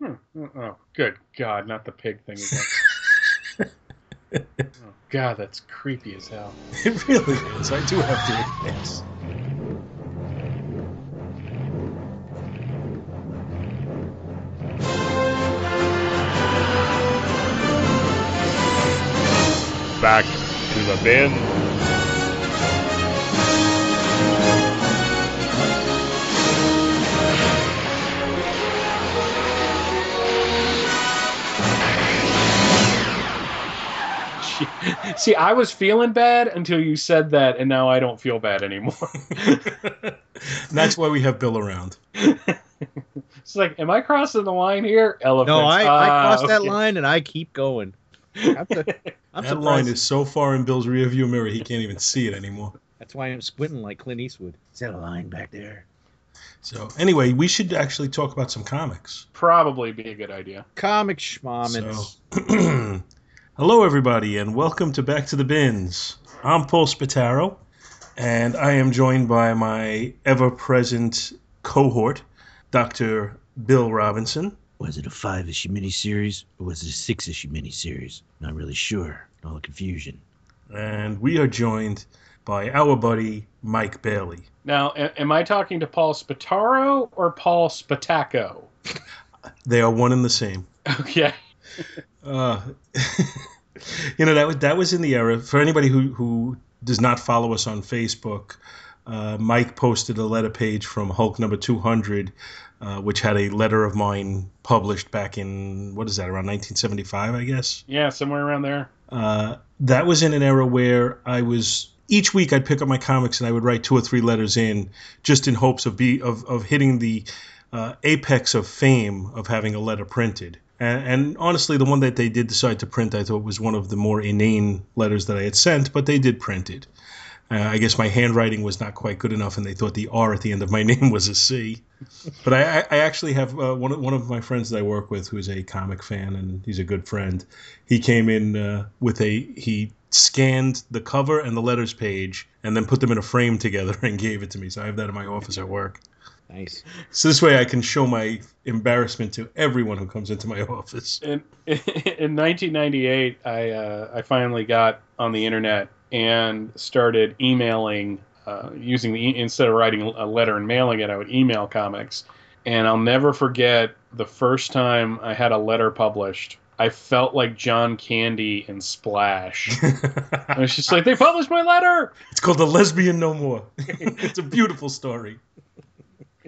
Hmm. Oh, good God, not the pig thing again. oh, God, that's creepy as hell. It really is. I do have to admit. Back to the bin. See, I was feeling bad until you said that, and now I don't feel bad anymore. That's why we have Bill around. it's like, am I crossing the line here? Elephants. No, I, I Ah, crossed that line and I keep going. I'm, su- I'm that line is so far in Bill's rearview mirror he can't even see it anymore. That's why I'm squinting like Clint Eastwood. Is that a line back there? So anyway, we should actually talk about some comics. Probably be a good idea. Comic schmomins. So, hello everybody, and welcome to Back to the Bins. I'm Paul Spataro, and I am joined by my ever-present cohort, Dr. Bill Robinson. Was it a five issue miniseries or was it a six issue miniseries? Not really sure. All the confusion. And we are joined by our buddy Mike Bailey. Now, a- am I talking to Paul Spataro or Paul Spataco? They are one and the same. Okay. Uh, you know that was that was in the era. For anybody who who does not follow us on Facebook, uh, Mike posted a letter page from Hulk number two hundred, uh, which had a letter of mine published back in what is that around 1975, I guess. Yeah, somewhere around there. Uh, that was in an era where I was each week I'd pick up my comics and I would write two or three letters in, just in hopes of be of, of hitting the uh, apex of fame of having a letter printed. And, and honestly, the one that they did decide to print, I thought was one of the more inane letters that I had sent, but they did print it. Uh, I guess my handwriting was not quite good enough, and they thought the R at the end of my name was a C. But I, I actually have uh, one of, one of my friends that I work with, who's a comic fan, and he's a good friend. He came in uh, with a he scanned the cover and the letters page, and then put them in a frame together and gave it to me. So I have that in my office at work. Nice. So this way I can show my embarrassment to everyone who comes into my office. In in 1998, I uh, I finally got on the internet and started emailing uh, using the e- instead of writing a letter and mailing it, I would email comics. And I'll never forget the first time I had a letter published. I felt like John Candy in Splash. I was just like, they published my letter. It's called The Lesbian No More. it's a beautiful story.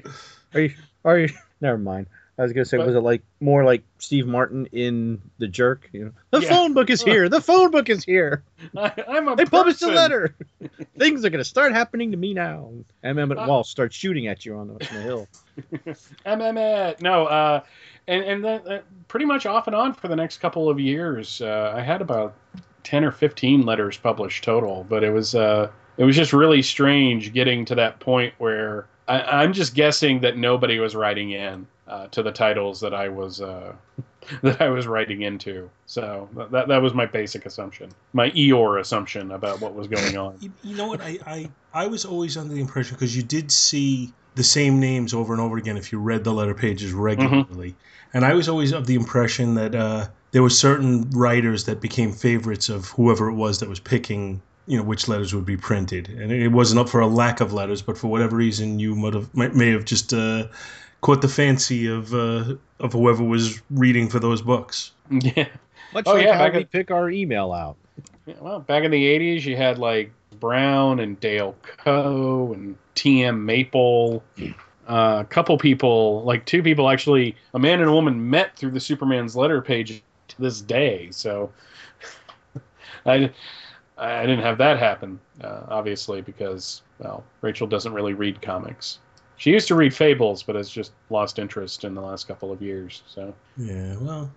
Are you? Are you? Never mind. I was gonna say, But- was it like more like Steve Martin in The Jerk? You know, the Yeah. phone book is here. The phone book is here. I, I'm a They published a letter. Things are gonna start happening to me now. And Emmett Uh, Walsh starts shooting at you on the, on the hill. MMA. No, uh, and and that, that pretty much off and on for the next couple of years. Uh, I had about ten or fifteen letters published total, but it was uh, it was just really strange getting to that point where I, I'm just guessing that nobody was writing in uh, to the titles that I was uh, that I was writing into. So that that was my basic assumption, my Eeyore assumption about what was going on. You, you know what? I, I, I was always under the impression because you did see the same names over and over again if you read the letter pages regularly. And I was always of the impression that uh, there were certain writers that became favorites of whoever it was that was picking, you know, which letters would be printed. And it wasn't up for a lack of letters, but for whatever reason, you might have, might, may have just uh, caught the fancy of, uh, of whoever was reading for those books. yeah. Much Oh, like yeah, how we at- pick our email out. Yeah, well, back in the '80s, you had like Brown and Dale Coe and T.M. Maple. Uh, a couple people, like two people, actually, a man and a woman met through the Superman's letter page to this day. So, I, I didn't have that happen, uh, obviously, because well, Rachel doesn't really read comics. She used to read fables, but has just lost interest in the last couple of years. So, Yeah, well,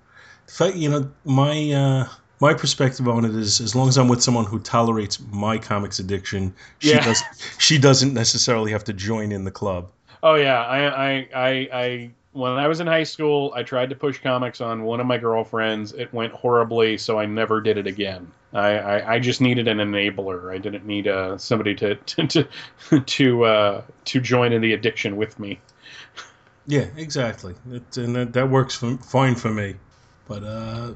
the fact you know my uh, my perspective on it is as long as I'm with someone who tolerates my comics addiction, she Yeah. does she doesn't necessarily have to join in the club. Oh yeah, I, I, I, I, when I was in high school, I tried to push comics on one of my girlfriends. It went horribly, so I never did it again. I, I, I just needed an enabler. I didn't need uh, somebody to to to uh, to join in the addiction with me. Yeah, exactly. It, and that, that works for, fine for me. But uh,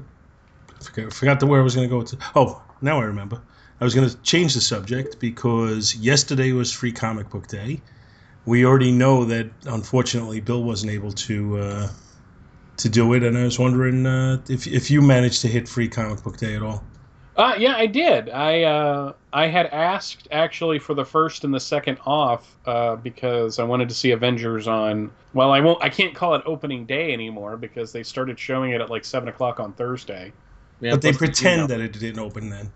I forgot, forgot where I was going to go. To. Oh, now I remember. I was going to change the subject because yesterday was Free Comic Book Day. We already know that unfortunately Bill wasn't able to uh, to do it, and I was wondering uh, if if you managed to hit Free Comic Book Day at all. Uh, yeah, I did. I uh, I had asked actually for the first and the second off uh, because I wanted to see Avengers on. Well, I won't. I can't call it opening day anymore because they started showing it at like seven o'clock on Thursday. Yeah, but they plus the- pretend you know, that it didn't open then.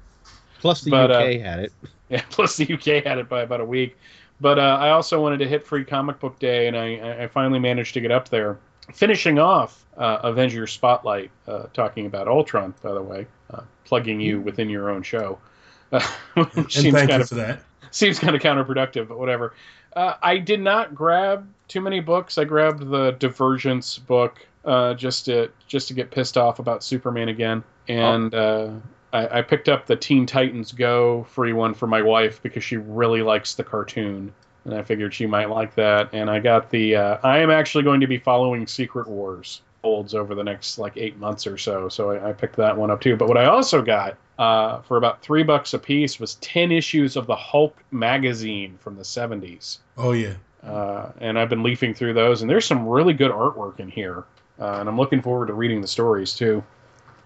Plus the but, uh, UK had it. Yeah, plus the UK had it by about a week. But uh, I also wanted to hit Free Comic Book Day, and I, I finally managed to get up there. Finishing off uh, Avengers Spotlight, uh, talking about Ultron, by the way, uh, plugging you within your own show. Uh, seems thank kind you of for that. seems kind of counterproductive, but whatever. Uh, I did not grab too many books. I grabbed the Divergence book uh, just to just to get pissed off about Superman again, and uh, I, I picked up the Teen Titans Go free one for my wife because she really likes the cartoon, and I figured she might like that. And I got the. Uh, I am actually going to be following Secret Wars holds over the next like eight months or so, so I, I picked that one up too. But what I also got uh, for about three bucks a piece was 10 issues of the Hulk magazine from the 70s. Oh yeah. Uh, and I've been leafing through those, and there's some really good artwork in here. Uh, and I'm looking forward to reading the stories too.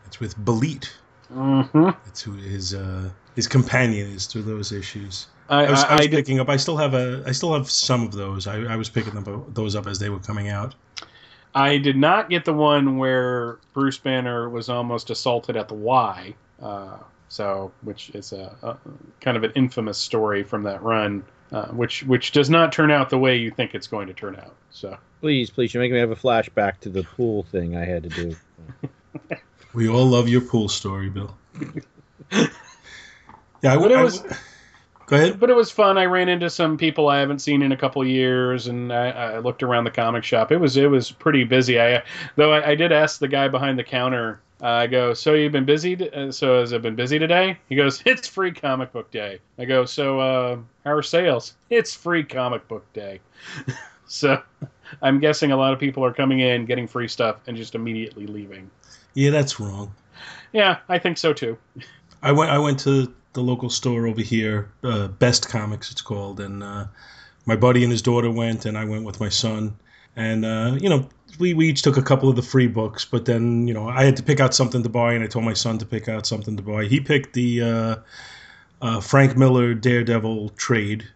It's with Belit. Mm-hmm. That's who his uh, his companion is through those issues. I, I was, I I, was I did- picking up. I still have a. I still have some of those. I, I was picking them, up- those up as they were coming out. I did not get the one where Bruce Banner was almost assaulted at the Y. Uh, so, which is a, a kind of an infamous story from that run, uh, which which does not turn out the way you think it's going to turn out. So, Please, please, you're making me have a flashback to the pool thing I had to do. We all love your pool story, Bill. yeah, I, But it I- was- Go ahead. but it was fun. I ran into some people I haven't seen in a couple years, and I, I looked around the comic shop. It was it was pretty busy. I though I, I did ask the guy behind the counter. Uh, I go, so you've been busy? t- uh, So has it been busy today? He goes, it's free comic book day. I go, so uh, how are sales? It's free comic book day. so I'm guessing a lot of people are coming in, getting free stuff, and just immediately leaving. Yeah, that's wrong. Yeah, I think so too. I went. I went to the local store over here, uh, Best Comics, it's called, and uh, my buddy and his daughter went, and I went with my son, and uh, you know, we, we each took a couple of the free books, but then you know, I had to pick out something to buy, and I told my son to pick out something to buy. He picked the uh, uh, Frank Miller Daredevil trade.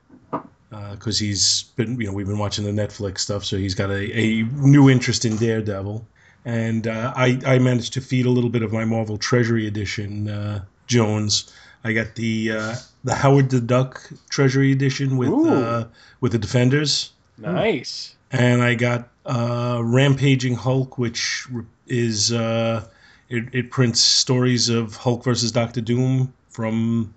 Because he's been, you know, we've been watching the Netflix stuff, so he's got a, a new interest in Daredevil and uh, I, I managed to feed a little bit of my Marvel Treasury Edition uh, Jones. I got the uh, the Howard the Duck Treasury Edition with uh, with the Defenders, Nice. and I got uh, Rampaging Hulk, which is uh, it, it prints stories of Hulk versus Doctor Doom from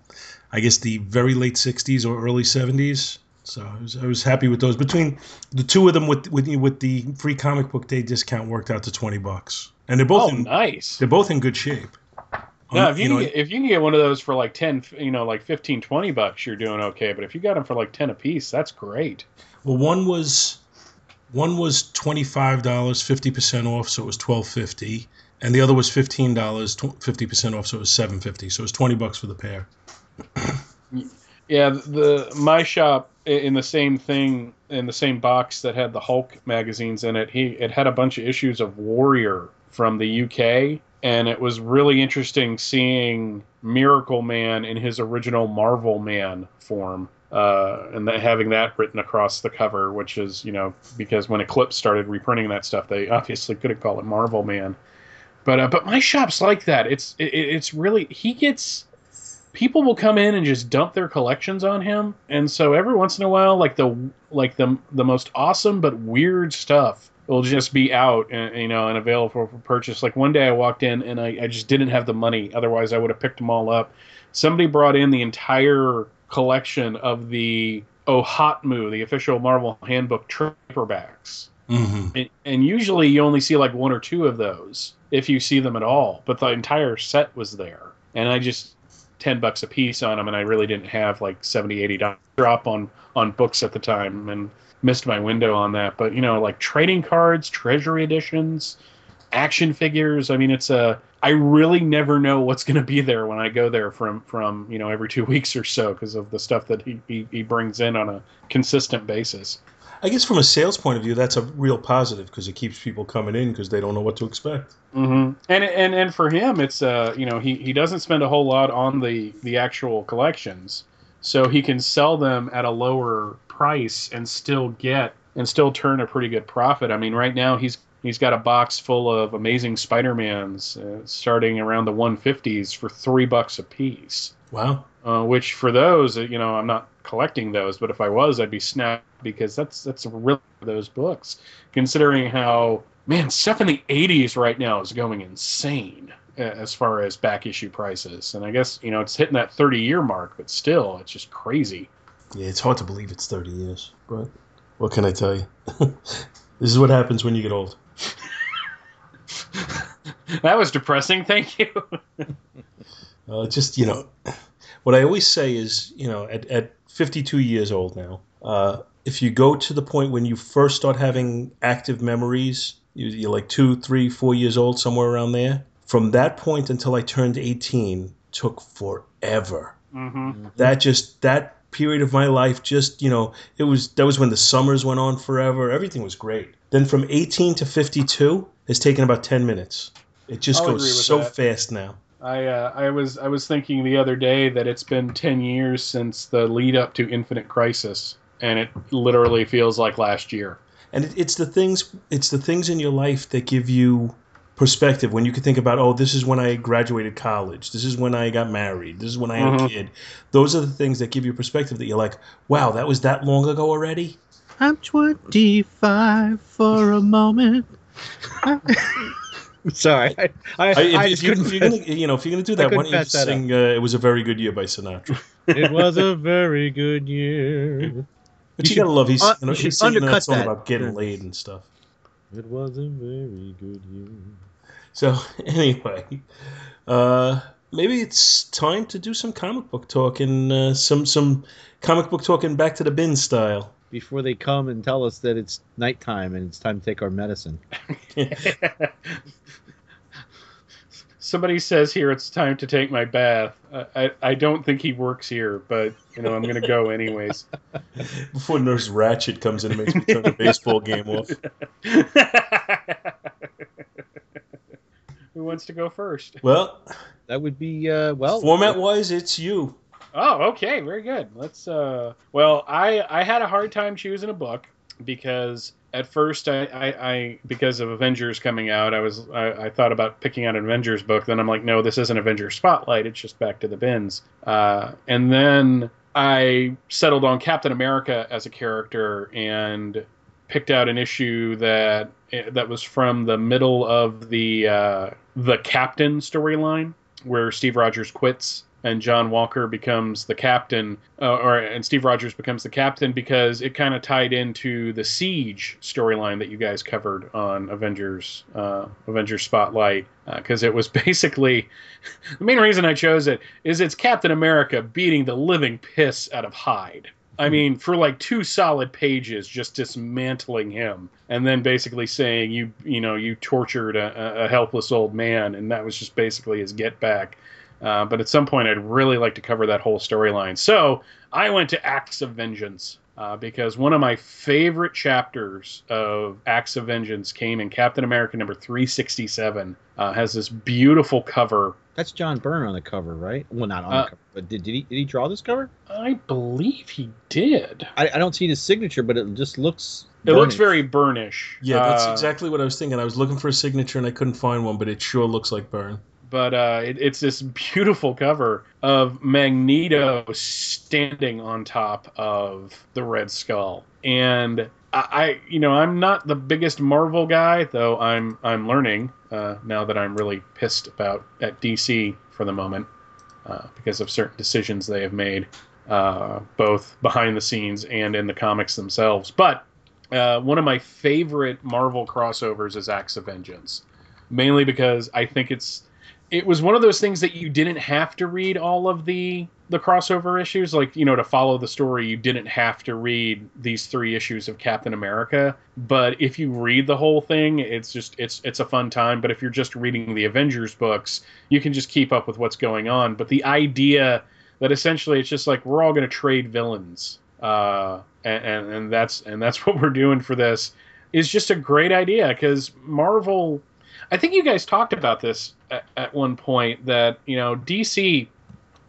I guess the very late '60s or early '70s. So I was, I was happy with those. Between the two of them, with with with the free comic book day discount, worked out to twenty bucks, and they're both Oh, in, nice. they're both in good shape. No, Um, if you, know, can get, if you can get one of those for like 10, you know, like 15, 20 bucks, you're doing okay. But if you got them for like 10 a piece, that's great. well, one was one was twenty five dollars, fifty percent off, so it was twelve fifty, and the other was fifteen dollars, fifty percent off, so it was seven fifty. So it was twenty bucks for the pair. Yeah, the my shop in the same thing in the same box that had the Hulk magazines in it. He it had a bunch of issues of Warrior from the UK, and it was really interesting seeing Miracle Man in his original Marvel Man form. Uh, and having that written across the cover, which is, you know, because when Eclipse started reprinting that stuff, they obviously couldn't call it Marvel Man. But uh, but my shop's like that. It's it, it's really he gets people will come in and just dump their collections on him. And so every once in a while like the like the the most awesome but weird stuff will just be out and you know and available for, for purchase. Like one day i walked in and I, I just didn't have the money. Otherwise i would have picked them all up. Somebody brought in the entire collection of the OHOTMU the official marvel handbook paperbacks Mm-hmm. and, and usually you only see like one or two of those if you see them at all. But the entire set was there. And i just 10 bucks a piece on them and I really didn't have like 70 80 dollars drop on on books at the time and missed my window on that. But you know like trading cards treasury editions action figures I mean it's a I really never know what's going to be there when I go there from from you know every 2 weeks or so because of the stuff that he, he he brings in on a consistent basis I guess from a sales point of view, that's a real positive because it keeps people coming in because they don't know what to expect. hmm And and and for him, it's uh you know he he doesn't spend a whole lot on the the actual collections, so he can sell them at a lower price and still get and still turn a pretty good profit. I mean, right now he's he's got a box full of amazing Spider-Mans uh, starting around the 150s for three bucks a piece. Wow. Uh, which for those, you know, I'm not collecting those, but if I was, I'd be snapped because that's that's really those books. Considering how man stuff in the 80s right now is going insane as far as back issue prices, and I guess you know it's hitting that 30 year mark, but still, it's just crazy. Yeah, it's hard to believe it's 30 years, but what can I tell you? this is what happens when you get old. that was depressing. Thank you. Uh, just you know, what I always say is, you know, at, at 52 years old now, uh, if you go to the point when you first start having active memories, you, you're like two, three, four years old, somewhere around there. From that point until I turned 18, took forever. hmm That just that period of my life, just you know, it was that was when the summers went on forever. Everything was great. Then from 18 to 52 has taken about 10 minutes. It just I'll goes so that. fast now. I uh, I was I was thinking the other day that it's been 10 years since the lead up to Infinite Crisis, and it literally feels like last year. and it, it's the things it's the things in your life that give you perspective when you can think about oh this is when i graduated college this is when i got married this is when i had a Mhm. kid those are the things that give you perspective that you're like wow that was that long ago already I'm 25 for a moment. Sorry, I, I, I, if, I just you, couldn't. gonna you know if you're gonna do that why don't you pass just that up. sing uh, it was a very good year by sinatra it was a very good year. but you, You gotta love he's, uh, you know, he's singing that song that. about getting Yeah. laid and stuff It was a very good year. so anyway uh maybe it's time to do some comic book talk and uh, some some comic book talking back to the bin style Before they come and tell us that it's nighttime and it's time to take our medicine. Somebody says here it's time to take my bath. I, I, I don't think he works here, but you know I'm gonna go anyways. Before Nurse Ratched comes in and makes me turn the baseball game off. Who wants to go first? Well, That would be uh, well. format wise, it's you. Oh, okay, very good. Let's. uh Well, I I had a hard time choosing a book because at first I I, I because of Avengers coming out, I was I, I thought about picking out an Avengers book. Then I'm like, no, this isn't Avengers Spotlight. It's just back to the bins. Uh, and then I settled on Captain America as a character and picked out an issue that that was from the middle of the uh, the Captain storyline where Steve Rogers quits and John Walker becomes the captain, uh, or and Steve Rogers becomes the captain because it kind of tied into the Siege storyline that you guys covered on Avengers uh, Avengers Spotlight because it was basically the main reason I chose it is it's Captain America beating the living piss out of Hyde. I mean, for like two solid pages, just dismantling him, and then basically saying you, you know, you tortured a, a helpless old man, and that was just basically his get back. Uh, but at some point, I'd really like to cover that whole storyline. So I went to Acts of Vengeance uh, because one of my favorite chapters of Acts of Vengeance came in Captain America number 367. Uh, has this beautiful cover. That's John Byrne on the cover, right? Well, not on Uh, the cover, but did, did he did he draw this cover? I believe he did. I, I don't see his signature, but it just looks. It looks very Byrne-ish. Yeah, that's Uh, exactly what I was thinking. I was looking for a signature and I couldn't find one, but it sure looks like Byrne. But uh, it, it's this beautiful cover of Magneto standing on top of the Red Skull, and I, you know, I'm not the biggest Marvel guy, though. I'm I'm learning uh, now that I'm really pissed about at DC for the moment uh, because of certain decisions they have made, uh, both behind the scenes and in the comics themselves. But uh, one of my favorite Marvel crossovers is Acts of Vengeance, mainly because I think it's it was one of those things that you didn't have to read all of the the crossover issues. Like you know to follow the story you didn't have to read these three issues of captain america. But if you read the whole thing it's just it's it's a fun time. But if you're just reading the avengers books you can just keep up with what's going on. But the idea that essentially it's just like we're all going to trade villains uh and, and and that's and that's what we're doing for this is just a great idea. Because marvel I think you guys talked about this at, at one point that you know DC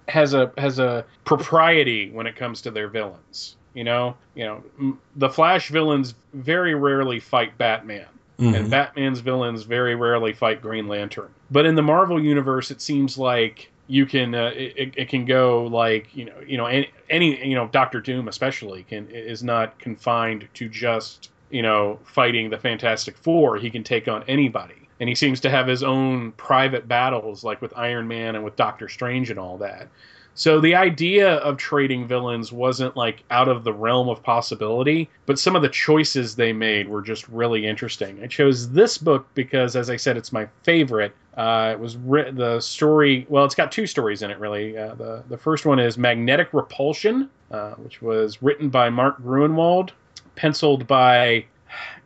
has a has a propriety when it comes to their villains. You know, you know, the Flash villains very rarely fight Batman, Mhm. and Batman's villains very rarely fight Green Lantern. But in the Marvel universe, it seems like you can uh, it, it can go like you know you know any, any you know Doctor Doom especially can is not confined to just you know fighting the Fantastic Four. He can take on anybody and he seems to have his own private battles like with Iron Man and with Doctor Strange and all that. So the idea of trading villains wasn't like out of the realm of possibility, but some of the choices they made were just really interesting. I chose this book because, as I said, it's my favorite. Uh, it was writ- the story. Well, it's got two stories in it, really. Uh, the the first one is Magnetic Repulsion, uh, which was written by Mark Gruenwald, penciled by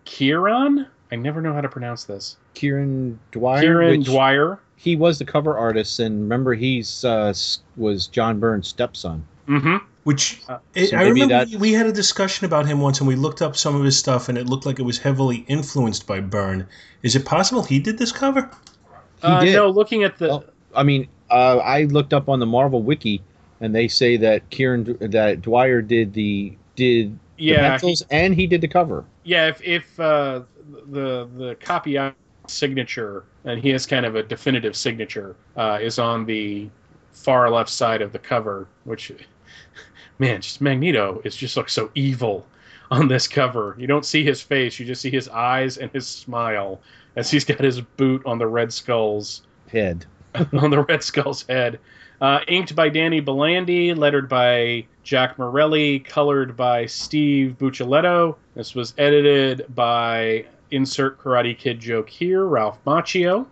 Kieron. I never know how to pronounce this. Kieron Dwyer. Kieron which Dwyer. He was the cover artist, and remember, he's uh, was John Byrne's stepson. Mm-hmm. Which Uh, it, so I remember that- we, we had a discussion about him once, and we looked up some of his stuff, and it looked like it was heavily influenced by Byrne. Is it possible he did this cover? He Uh, did. no, looking at the Oh, I mean, uh, I looked up on the Marvel wiki, and they say that Kieron that Dwyer did the did the yeah, pencils, and he did the cover. yeah. If if uh, the the copy signature and he has kind of a definitive signature uh, is on the far left side of the cover, which man, just Magneto is just looks so evil on this cover. You don't see his face; you just see his eyes and his smile as he's got his boot on the Red Skull's Head. on the Red Skull's head. Uh, inked by Danny Bulanadi, lettered by Jack Morelli, colored by Steve Buccellato. This was edited by insert Karate Kid joke here, Ralph Macchio.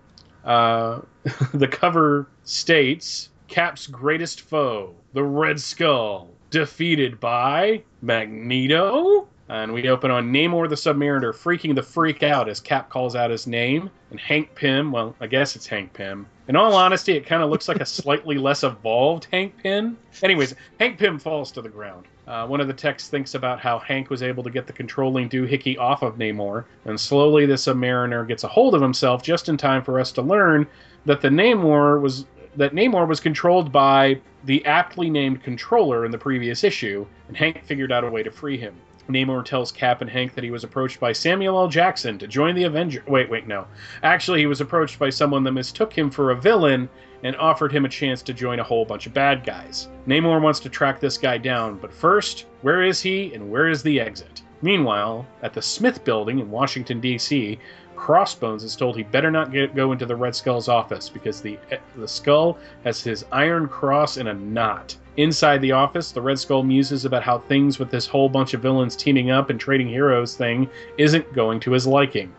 Uh, the cover states Cap's greatest foe, the Red Skull, defeated by Magneto. And we open on Namor the Submariner freaking the freak out as Cap calls out his name. And Hank Pym, well, I guess it's Hank Pym. In all honesty, it kind of looks like a slightly less evolved Hank Pym. Anyways, Hank Pym falls to the ground. Uh, one of the texts thinks about how Hank was able to get the controlling doohickey off of Namor, and slowly the Submariner gets a hold of himself just in time for us to learn that the Namor was that Namor was controlled by the aptly named controller in the previous issue, and Hank figured out a way to free him. Namor tells Cap and Hank that he was approached by Samuel L. Jackson to join the Avenger. Wait, wait, no. Actually, he was approached by someone that mistook him for a villain and offered him a chance to join a whole bunch of bad guys. Namor wants to track this guy down, but first, where is he and where is the exit? Meanwhile, at the Smith Building in Washington, D.C., Crossbones is told he better not get, go into the Red Skull's office because the the skull has his iron cross in a knot. Inside the office, the Red Skull muses about how things with this whole bunch of villains teaming up and trading heroes thing isn't going to his liking.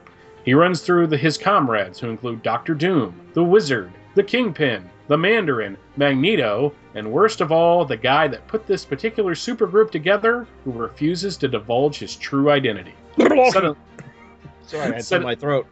He runs through the, his comrades, who include Doctor Doom, the Wizard, the Kingpin, the Mandarin, Magneto, and worst of all, the guy that put this particular supergroup together who refuses to divulge his true identity. Sudden- Sorry, I had in my throat.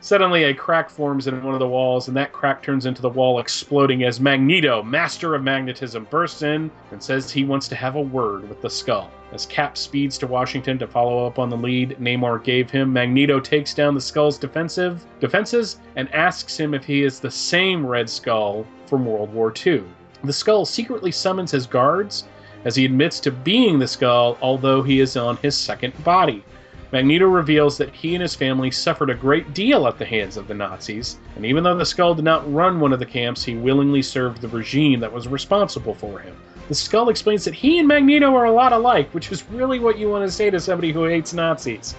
Suddenly, a crack forms in one of the walls, and that crack turns into the wall exploding as Magneto, master of magnetism, bursts in and says he wants to have a word with the skull. As Cap speeds to Washington to follow up on the lead Namor gave him, Magneto takes down the skull's defensive defenses and asks him if he is the same Red Skull from World War II. The skull secretly summons his guards as he admits to being the skull, although he is on his second body. Magneto reveals that he and his family suffered a great deal at the hands of the Nazis, and even though the Skull did not run one of the camps, he willingly served the regime that was responsible for him. The Skull explains that he and Magneto are a lot alike, which is really what you want to say to somebody who hates Nazis,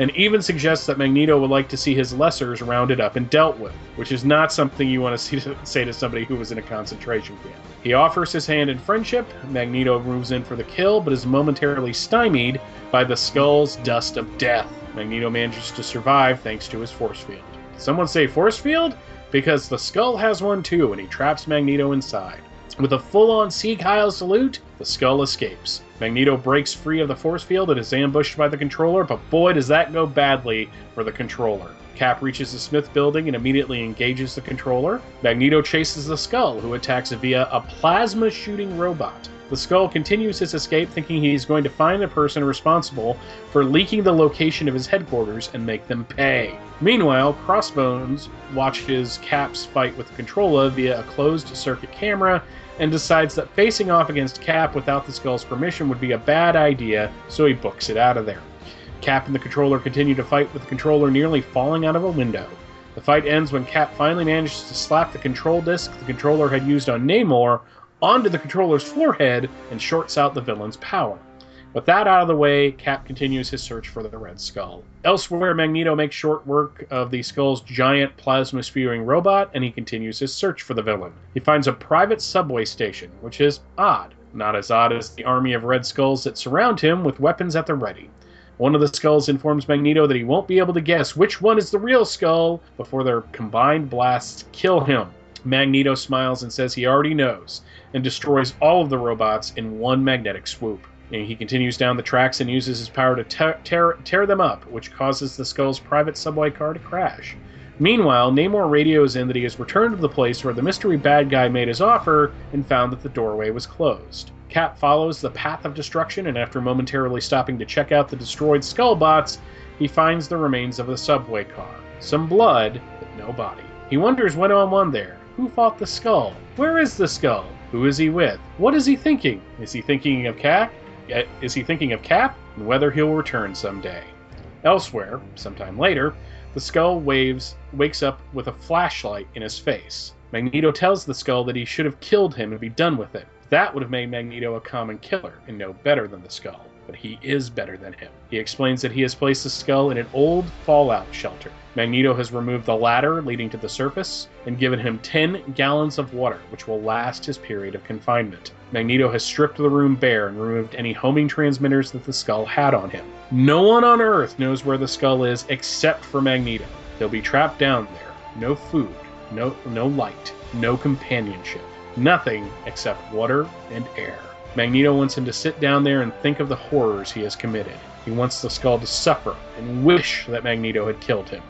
and even suggests that Magneto would like to see his lessers rounded up and dealt with, which is not something you want to see, say to somebody who was in a concentration camp. He offers his hand in friendship. Magneto moves in for the kill, but is momentarily stymied by the skull's dust of death. Magneto manages to survive thanks to his force field. Someone say force field? because the skull has one too, and he traps Magneto inside. With a full on Sieg Heil salute, the skull escapes. Magneto breaks free of the force field and is ambushed by the controller, but boy, does that go badly for the controller. Cap reaches the Smith building and immediately engages the controller. Magneto chases the skull, who attacks via a plasma shooting robot. The skull continues his escape, thinking he's going to find the person responsible for leaking the location of his headquarters and make them pay. Meanwhile, Crossbones watches Cap's fight with the controller via a closed circuit camera and decides that facing off against Cap without the skull's permission would be a bad idea, so he books it out of there. Cap and the controller continue to fight with the controller nearly falling out of a window. The fight ends when Cap finally manages to slap the control disc the controller had used on Namor onto the controller's forehead and shorts out the villain's power. With that out of the way, Cap continues his search for the Red Skull. Elsewhere, Magneto makes short work of the Skull's giant plasma spewing robot, and he continues his search for the villain. He finds a private subway station, which is odd. Not as odd as the army of Red Skulls that surround him with weapons at the ready. One of the skulls informs Magneto that he won't be able to guess which one is the real skull before their combined blasts kill him. Magneto smiles and says he already knows, and destroys all of the robots in one magnetic swoop. And he continues down the tracks and uses his power to tear, tear, them up, which causes the Skull's private subway car to crash. Meanwhile, Namor radios in that he has returned to the place where the mystery bad guy made his offer and found that the doorway was closed. Cap follows the path of destruction, and after momentarily stopping to check out the destroyed skull bots, he finds the remains of a subway car. Some blood, but no body. He wonders what went on there. Who fought the skull? Where is the skull? Who is he with? What is he thinking? Is he thinking of Cap? Is he thinking of Cap and whether he'll return someday? Elsewhere, sometime later, the skull waves wakes up with a flashlight in his face. Magneto tells the skull that he should have killed him and be done with it. That would have made Magneto a common killer and no better than the skull, but he is better than him. He explains that he has placed the skull in an old fallout shelter. Magneto has removed the ladder leading to the surface and given him 10 gallons of water, which will last his period of confinement. Magneto has stripped the room bare and removed any homing transmitters that the skull had on him. No one on Earth knows where the skull is except for Magneto. He'll be trapped down there. No food, no no light, no companionship. Nothing except water and air. Magneto wants him to sit down there and think of the horrors he has committed. He wants the skull to suffer and wish that Magneto had killed him.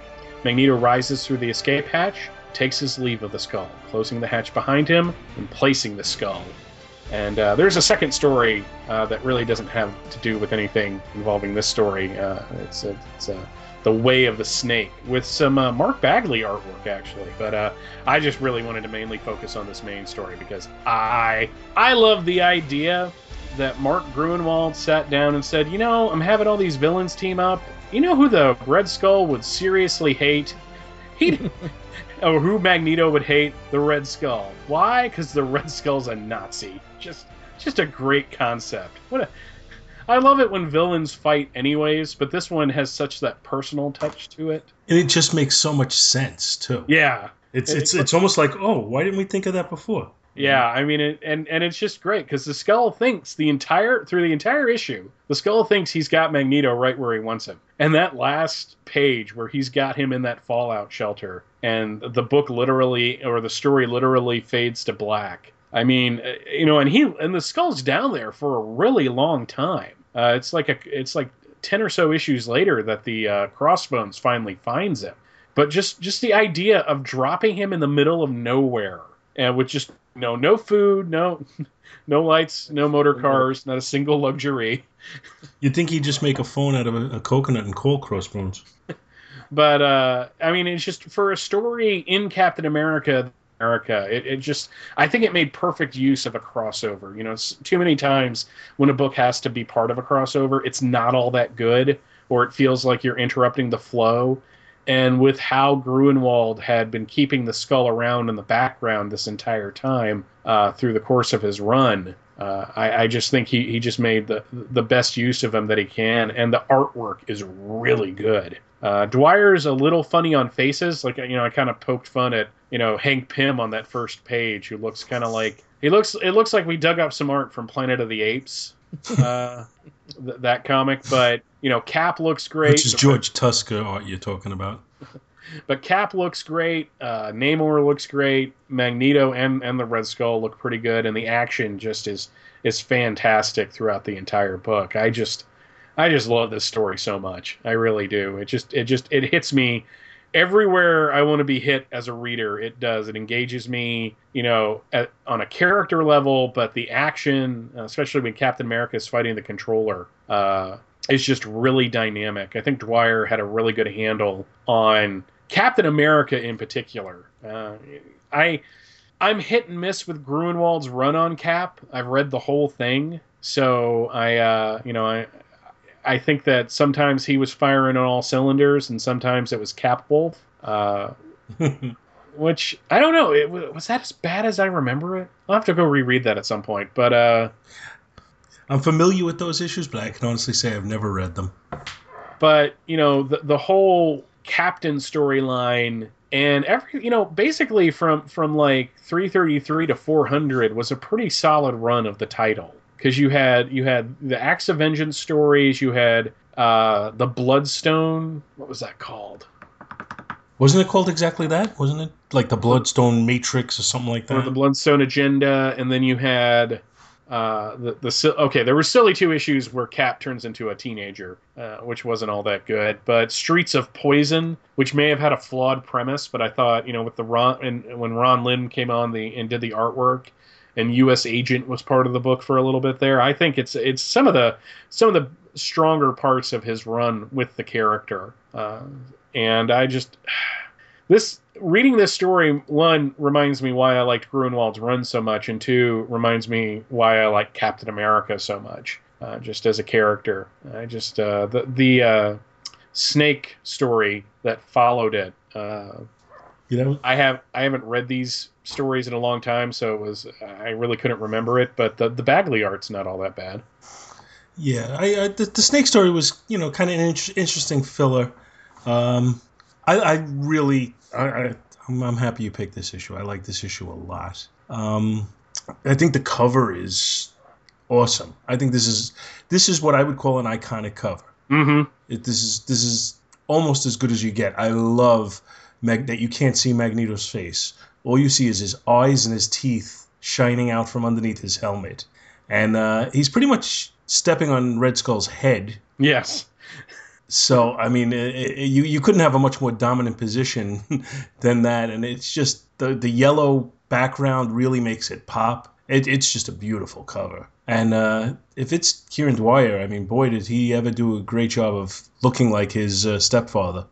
Magneto rises through the escape hatch, takes his leave of the skull, closing the hatch behind him and placing the skull. And uh, there's a second story uh, that really doesn't have to do with anything involving this story. Uh, it's it's a, the Way of the Snake with some uh, Mark Bagley artwork actually. But uh, I just really wanted to mainly focus on this main story because I I love the idea that Mark Gruenwald sat down and said, you know, I'm having all these villains team up. You know who the Red Skull would seriously hate? He or who Magneto would hate? The Red Skull. Why? Because the Red Skull's a Nazi. Just just a great concept. What a I love it when villains fight anyways, but this one has such that personal touch to it. And it just makes so much sense too. Yeah. It's It- it's it's almost like, oh, why didn't we think of that before? Yeah, I mean, it, and and it's just great because the skull thinks the entire through the entire issue, the skull thinks he's got Magneto right where he wants him. And that last page where he's got him in that fallout shelter, and the book literally or the story literally fades to black. I mean, uh, you know, and he and the skull's down there for a really long time. Uh, it's like a it's like ten or so issues later that the uh, Crossbones finally finds him. But just just the idea of dropping him in the middle of nowhere and with just no no food, no no lights, no motor cars, not a single luxury. You'd think he'd just make a phone out of a, a coconut and coal crossbones. But uh, I mean, it's just for a story in Captain America. America, it, it just I think it made perfect use of a crossover. You know, it's too many times when a book has to be part of a crossover, it's not all that good, or it feels like you're interrupting the flow. And with how Gruenwald had been keeping the skull around in the background this entire time uh, through the course of his run, uh, I, I just think he, he just made the the best use of him that he can, and the artwork is really good. Uh, Dwyer's a little funny on faces, like you know, I kind of poked fun at you know Hank Pym on that first page, who looks kind of like he looks. It looks like we dug up some art from Planet of the Apes, uh, th- that comic. But you know, Cap looks great. Which is George Tuska art you're talking about. but Cap looks great. Uh, Namor looks great. Magneto and and the Red Skull look pretty good, and the action just is is fantastic throughout the entire book. I just I just love this story so much. I really do. It just it just it hits me everywhere I want to be hit as a reader. It does. It engages me, you know, at, on a character level, but the action, especially when Captain America is fighting the controller, uh, is just really dynamic. I think Dwyer had a really good handle on Captain America in particular. Uh, I I'm hit and miss with Gruenwald's run on Cap. I've read the whole thing, so I uh, you know I I think that sometimes he was firing on all cylinders, and sometimes it was Cap Wolf. Uh, which I don't know. It, was that as bad as I remember it? I'll have to go reread that at some point. But uh, I'm familiar with those issues, but I can honestly say I've never read them. But you know, the the whole Captain storyline and every you know basically from from like 333 to 400 was a pretty solid run of the title because you had you had the Acts of Vengeance stories, you had uh, the Bloodstone. What was that called? Wasn't it called exactly that? Wasn't it like the Bloodstone Matrix or something like that? Or the Bloodstone Agenda, and then you had uh, the the okay. There were silly two issues where Cap turns into a teenager, uh, which wasn't all that good. But Streets of Poison, which may have had a flawed premise, but I thought you know with the Ron and when Ron Lim came on the and did the artwork, and U.S. Agent was part of the book for a little bit there. I think it's it's some of the some of the stronger parts of his run with the character, uh, and I just this reading this story one reminds me why I liked Gruenwald's run so much, and two reminds me why I like Captain America so much, uh, just as a character. I just uh, the the uh, snake story that followed it. You know, I have I haven't read these stories in a long time, so it was I really couldn't remember it. But the the Bagley art's not all that bad. Yeah, I, I the, the snake story was you know kind of an in- interesting filler. Um, I, I really I, I I'm, I'm happy you picked this issue. I like this issue a lot. Um, I think the cover is awesome. I think this is this is what I would call an iconic cover. Mm-hmm. It, this is this is almost as good as you get. I love Mag- that you can't see Magneto's face. All you see is his eyes and his teeth shining out from underneath his helmet, and uh, he's pretty much stepping on Red Skull's head. Yes. So I mean, it, it, you you couldn't have a much more dominant position than that, and it's just the the yellow background really makes it pop. It, it's just a beautiful cover, and uh, if it's Kieron Dwyer, I mean, boy, did he ever do a great job of looking like his uh, stepfather.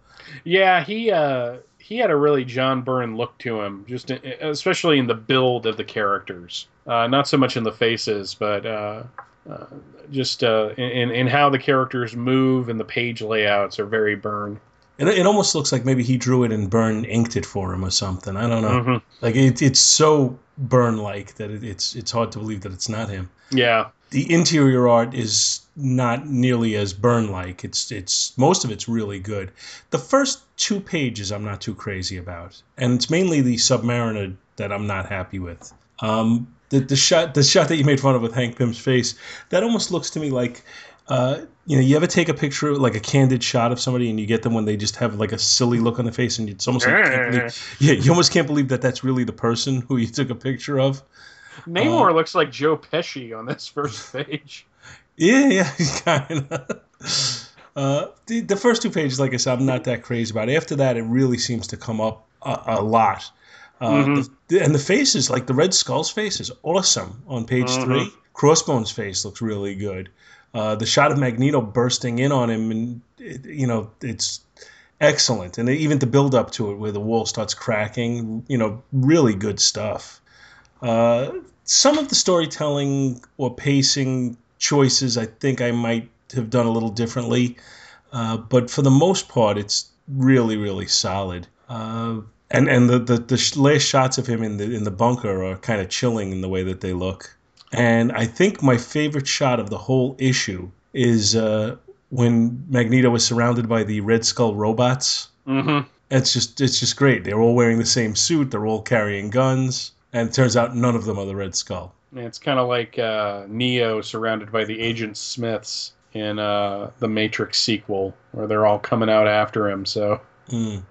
Yeah, he uh, he had a really John Byrne look to him, just in, especially in the build of the characters. Uh, not so much in the faces, but uh, uh, just uh, in in how the characters move and the page layouts are very Byrne. It, it almost looks like maybe he drew it and Byrne inked it for him or something. I don't know. Mhm. Like it, it's so Byrne like that it, it's it's hard to believe that it's not him. Yeah, The interior art is not nearly as Byrne like. It's it's most of it's really good. The first two pages I'm not too crazy about, and it's mainly the Submariner that I'm not happy with. Um, the the shot the shot that you made fun of with Hank Pym's face that almost looks to me like. Uh, you know, you ever take a picture, like a candid shot of somebody, and you get them when they just have like a silly look on the face, and it's almost like, believe, yeah, you almost can't believe that that's really the person who you took a picture of. Namor looks like Joe Pesci on this first page. Yeah, yeah, kind of. Uh, the, the first two pages, like I said, I'm not that crazy about. After that, it really seems to come up a, a lot. Uh, Mhm. the, and the faces, like the Red Skull's face, is awesome on page Mhm. three. Crossbone's face looks really good. Uh, the shot of Magneto bursting in on him, and it, you know, it's excellent. And even the build up to it, where the wall starts cracking, you know, really good stuff. Uh, some of the storytelling or pacing choices, I think I might have done a little differently. Uh, but for the most part, it's really, really solid. Uh, and and the, the, the last shots of him in the in the bunker are kind of chilling in the way that they look. And I think my favorite shot of the whole issue is uh, when Magneto is surrounded by the Red Skull robots. Mm-hmm. It's just it's just great. They're all wearing the same suit. They're all carrying guns, and it turns out none of them are the Red Skull. It's kind of like uh, Neo surrounded by the Agent Smiths in uh, the Matrix sequel, where they're all coming out after him. So Mm.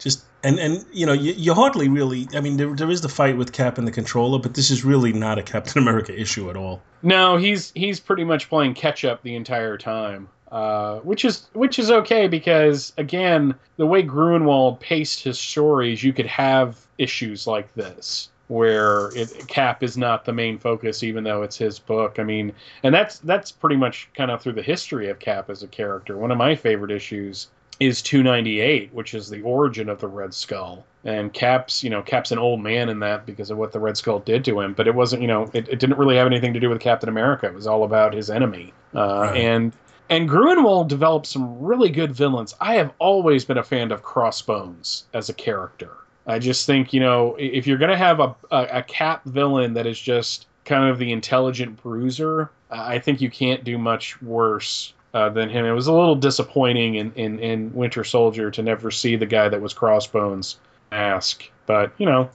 just and and you know you, you hardly really. I mean, there, there is the fight with Cap and the controller, but this is really not a Captain America issue at all. No, he's he's pretty much playing catch up the entire time. Uh, which is which is okay because again, the way Gruenwald paced his stories, you could have issues like this where it, Cap is not the main focus, even though it's his book. I mean, and that's that's pretty much kind of through the history of Cap as a character. One of my favorite issues is 298, which is the origin of the Red Skull. And Cap's, you know, Cap's an old man in that because of what the Red Skull did to him. But it wasn't, you know, it, it didn't really have anything to do with Captain America. It was all about his enemy. Uh, Right. And and Gruenwald developed some really good villains. I have always been a fan of Crossbones as a character. I just think, you know, if you're going to have a, a, a Cap villain that is just kind of the intelligent bruiser, I think you can't do much worse uh, than him. It was a little disappointing in, in, in Winter Soldier to never see the guy that was Crossbones ask, But, you know,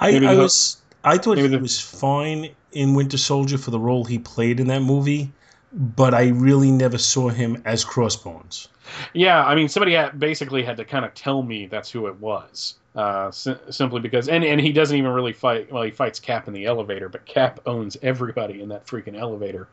I, I was I thought he the- was fine in Winter Soldier for the role he played in that movie, but I really never saw him as Crossbones. Yeah, I mean, somebody had, basically had to kind of tell me that's who it was, uh, si- simply because, and and he doesn't even really fight. Well, he fights Cap in the elevator, but Cap owns everybody in that freaking elevator.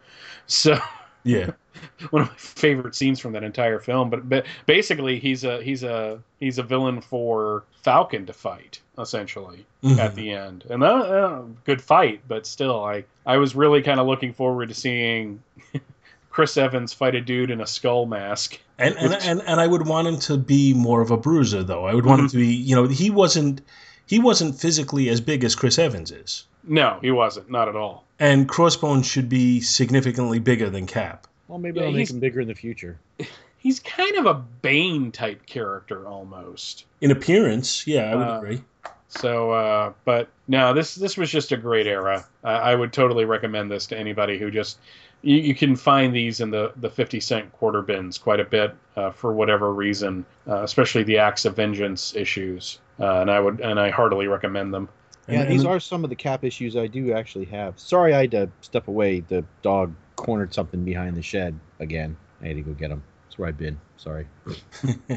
So Yeah, one of my favorite scenes from that entire film. But but basically, he's a he's a he's a villain for Falcon to fight essentially Mhm. at the end, and uh, uh, good fight. But still, I I was really kind of looking forward to seeing. Chris Evans fight a dude in a skull mask. And and, and and I would want him to be more of a bruiser, though. I would want him Mm-hmm. to be, you know, he wasn't he wasn't physically as big as Chris Evans is, No, he wasn't. Not at all. and Crossbones should be significantly bigger than Cap. Well, maybe Yeah, I'll make him bigger in the future. He's kind of a Bane type character almost. In appearance, yeah, I would Uh, agree. So, uh, but no, this this was just a great era. I, I would totally recommend this to anybody who just. You, you can find these in the, the 50 cent quarter bins quite a bit uh, for whatever reason, uh, especially the Acts of Vengeance issues. Uh, and I would and I heartily recommend them. Yeah, And- these and- are some of the cap issues I do actually have. Sorry, I had to step away. The dog cornered something behind the shed again. I had to go get him. That's where I've been. Sorry.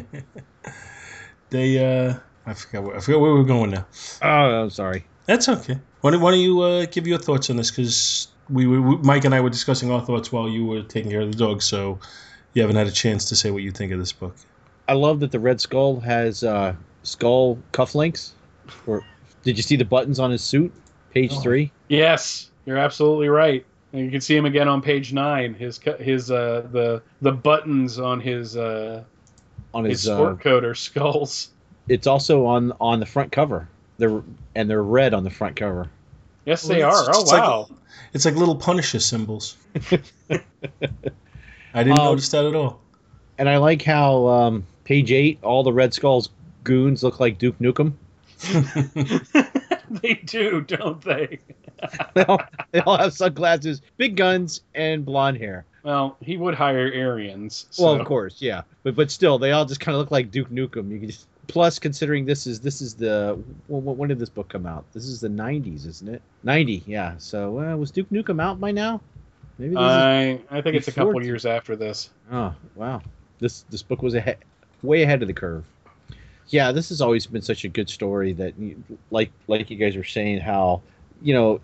they, uh, I forgot, where, I forgot where we're going now. Oh, I'm sorry. That's okay. Why don't, why don't you uh, give your thoughts on this? Because we, we, we- Mike and I were discussing our thoughts while you were taking care of the dog, so you haven't had a chance to say what you think of this book. I love that the Red Skull has uh, skull cufflinks. Or did you see the buttons on his suit? Page Oh. three. Yes, you're absolutely right. And you can see him again on page nine. His cu- his uh the the buttons on his uh On his his, uh, sport coat are skulls. it's also on on the front cover. They're and they're red on the front cover. Yes, Well, they it's- are. Oh it's like- wow. It's like little Punisher symbols. I didn't Um, notice that at all. And I like how um, page eight, all the Red Skull's goons look like Duke Nukem. they do, don't they? they, all, they all have sunglasses, big guns, and blonde hair. Well, he would hire Aryans. So. Well, of course, yeah, but but still, they all just kind of look like Duke Nukem. You can just plus considering this is this is the when, when did this book come out? This is the '90s, isn't it? '90, yeah. So uh, was Duke Nukem out by now? Maybe this is, I I think it's a couple t- years after this. oh wow, this this book was ahead, way ahead of the curve. Yeah, this has always been such a good story that like like you guys were saying how you know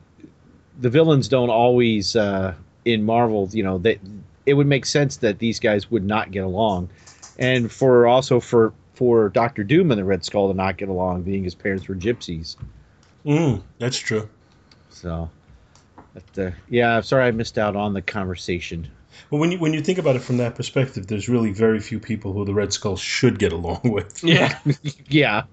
the villains don't always uh, in Marvel. You know that it would make sense that these guys would not get along, and for also for for Doctor Doom and the Red Skull to not get along, being his parents were gypsies. Mm, that's true. So, but, uh, yeah, I'm sorry I missed out on the conversation. Well, when you when you think about it from that perspective, there's really very few people who the Red Skull should get along with. Yeah. yeah,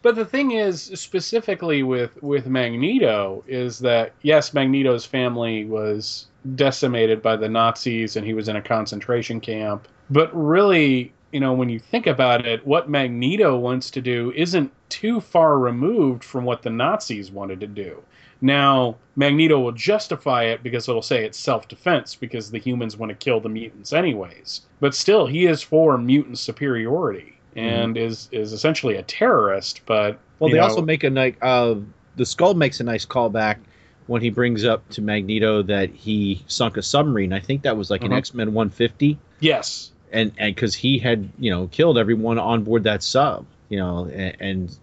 But the thing is, specifically with with Magneto, is that yes, Magneto's family was decimated by the Nazis, and he was in a concentration camp. But really, you know, when you think about it, what Magneto wants to do isn't too far removed from what the Nazis wanted to do. Now, Magneto will justify it because it'll say it's self defense because the humans want to kill the mutants anyways. But still, he is for mutant superiority and is is essentially a terrorist. But Well, they know, also make a nice. Uh, the skull makes a nice callback when he brings up to Magneto that he sunk a submarine. I think that was like an Mhm. X Men 150, yes, and and because he had you know killed everyone on board that sub. you know, and and,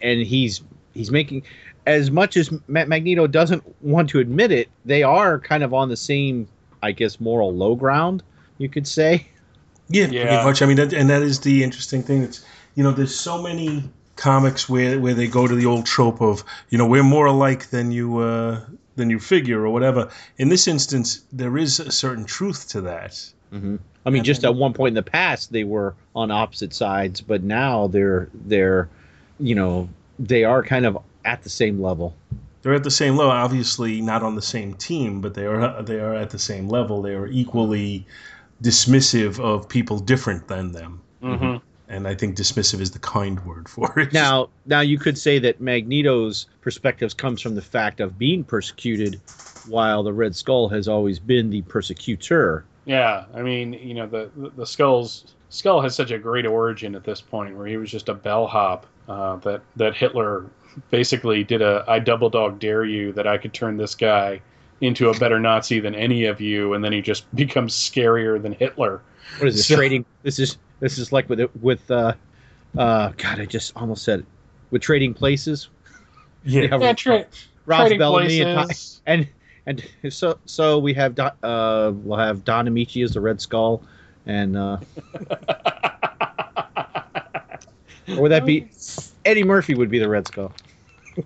and he's he's making as much as Ma- Magneto doesn't want to admit it, they are kind of on the same, I guess, moral low ground, you could say. Yeah, Yeah. pretty much. I mean, that, and that is the interesting thing. It's you know, there's so many comics where where they go to the old trope of you know we're more alike than you uh, than you figure or whatever. In this instance, there is a certain truth to that. Hmm I mean, And just then- at one point in the past, they were on opposite sides, but now they're they're, you know, they are kind of at the same level. They're at the same level. Obviously, not on the same team, but they are they are at the same level. They are equally dismissive of people different than them. hmm And I think dismissive is the kind word for it. Now, now you could say that Magneto's perspectives comes from the fact of being persecuted, while the Red Skull has always been the persecutor. Yeah, I mean, you know, the the, the skulls skull has such a great origin at this point, where he was just a bellhop uh, that that Hitler basically did a I double dog dare you that I could turn this guy into a better Nazi than any of you, and then he just becomes scarier than Hitler. What is this So- trading? This is this is like with with uh, uh, God, I just almost said it. With trading places. yeah. Yeah, Yeah, tra- Ross trading Bellamy and, Ty- places. and and so so we have Don, uh we'll have Don Ameche as the Red Skull, and uh, or would that be Eddie Murphy would be the Red Skull?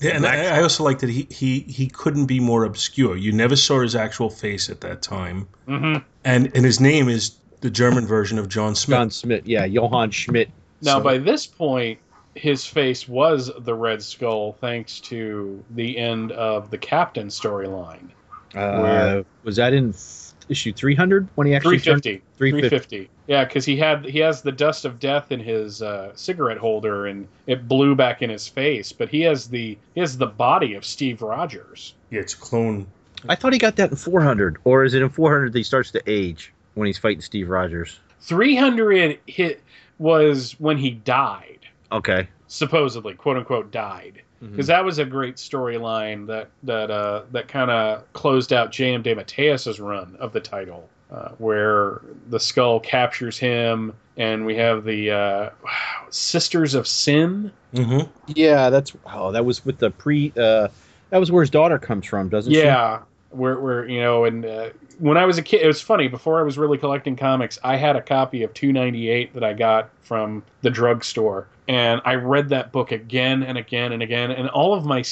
Yeah, and I, I also like that he, he he couldn't be more obscure. You never saw his actual face at that time, Mhm. and and his name is the German version of John Smith. John Smith, yeah, Johann Schmidt. Now, So- by this point, his face was the Red Skull, thanks to the end of the Captain storyline. Uh, Where- was that in f- issue three hundred when he actually turned 350. 350. 350. Yeah, because he had he has the dust of death in his uh, cigarette holder, and it blew back in his face. But he has the he has the body of Steve Rogers. Yeah, it's clone. I thought he got that in four hundred, or is it in four hundred that he starts to age when he's fighting Steve Rogers? 300 hit was when he died, Okay. supposedly, quote unquote, died. Because that was a great storyline that that uh, that kind of closed out J.M. DeMatteis's run of the title, uh, where the skull captures him, and we have the uh, Sisters of Sin. hmm Yeah, that's oh, that was with the pre. Uh, that was where his daughter comes from, doesn't she? Yeah, where where you know, and uh, when I was a kid, it was funny. Before I was really collecting comics, I had a copy of 298 that I got from the drugstore, and I read that book again and again and again. And all of my,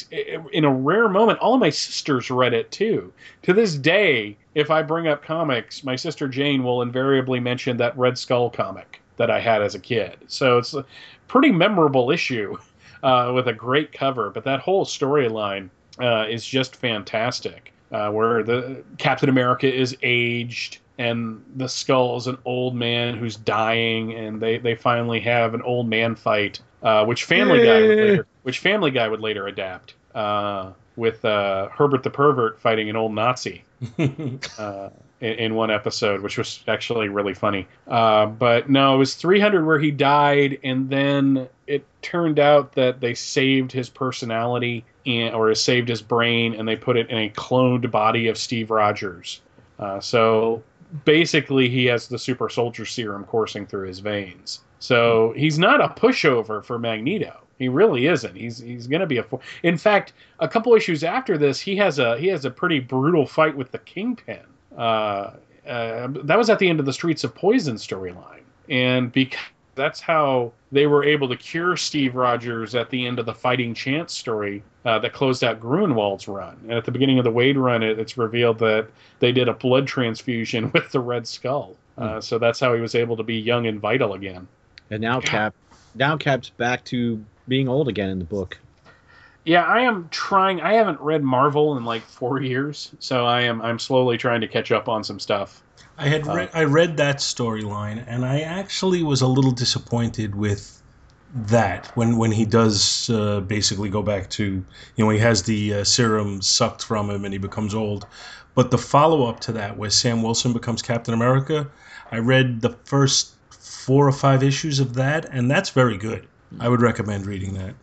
in a rare moment, all of my sisters read it too. To this day, if I bring up comics, my sister Jane will invariably mention that Red Skull comic that I had as a kid. So it's a pretty memorable issue uh, with a great cover. But that whole storyline uh, is just fantastic. Uh, where the Captain America is aged and the Skull is an old man who's dying, and they, they finally have an old man fight, uh, which Family Guy would later, which Family Guy would later adapt uh, with uh, Herbert the Pervert fighting an old Nazi. Uh, in, in one episode, which was actually really funny. Uh, but no, it was 300 where he died, and then it turned out that they saved his personality and, or saved his brain, and they put it in a cloned body of Steve Rogers. Uh, so basically, he has the super soldier serum coursing through his veins. So he's not a pushover for Magneto. He really isn't. He's he's going to be a. In fact, a couple issues after this, he has a he has a pretty brutal fight with the Kingpin. Uh, uh, that was at the end of the Streets of Poison storyline, and because that's how they were able to cure Steve Rogers at the end of the Fighting Chance story uh, that closed out Gruenwald's run. And at the beginning of the Wade run, it, it's revealed that they did a blood transfusion with the Red Skull. Uh, so that's how he was able to be young and vital again. And now Cap, now Cap's back to being old again in the book. Yeah, I am trying. I haven't read Marvel in like four years, so I am I'm slowly trying to catch up on some stuff. I had read I read that storyline, and I actually was a little disappointed with that when when he does uh, basically go back to you know he has the uh, serum sucked from him and he becomes old. But the follow up to that, where Sam Wilson becomes Captain America, I read the first four or five issues of that, and that's very good. I would recommend reading that.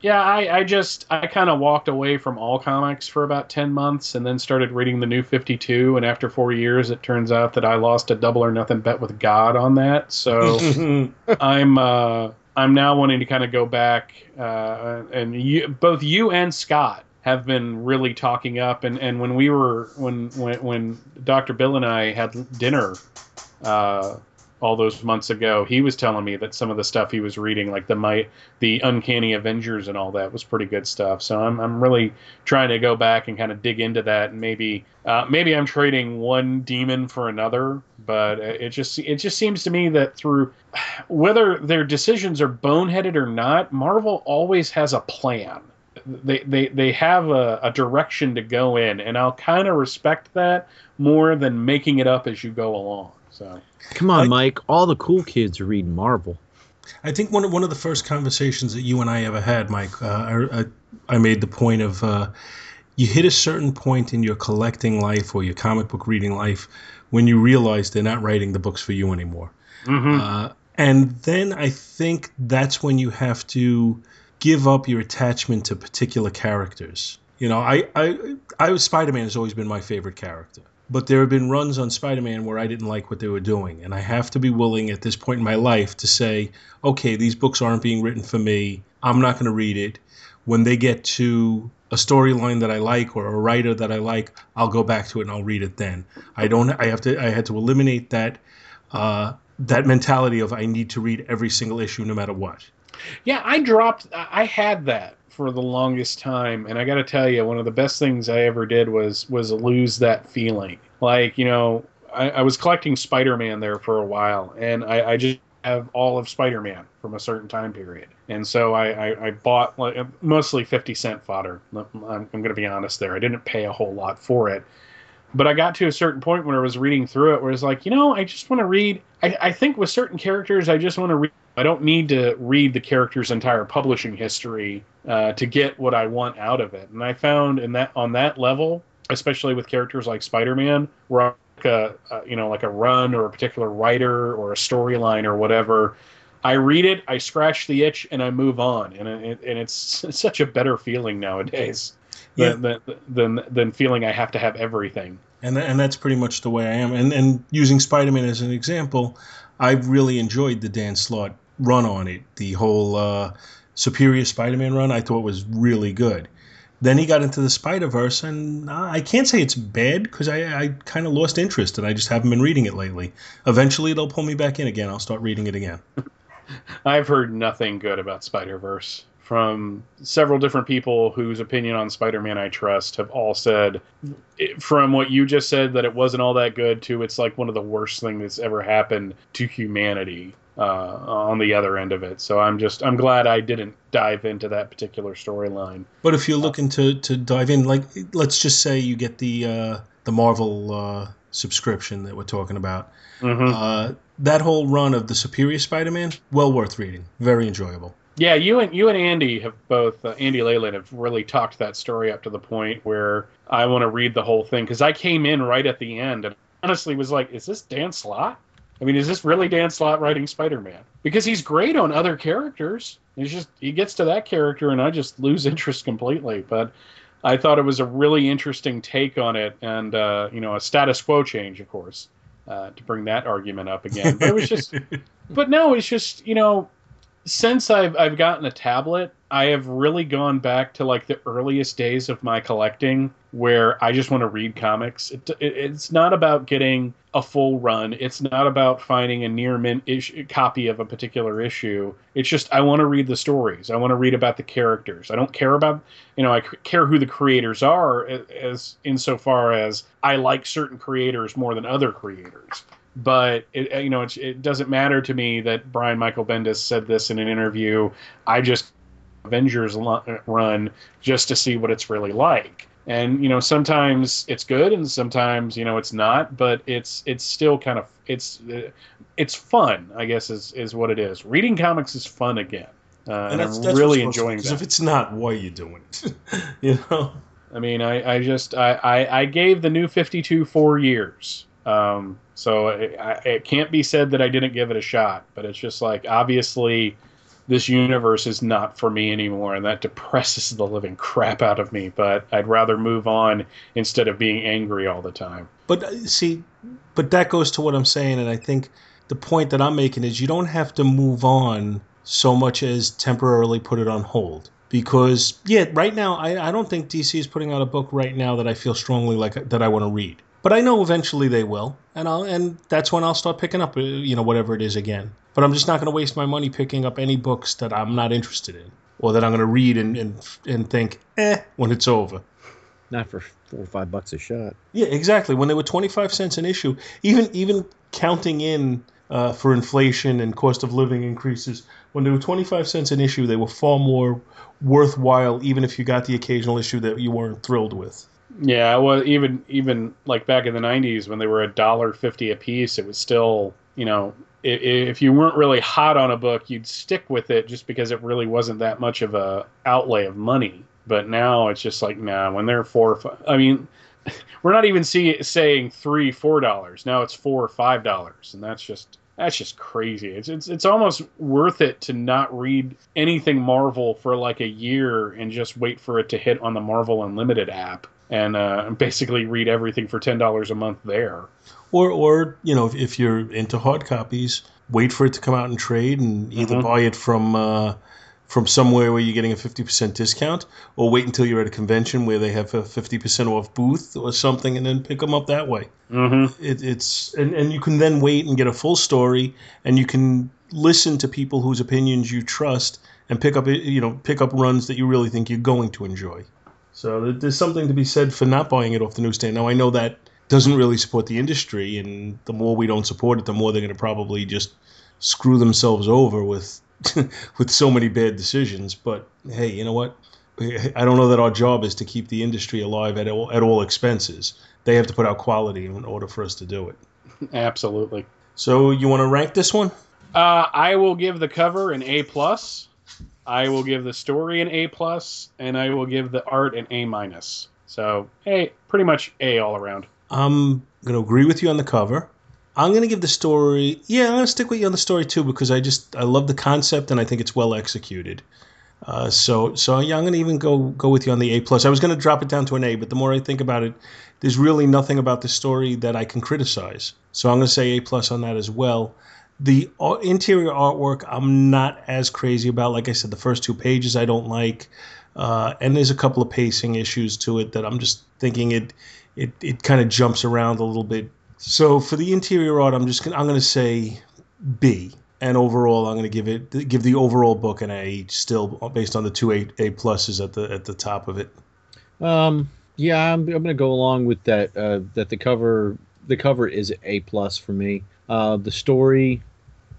Yeah, I, I just I kind of walked away from all comics for about ten months, and then started reading the New Fifty Two. And after four years, it turns out that I lost a double or nothing bet with God on that. So I'm uh, I'm now wanting to kind of go back, uh, and you, both you and Scott have been really talking up. And, and when we were when when when Doctor Bill and I had dinner. Uh, all those months ago, he was telling me that some of the stuff he was reading, like the might, the Uncanny Avengers and all that, was pretty good stuff. So I'm I'm really trying to go back and kind of dig into that, and maybe uh, maybe I'm trading one demon for another, but it just it just seems to me that through whether their decisions are boneheaded or not, Marvel always has a plan. They they they have a, a direction to go in, and I'll kind of respect that more than making it up as you go along. So. Come on, Like- Mike. All the cool kids are reading Marvel. I think one of, one of the first conversations that you and I ever had, Mike, uh, I, I, I made the point of uh, you hit a certain point in your collecting life or your comic book reading life when you realize they're not writing the books for you anymore. mhm. Uh, and then I think that's when you have to give up your attachment to particular characters. You know, I, I, I Spider Man has always been my favorite character. But there have been runs on Spider Man where I didn't like what they were doing. And I have to be willing at this point in my life to say, okay, these books aren't being written for me. I'm not going to read it. When they get to a storyline that I like or a writer that I like, I'll go back to it and I'll read it then. I don't. I have to. I had to eliminate that uh, that mentality of I need to read every single issue no matter what. Yeah, I dropped. I had that for the longest time, and I got to tell you, one of the best things I ever did was was lose that feeling. Like you know, I, I was collecting Spider-Man there for a while, and I, I just have all of Spider-Man from a certain time period, and so I, I, I bought like mostly fifty cent fodder. I'm, I'm going to be honest there. I didn't pay a whole lot for it. But I got to a certain point when I was reading through it where it's like, you know, I just want to read. I, I think with certain characters, I just want to read. I don't need to read the character's entire publishing history uh, to get what I want out of it. And I found in that on that level, especially with characters like Spider-Man, where like a, a you know like a run or a particular writer or a storyline or whatever, I read it, I scratch the itch, and I move on. And it, and it's, it's such a better feeling nowadays Yeah. than, than than feeling I have to have everything. and and that's pretty much the way I am. And and using Spider Man as an example, I really enjoyed the Dan Slott run on it. The whole uh, Superior Spider Man run I thought was really good. Then he got into the Spider Verse, and uh, I can't say it's bad because I, I kind of lost interest and I just haven't been reading it lately. Eventually, they'll pull me back in again. I'll start reading it again. I've heard nothing good about Spider Verse from several different people whose opinion on Spider Man I trust have all said, from what you just said, that it wasn't all that good, to it's like one of the worst things that's ever happened to humanity uh, on the other end of it. So I'm just, I'm glad I didn't dive into that particular storyline. But if you're looking to, to dive in, like let's just say you get the uh, the Marvel uh, subscription that we're talking about. Mhm. Uh, that whole run of the Superior Spider-Man, well worth reading. Very enjoyable. Yeah, you and you and Andy have both uh, Andy Leyland have really talked that story up to the point where I want to read the whole thing because I came in right at the end and honestly was like, is this Dan Slott? I mean, is this really Dan Slott writing Spider-Man? Because he's great on other characters. He's just he gets to that character and I just lose interest completely. But I thought it was a really interesting take on it and uh, you know a status quo change, of course, uh, to bring that argument up again. But it was just but no, it's just you know, since I've I've gotten a tablet, I have really gone back to like the earliest days of my collecting, where I just want to read comics. It, it, it's not about getting a full run. It's not about finding a near mint issue, copy of a particular issue. It's just I want to read the stories. I want to read about the characters. I don't care about you know I care who the creators are as insofar as I like certain creators more than other creators but it, uh, you know it's, it doesn't matter to me that Brian Michael Bendis said this in an interview. I just Avengers uh, run just to see what it's really like. And you know sometimes it's good and sometimes you know it's not, but it's it's still kind of it's uh, it's fun. I guess is is what it is. Reading comics is fun again, uh, and, I'm what's really enjoying. to be, enjoying 'cause that. If it's not, why are you doing it? you know. I mean, I, I just I, I, I gave the new 52 four years. Um, so it, I, it can't be said that I didn't give it a shot, but it's just like obviously this universe is not for me anymore, and that depresses the living crap out of me. But I'd rather move on instead of being angry all the time. But uh, see, but that goes to what I'm saying, and I think the point that I'm making is you don't have to move on so much as temporarily put it on hold. Because yeah, right now I, I don't think DC is putting out a book right now that I feel strongly like that I want to read. But I know eventually they will, and I'll and that's when I'll start picking up uh, you know whatever it is again. But I'm just not going to waste my money picking up any books that I'm not interested in or that I'm going to read and, and and think eh when it's over. Not for four or five bucks a shot. Yeah, exactly. When they were 25 cents an issue, even even counting in uh, for inflation and cost of living increases, when they were 25 cents an issue, they were far more worthwhile, even if you got the occasional issue that you weren't thrilled with. Yeah, well, even even like back in the '90s when they were a dollar fifty a piece, it was still you know i- i- if you weren't really hot on a book, you'd stick with it just because it really wasn't that much of a outlay of money. But now it's just like nah, when they're four, five, I mean, we're not even see, saying three, four dollars. Now it's four or five dollars, and that's just that's just crazy. It's it's it's almost worth it to not read anything Marvel for like a year and just wait for it to hit on the Marvel Unlimited app and uh, basically read everything for ten dollars a month there. Or, or you know, if, if you're into hard copies, wait for it to come out in trade and either Mhm. buy it from uh, from somewhere where you're getting a 50% discount, or wait until you're at a convention where they have a 50% off booth or something, and then pick them up that way. Mm-hmm. It, it's and, and you can then wait and get a full story, and you can listen to people whose opinions you trust, and pick up you know pick up runs that you really think you're going to enjoy. So there's something to be said for not buying it off the newsstand. Now I know that doesn't really support the industry, and the more we don't support it, the more they're going to probably just screw themselves over with with so many bad decisions. But hey, you know what? I don't know that our job is to keep the industry alive at all, at all expenses. They have to put out quality in order for us to do it. Absolutely. So you want to rank this one? Uh, I will give the cover an A plus. I will give the story an A plus, and I will give the art an A minus. So, hey, pretty much A all around. I'm to agree with you on the cover. I'm to give the story. Yeah, I'm to stick with you on the story too because I just I love the concept and I think it's well executed. Uh, so so yeah, I'm to even go go with you on the A plus. I was to drop it down to an A, but the more I think about it, there's really nothing about the story that I can criticize. So I'm to say A plus on that as well. The uh, interior artwork I'm not as crazy about. Like I said, the first two pages I don't like, uh, and there's a couple of pacing issues to it that I'm just thinking it it, it kind of jumps around a little bit. So for the interior art, I'm just gonna, I'm going to say B, and overall I'm going to give it give the overall book an A, still based on the two A, a pluses at the at the top of it. Um, yeah, I'm, I'm going to go along with that. Uh, that the cover the cover is A plus for me. Uh, the story,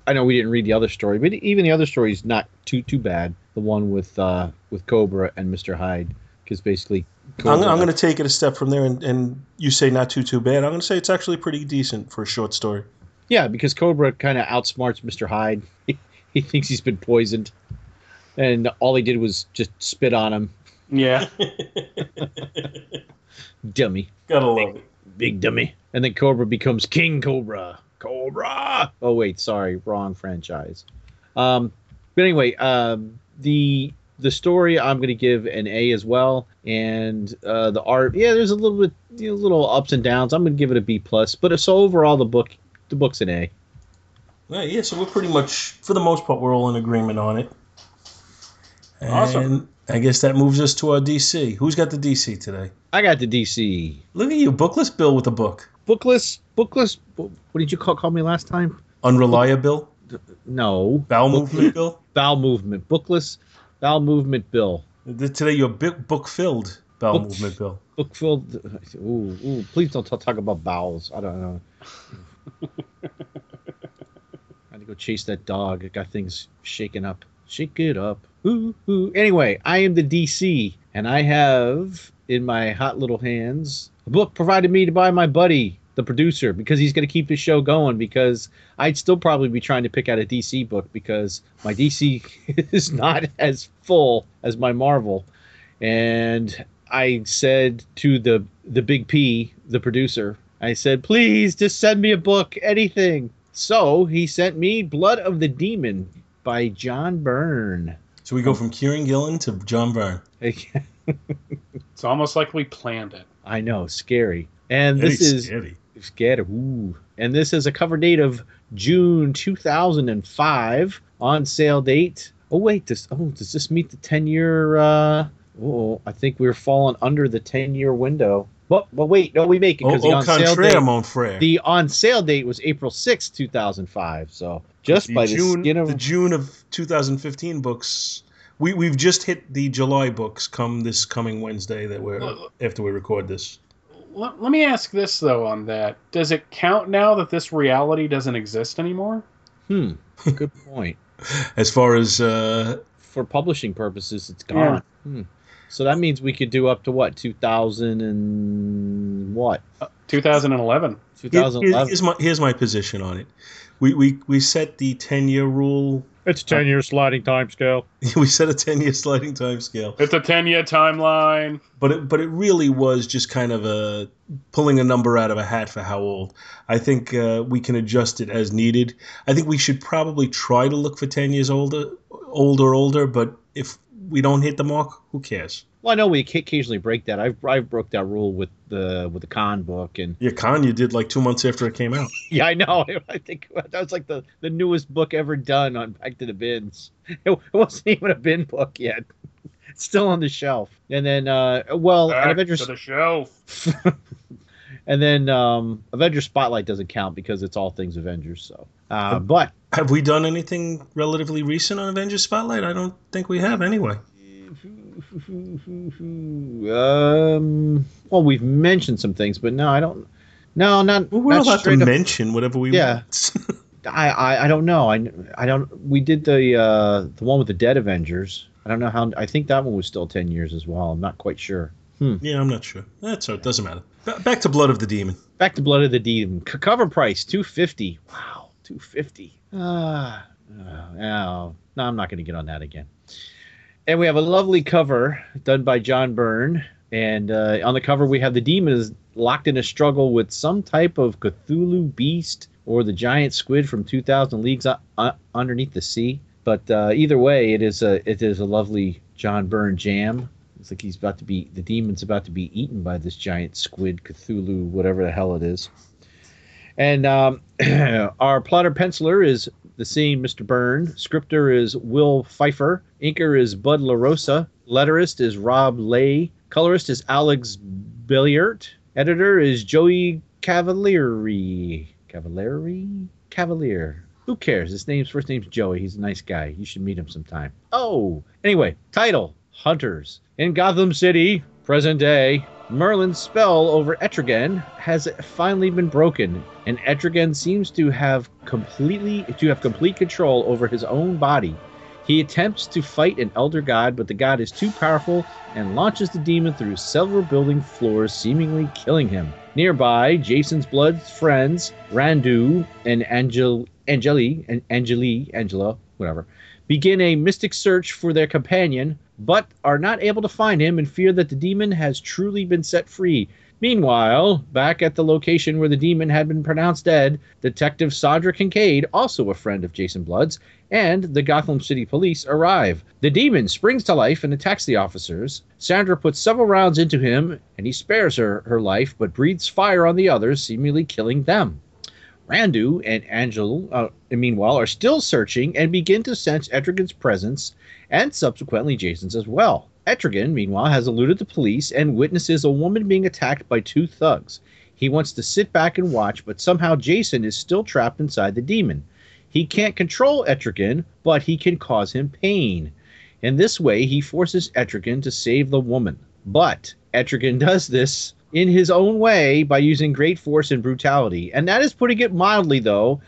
I know we didn't read the other story, but even the other story is not too too bad. The one with uh, with Cobra and Mister Hyde, because basically, I'm, I'm going to take it a step from there, and, and you say not too too bad. I'm going to say it's actually pretty decent for a short story. yeah, because Cobra kind of outsmarts Mister Hyde. he thinks he's been poisoned, and all he did was just spit on him, Yeah. dummy. Gotta love it. big dummy. And then Cobra becomes King Cobra. Cobra. Oh wait, sorry, wrong franchise. Um, but anyway, um, the the story I'm going to give an A as well, and uh, the art, yeah, there's a little bit, you know, little ups and downs. I'm going to give it a B plus. But so overall, the book, the book's an A. Well, yeah, so we're pretty much, for the most part, we're all in agreement on it. And Awesome. I guess that moves us to our DC. Who's got the DC today? I got the DC Look at you, bookless Bill with a book. Bookless, bookless. What did you call, call me last time? Unreliable No, bowel movement Bill. bowel movement, bookless, bowel movement bill. Today you're book filled bowel Book- movement Bill. book filled. Ooh, ooh, please don't talk about bowels. I don't know. I had to go chase that dog. It got things shaken up. Shake it up. Ooh, ooh. Anyway, I am the DC, and I have in my hot little hands a book provided me to buy my buddy, the producer, because he's going to keep the show going. Because I'd still probably be trying to pick out a DC book because my DC is not as full as my Marvel. And I said to the the big P, the producer, I said, please just send me a book, anything. So he sent me Blood of the Demon by John Byrne. So we go from Kieron Gillen to John Byrne. It's almost like we planned it. I know, scary. And this is Scary. Scary. Ooh. And this is a cover date of June 2005. On sale date. Oh wait, this oh does this meet the 10 year? Uh, oh, I think we're falling under the 10 year window. But but wait, no, we make it Au, because the on sale date. mon frère. The on sale date was April sixth, 2005. So just by June, the skin of the June of 2015 books. We we've just hit the July books. Come this coming Wednesday that we're Well- after we record this. Let, let me ask this though on that. Does it count now that this reality doesn't exist anymore? Hmm. Good point. As far as uh, For publishing purposes, it's gone. Hmm. So that means we could do up to what 2000 and what 2011. 2011. here's my here's my position on it. We we we set the 10 year rule. It's a 10 year sliding time scale. We set a 10 year sliding time scale. It's a 10 year timeline. but it, but it really was just kind of a pulling a number out of a hat for how old. I think uh, we can adjust it as needed. I think we should probably try to look for ten years older, older, older. But if we don't hit the mark, who cares? Well, I know we occasionally break that. I've I've broke that rule with the with the con book, and Yeah, Con, you did like two months after it came out. yeah, I know. I think that was like the the newest book ever done on Back to the Bins. It, it wasn't even a bin book yet. It's still on the shelf. And then, uh, well, and Back Avengers, to the shelf. and then um, Avengers Spotlight doesn't count because it's all things Avengers. So, uh, but Have we done anything relatively recent on Avengers Spotlight? I don't think we have anyway. Um, well, we've mentioned some things, but no, I don't. No, not. Well, not allowed to up- mention whatever we Yeah. want. I, I I don't know. I I don't. We did the uh the one with the dead Avengers. I don't know how. I think that one was still ten years as well. I'm not quite sure. yeah, I'm not sure. That's all. It doesn't matter. Ba- Back to Blood of the Demon. Back to Blood of the Demon. C- cover price two fifty. Wow, two fifty. Ah, uh, no, no, I'm not going to get on that again. And we have a lovely cover done by John Byrne. And uh, on the cover, we have the demon is locked in a struggle with some type of Cthulhu beast or the giant squid from 2,000 Leagues Underneath the Sea. But uh, either way, it is a it is a lovely John Byrne jam. It's like he's about to be the demon's about to be eaten by this giant squid, Cthulhu, whatever the hell it is. And um, our plotter penciler is the same Mr. Byrne. Scripter is Will Pfeifer. Inker is Bud LaRosa. Letterist is Rob Leigh. Colorist is Alex Bleyaert. Editor is Joey Cavalieri. Cavalieri? Cavalier. Who cares? His name's first name's Joey. He's a nice guy. You should meet him sometime. Oh, anyway, title Hunters. In Gotham City, present day, Merlin's spell over Etrigan has finally been broken, and Etrigan seems to have completely to have complete control over his own body. He attempts to fight an elder god, but the god is too powerful and launches the demon through several building floors, seemingly killing him. Nearby, Jason's blood friends, Randu and Angel Angeli and Angeli, Angela, whatever, begin a mystic search for their companion, but are not able to find him and fear that the demon has truly been set free. Meanwhile, back at the location where the demon had been pronounced dead, Detective Sandra Kincaid, also a friend of Jason Blood's, and the Gotham City Police arrive. The demon springs to life and attacks the officers. Sandra puts several rounds into him, and he spares her her life, but breathes fire on the others, seemingly killing them. Randu and Angel, uh, meanwhile, are still searching and begin to sense Etrigan's presence and subsequently Jason's as well. Etrigan, meanwhile, has eluded the police and witnesses a woman being attacked by two thugs. He wants to sit back and watch, but somehow Jason is still trapped inside the demon. He can't control Etrigan, but he can cause him pain. In this way, he forces Etrigan to save the woman. But Etrigan does this in his own way by using great force and brutality. And that is putting it mildly, though,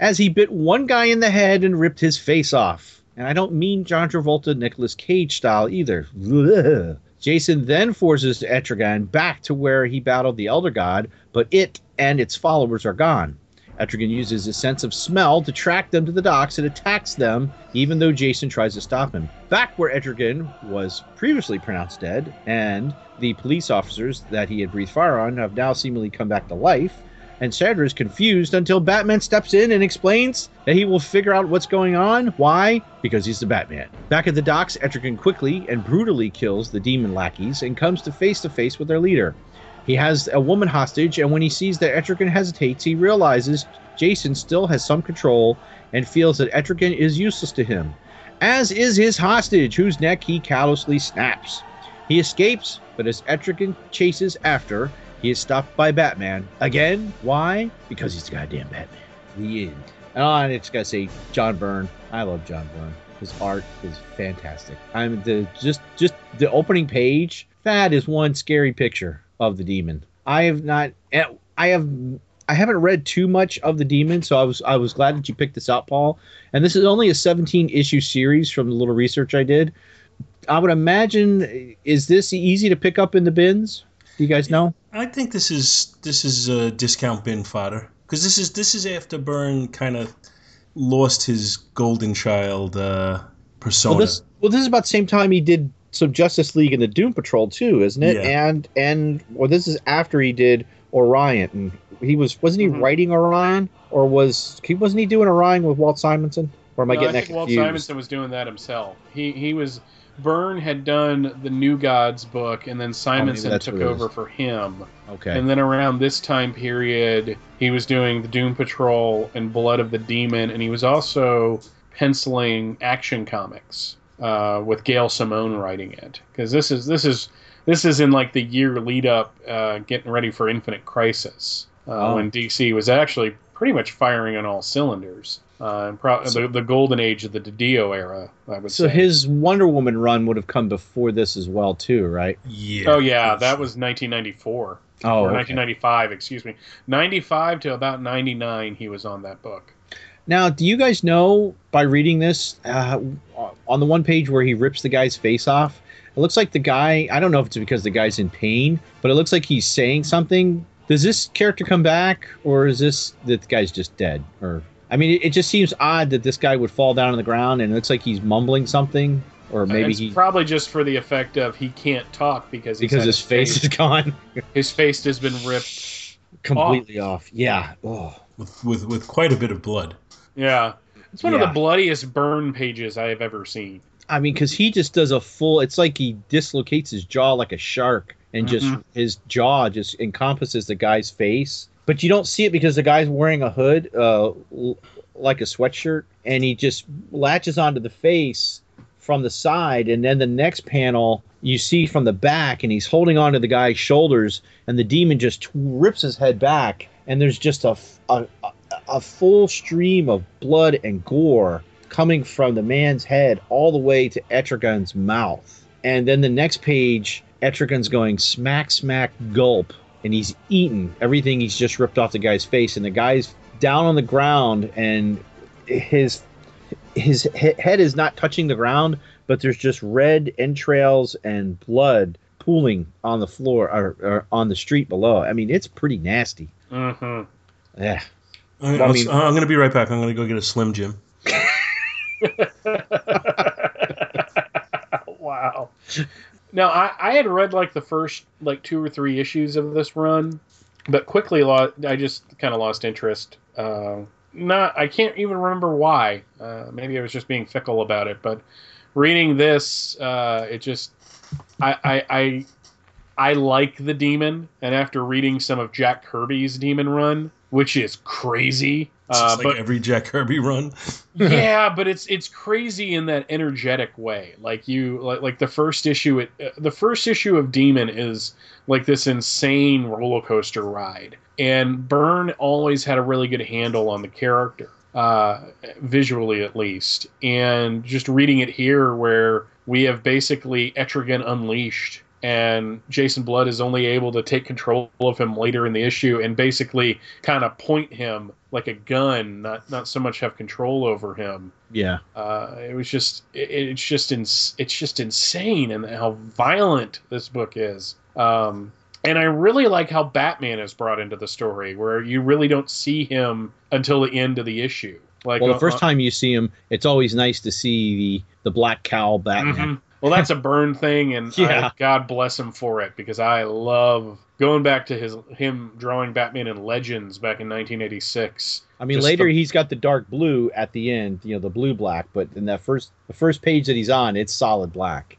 as he bit one guy in the head and ripped his face off. And I don't mean John Travolta, Nicolas Cage style either. Jason then forces Etrigan back to where he battled the Elder God, but it and its followers are gone. Etrigan uses his sense of smell to track them to the docks and attacks them, even though Jason tries to stop him. Back where Etrigan was previously pronounced dead, and the police officers that he had breathed fire on have now seemingly come back to life. And Sandra is confused until Batman steps in and explains that he will figure out what's going on. Why? Because he's the Batman. Back at the docks, Etrigan quickly and brutally kills the demon lackeys and comes to face to face with their leader. He has a woman hostage, and when he sees that Etrigan hesitates, he realizes Jason still has some control and feels that Etrigan is useless to him, as is his hostage, whose neck he callously snaps. He escapes, but as Etrigan chases after, he is stopped by Batman. Again, why? Because he's the goddamn Batman. The end. And I just gotta say, John Byrne. I love John Byrne. His art is fantastic. I'm the just just the opening page. That is one scary picture of the demon. I have not. eh, I have. I haven't read too much of the demon, so I was I was glad that you picked this out, Paul. And this is only a 17 issue series from the little research I did. I would imagine is this easy to pick up in the bins? Do you guys know? I think this is this is a discount bin fodder because this is this is after Byrne kind of lost his golden child uh, persona. Well, this well, this is about the same time he did some Justice League and the Doom Patrol too, isn't it? Yeah. And and well, this is after he did Orion, and he was wasn't he Mhm. writing Orion, or was he wasn't he doing Orion with Walt Simonson? Or am I No, getting I that think Walt confused? Simonson was doing that himself. He he was Byrne had done the New Gods book, and then Simonson that's took over for him. Okay. And then around this time period, he was doing the Doom Patrol and Blood of the Demon, and he was also penciling Action Comics uh, with Gail Simone writing it. Because this is this is this is in like the year lead up, uh, getting ready for Infinite Crisis, uh, Oh. when DC was actually pretty much firing on all cylinders. Uh, and pro- the, the golden age of the Didio era, I would so say. his Wonder Woman run would have come before this as well too, right? yeah. Oh yeah, that was 1994 Oh, or okay. 1995, excuse me. 95 to about 99, he was on that book. Now, do you guys know by reading this uh, on the one page where he rips the guy's face off? It looks like the guy. I don't know if it's because the guy's in pain, but it looks like he's saying something. Does this character come back, or is this that the guy's just dead? Or I mean, it, it just seems odd that this guy would fall down on the ground and it looks like he's mumbling something, or uh, maybe it's he probably just for the effect of he can't talk because because had his face is gone his face has been ripped. completely off. Yeah. Oh. with, with with quite a bit of blood. Yeah, it's one of the bloodiest Byrne pages I have ever seen. I mean, because he just does a full. It's like he dislocates his jaw like a shark, and just Mhm. his jaw just encompasses the guy's face. But you don't see it because the guy's wearing a hood, uh, l- like a sweatshirt, and he just latches onto the face from the side, and then the next panel you see from the back, and he's holding onto the guy's shoulders, and the demon just rips his head back, and there's just a a full stream of blood and gore coming from the man's head all the way to Etrigan's mouth. And then the next page, Etrigan's going smack, smack, gulp, and he's eaten everything he's just ripped off the guy's face. And the guy's down on the ground, and his his he- head is not touching the ground, but there's just red entrails and blood pooling on the floor or, or on the street below. I mean, it's pretty nasty. hmm Yeah. I, Well, I mean- I'm going to be right back. I'm going to go get a Slim Jim. wow. Now I, I had read like the first like two or three issues of this run, but quickly lost. I just kind of lost interest. Uh, not I can't even remember why. Uh, maybe I was just being fickle about it. But reading this, uh, it just I, I I I like the demon, and after reading some of Jack Kirby's Demon Run, which is crazy, uh, like but every Jack Kirby run. yeah, but it's it's crazy in that energetic way. Like you like like the first issue it, uh, the first issue of Demon is like this insane roller coaster ride. And Byrne always had a really good handle on the character. Uh, visually at least, and just reading it here, where we have basically Etrigan unleashed, and Jason Blood is only able to take control of him later in the issue, and basically kind of point him like a gun, not not so much have control over him. Yeah. Uh, it was just it, it's just ins- it's just insane and how violent this book is. Um, and I really like how Batman is brought into the story, where you really don't see him until the end of the issue. Like Well, the uh, first uh, time you see him, it's always nice to see the the black cowl Batman. mhm. Well, that's a Byrne thing, and Yeah. I, God bless him for it because I love going back to his him drawing Batman in Legends back in 1986. I mean, Just later the- he's got the dark blue at the end, you know, the blue black. But in that first, the first page that he's on, it's solid black.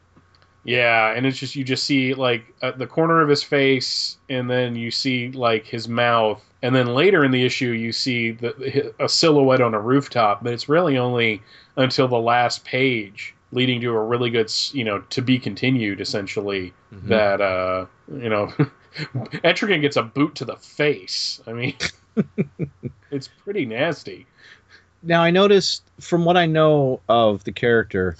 Yeah, and it's just you just see like at the corner of his face, and then you see like his mouth, and then later in the issue you see the a silhouette on a rooftop, but it's really only until the last page, leading to a really good, you know, to be continued essentially. Mm-hmm. That uh, you know, Etrigan gets a boot to the face. I mean, it's pretty nasty. Now I noticed from what I know of the character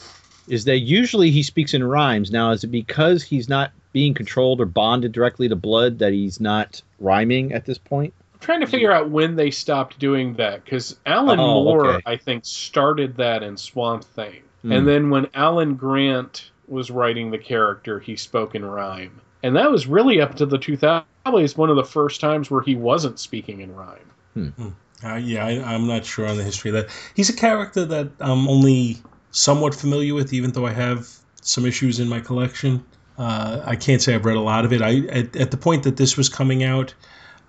is that usually he speaks in rhymes. Now is it because he's not being controlled or bonded directly to blood that he's not rhyming at this point? I'm trying to figure out when they stopped doing that because Alan Oh, Moore, okay. I think, started that in Swamp Thing, Hmm. and then when Alan Grant was writing the character, he spoke in rhyme, and that was really up to the 2000s. Probably is one of the first times where he wasn't speaking in rhyme. Uh, yeah, I, I'm not sure on the history of that. He's a character that I'm only somewhat familiar with, even though I have some issues in my collection. Uh, I can't say I've read a lot of it. I at, at the point that this was coming out,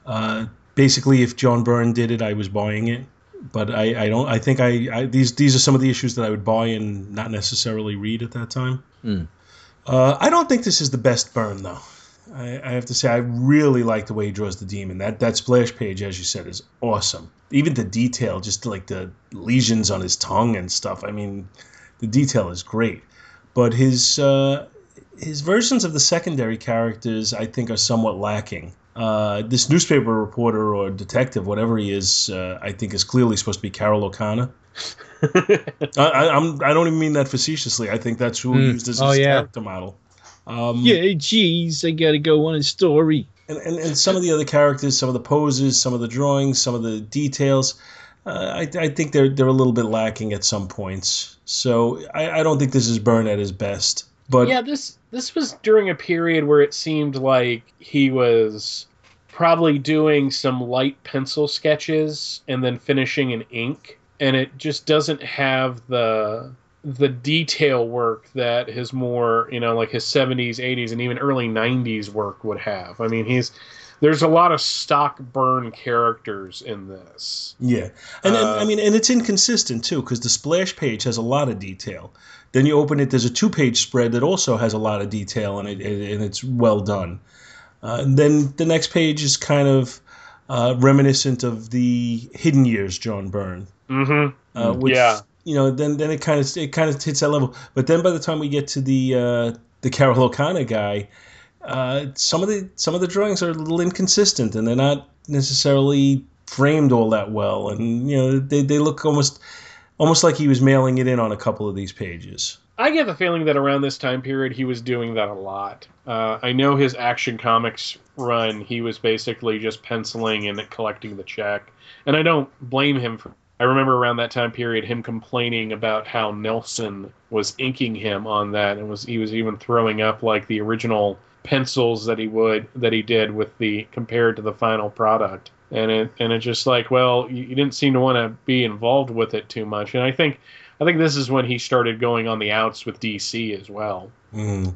uh, basically, if John Byrne did it, I was buying it. But I, I don't. I think I, I these these are some of the issues that I would buy and not necessarily read at that time. Hmm. Uh, I don't think this is the best Byrne though. I, I have to say I really like the way he draws the demon. That that splash page, as you said, is awesome. Even the detail, just like the lesions on his tongue and stuff. I mean, the detail is great. But his uh, his versions of the secondary characters, I think, are somewhat lacking. Uh, this newspaper reporter or detective, whatever he is, uh, I think is clearly supposed to be Carroll O'Connor. I, I'm, I don't even mean that facetiously. I think that's who he Mm. used as his Oh, yeah. character model. Um, Yeah, geez, I gotta go on a story. and, and, and some of the other characters, some of the poses, some of the drawings, some of the details, uh, I, I think they're they're a little bit lacking at some points. So I, I don't think this is Byrne at his best. But yeah, this this was during a period where it seemed like he was probably doing some light pencil sketches and then finishing in ink, and it just doesn't have the the detail work that his more you know like his 70s 80s and even early 90s work would have. I mean he's there's a lot of stock Byrne characters in this. Yeah, and, and Uh, I mean, and it's inconsistent too because the splash page has a lot of detail. Then you open it, there's a two-page spread that also has a lot of detail, and it and it's well done. Uh, and then the next page is kind of uh, reminiscent of the Hidden Years John Byrne, mm-hmm uh, which Yeah. you know then then it kind of it kind of hits that level. But then by the time we get to the uh, the Carroll O'Connor guy, uh, some of the some of the drawings are a little inconsistent and they're not necessarily framed all that well, and you know they, they look almost almost like he was mailing it in on a couple of these pages. I get the feeling that around this time period he was doing that a lot. Uh, I know his Action Comics run, he was basically just penciling and collecting the check. And I don't blame him for. I remember around that time period him complaining about how Nelson was inking him on that, and was he was even throwing up like the original pencils that he would that he did with the compared to the final product. And it and it's just like, well, you, you didn't seem to want to be involved with it too much. And I think I think this is when he started going on the outs with DC as well. Mm.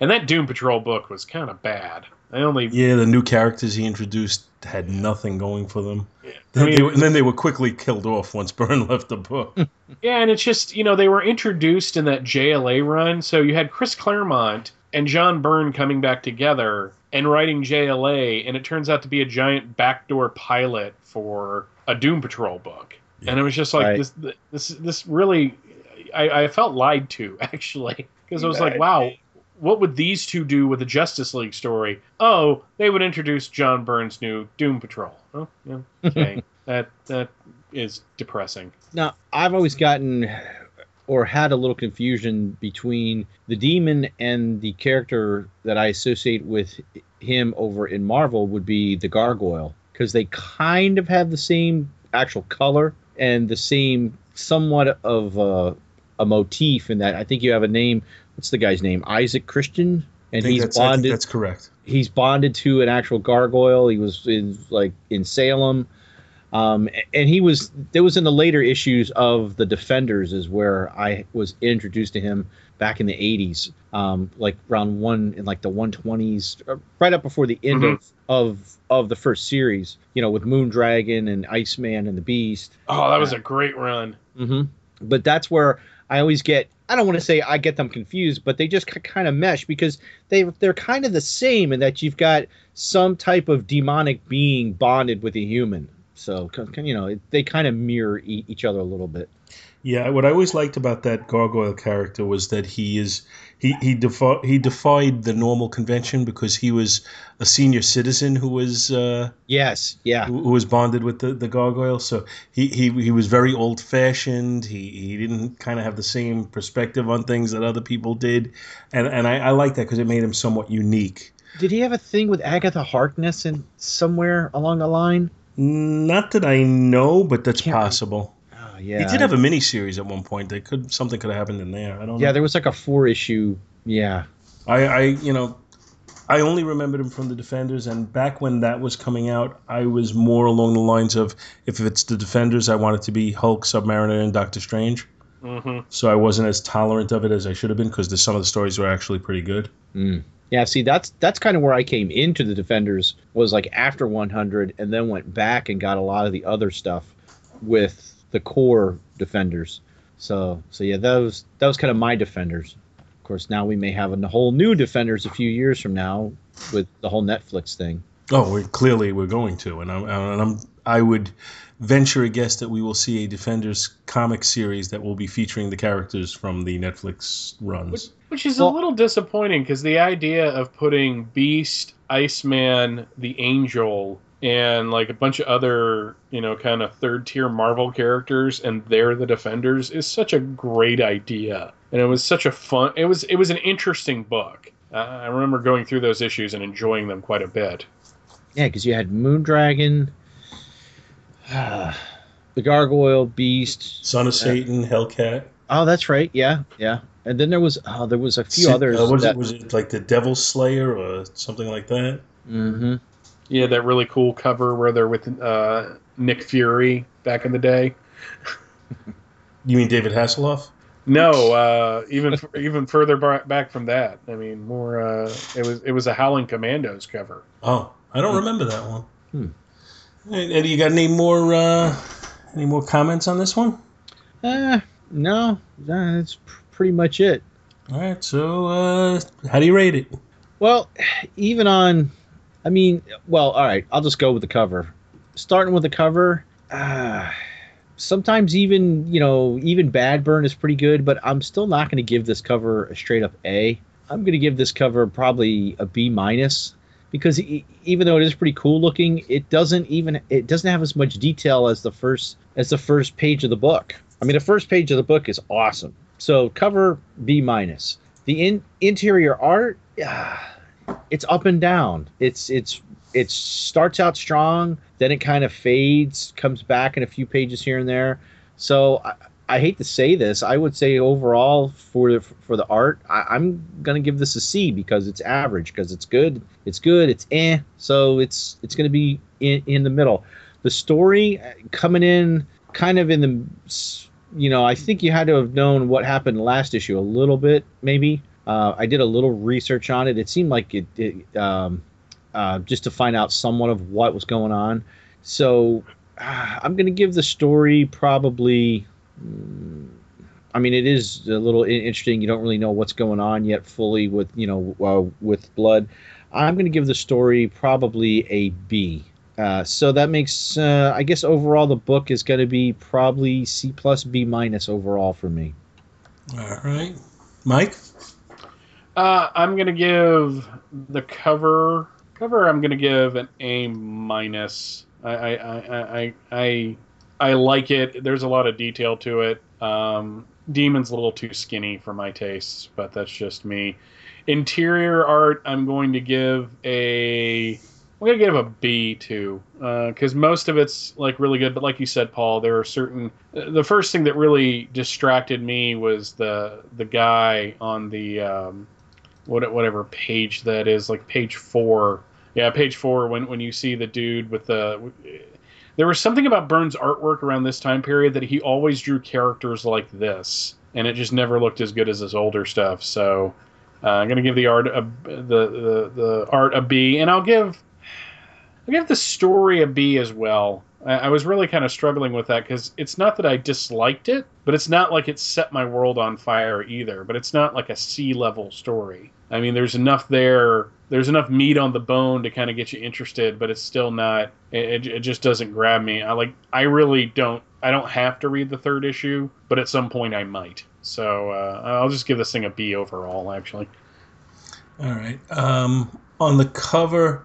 And that Doom Patrol book was kind of bad. I only Yeah, the new characters he introduced had nothing going for them. I Then mean- they and then they were quickly killed off once Byrne left the book. yeah, and it's just you know they were introduced in that JLA run, so you had Chris Claremont and John Byrne coming back together and writing JLA, and it turns out to be a giant backdoor pilot for a Doom Patrol book, and it was just like Right. this this this really I, I felt lied to actually because I was like wow. What would these two do with a Justice League story? Oh, they would introduce John Byrne's new Doom Patrol. Oh, yeah, okay, that that is depressing. Now, I've always gotten or had a little confusion between the demon and the character that I associate with him over in Marvel would be the gargoyle because they kind of have the same actual color and the same somewhat of a, a motif in that I think you have a name. What's the guy's name? Isaac Christian, and he's that's, I think bonded that's correct. he's bonded to an actual gargoyle. He was in like in Salem. Um, and he was there was in the later issues of the Defenders is where I was introduced to him back in the 80s, um, like around one in like the 120s, uh, right up before the end Mhm. of, of of the first series. You know, with Moondragon and Iceman and the Beast. Oh, that was a great run. hmm But that's where I always get. I don't want to say I get them confused, but they just kind of mesh because they they're kind of the same in that you've got some type of demonic being bonded with a human. So you know they kind of mirror each other a little bit. Yeah, what I always liked about that gargoyle character was that he is he he defi- he defied the normal convention because he was a senior citizen who was uh, Yes, yeah, who, who was bonded with the, the gargoyle. So he, he he was very old fashioned. He he didn't kind of have the same perspective on things that other people did, and and I, I like that because it made him somewhat unique. Did he have a thing with Agatha Harkness in somewhere along the line? Not that I know, but that's Can't- possible. Oh, yeah, He did have a mini series at one point. They could something could have happened in there. I don't know. yeah. There was like a four issue. Yeah, I, I you know I only remembered him from the Defenders, and back when that was coming out, I was more along the lines of if it's the Defenders, I want it to be Hulk, Submariner, and Doctor Strange. hmm So I wasn't as tolerant of it as I should have been because some of the stories were actually pretty good. Mm. Yeah, see, that's that's kind of where I came into the Defenders was like after 100, and then went back and got a lot of the other stuff with the core Defenders. So, so yeah, was that was kind of my Defenders. Of course, now we may have a whole new Defenders a few years from now with the whole Netflix thing. Oh, we're, clearly we're going to, and I'm, and I'm I would venture a guess that we will see a Defenders comic series that will be featuring the characters from the Netflix runs. Which is Well- a little disappointing because the idea of putting Beast, Iceman, the Angel, and like a bunch of other, you know, kind of third tier Marvel characters and they're the defenders is such a great idea. And it was such a fun it was it was an interesting book. Uh, I remember going through those issues and enjoying them quite a bit. Yeah, because you had Moondragon, the Gargoyle, Beast. Son of Satan, Hellcat. Oh, that's right. Yeah, yeah. And then there was oh, there was a few Sin- others. uh, was, that, it, was it like the Devil Slayer or something like that? Mm hmm Yeah, that really cool cover where they're with uh, Nick Fury back in the day. You mean David Hasselhoff? No, uh, even even further back from that. I mean, more. Uh, it was it was a Howling Commandos cover. Oh, I don't remember that one. Hmm. Eddie, you got any more uh, any more comments on this one? Uh, no, that's pretty much it. All right, so uh, how do you rate it? Well, even on, I mean, well, all right, I'll just go with the cover. Starting with the cover, uh, sometimes even, you know, even Bad Byrne is pretty good, but I'm still not going to give this cover a straight up A. I'm going to give this cover probably a B minus because even though it is pretty cool looking, it doesn't even it doesn't have as much detail as the first as the first page of the book. I mean, the first page of the book is awesome. So cover B minus. The in, interior art, ah, it's up and down. It's it's it starts out strong, then it kind of fades, comes back in a few pages here and there. So I, hate to say this, I would say overall for the, for the art, I, I'm gonna give this a C because it's average because it's good, it's good, it's eh. So it's it's gonna be in, in the middle. The story uh, coming in kind of in the you know I think you had to have known what happened last issue a little bit maybe. Uh, I did a little research on it. It seemed like it, it um, uh, just to find out somewhat of what was going on. So uh, I'm to give the story probably. Mm, I mean, it is a little interesting. You don't really know what's going on yet fully with you know uh, with blood. I'm going to give the story probably a B. Uh, so that makes, uh, I guess, overall the book is going to be probably C plus B minus overall for me. All right, Mike. Uh, I'm gonna give the cover cover. I'm gonna give an A minus. I I, I I I I like it. There's a lot of detail to it. Um, Demon's a little too skinny for my tastes, but that's just me. Interior art, I'm going to give a. I'm gonna give a B too, because most of it's like really good. But like you said, Paul, there are certain. The first thing that really distracted me was the the guy on the um, what whatever page that is, like page four. Yeah, page four. When when you see the dude with the there was something about Byrne's artwork around this time period that he always drew characters like this, and it just never looked as good as his older stuff. So uh, I'm gonna give the art a, the, the the art a B, and I'll give I'll give the story a B as well. I, I was really kind of struggling with that because it's not that I disliked it, but it's not like it set my world on fire either. But it's not like a C level story. I mean, there's enough there. There's enough meat on the bone to kind of get you interested, but it's still not. It, it just doesn't grab me. I like. I really don't. I don't have to read the third issue, but at some point I might. So uh, I'll just give this thing a B overall. Actually. All right. Um, on the cover,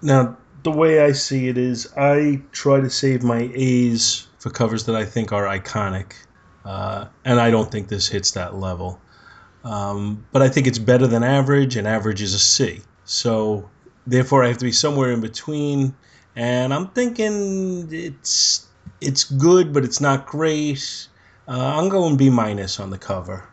now the way I see it is, I try to save my A's for covers that I think are iconic, uh, and I don't think this hits that level. Um, but I think it's better than average, and average is a C. So therefore, I have to be somewhere in between. And I'm thinking it's it's good, but it's not great. Uh, I'm going B minus on the cover.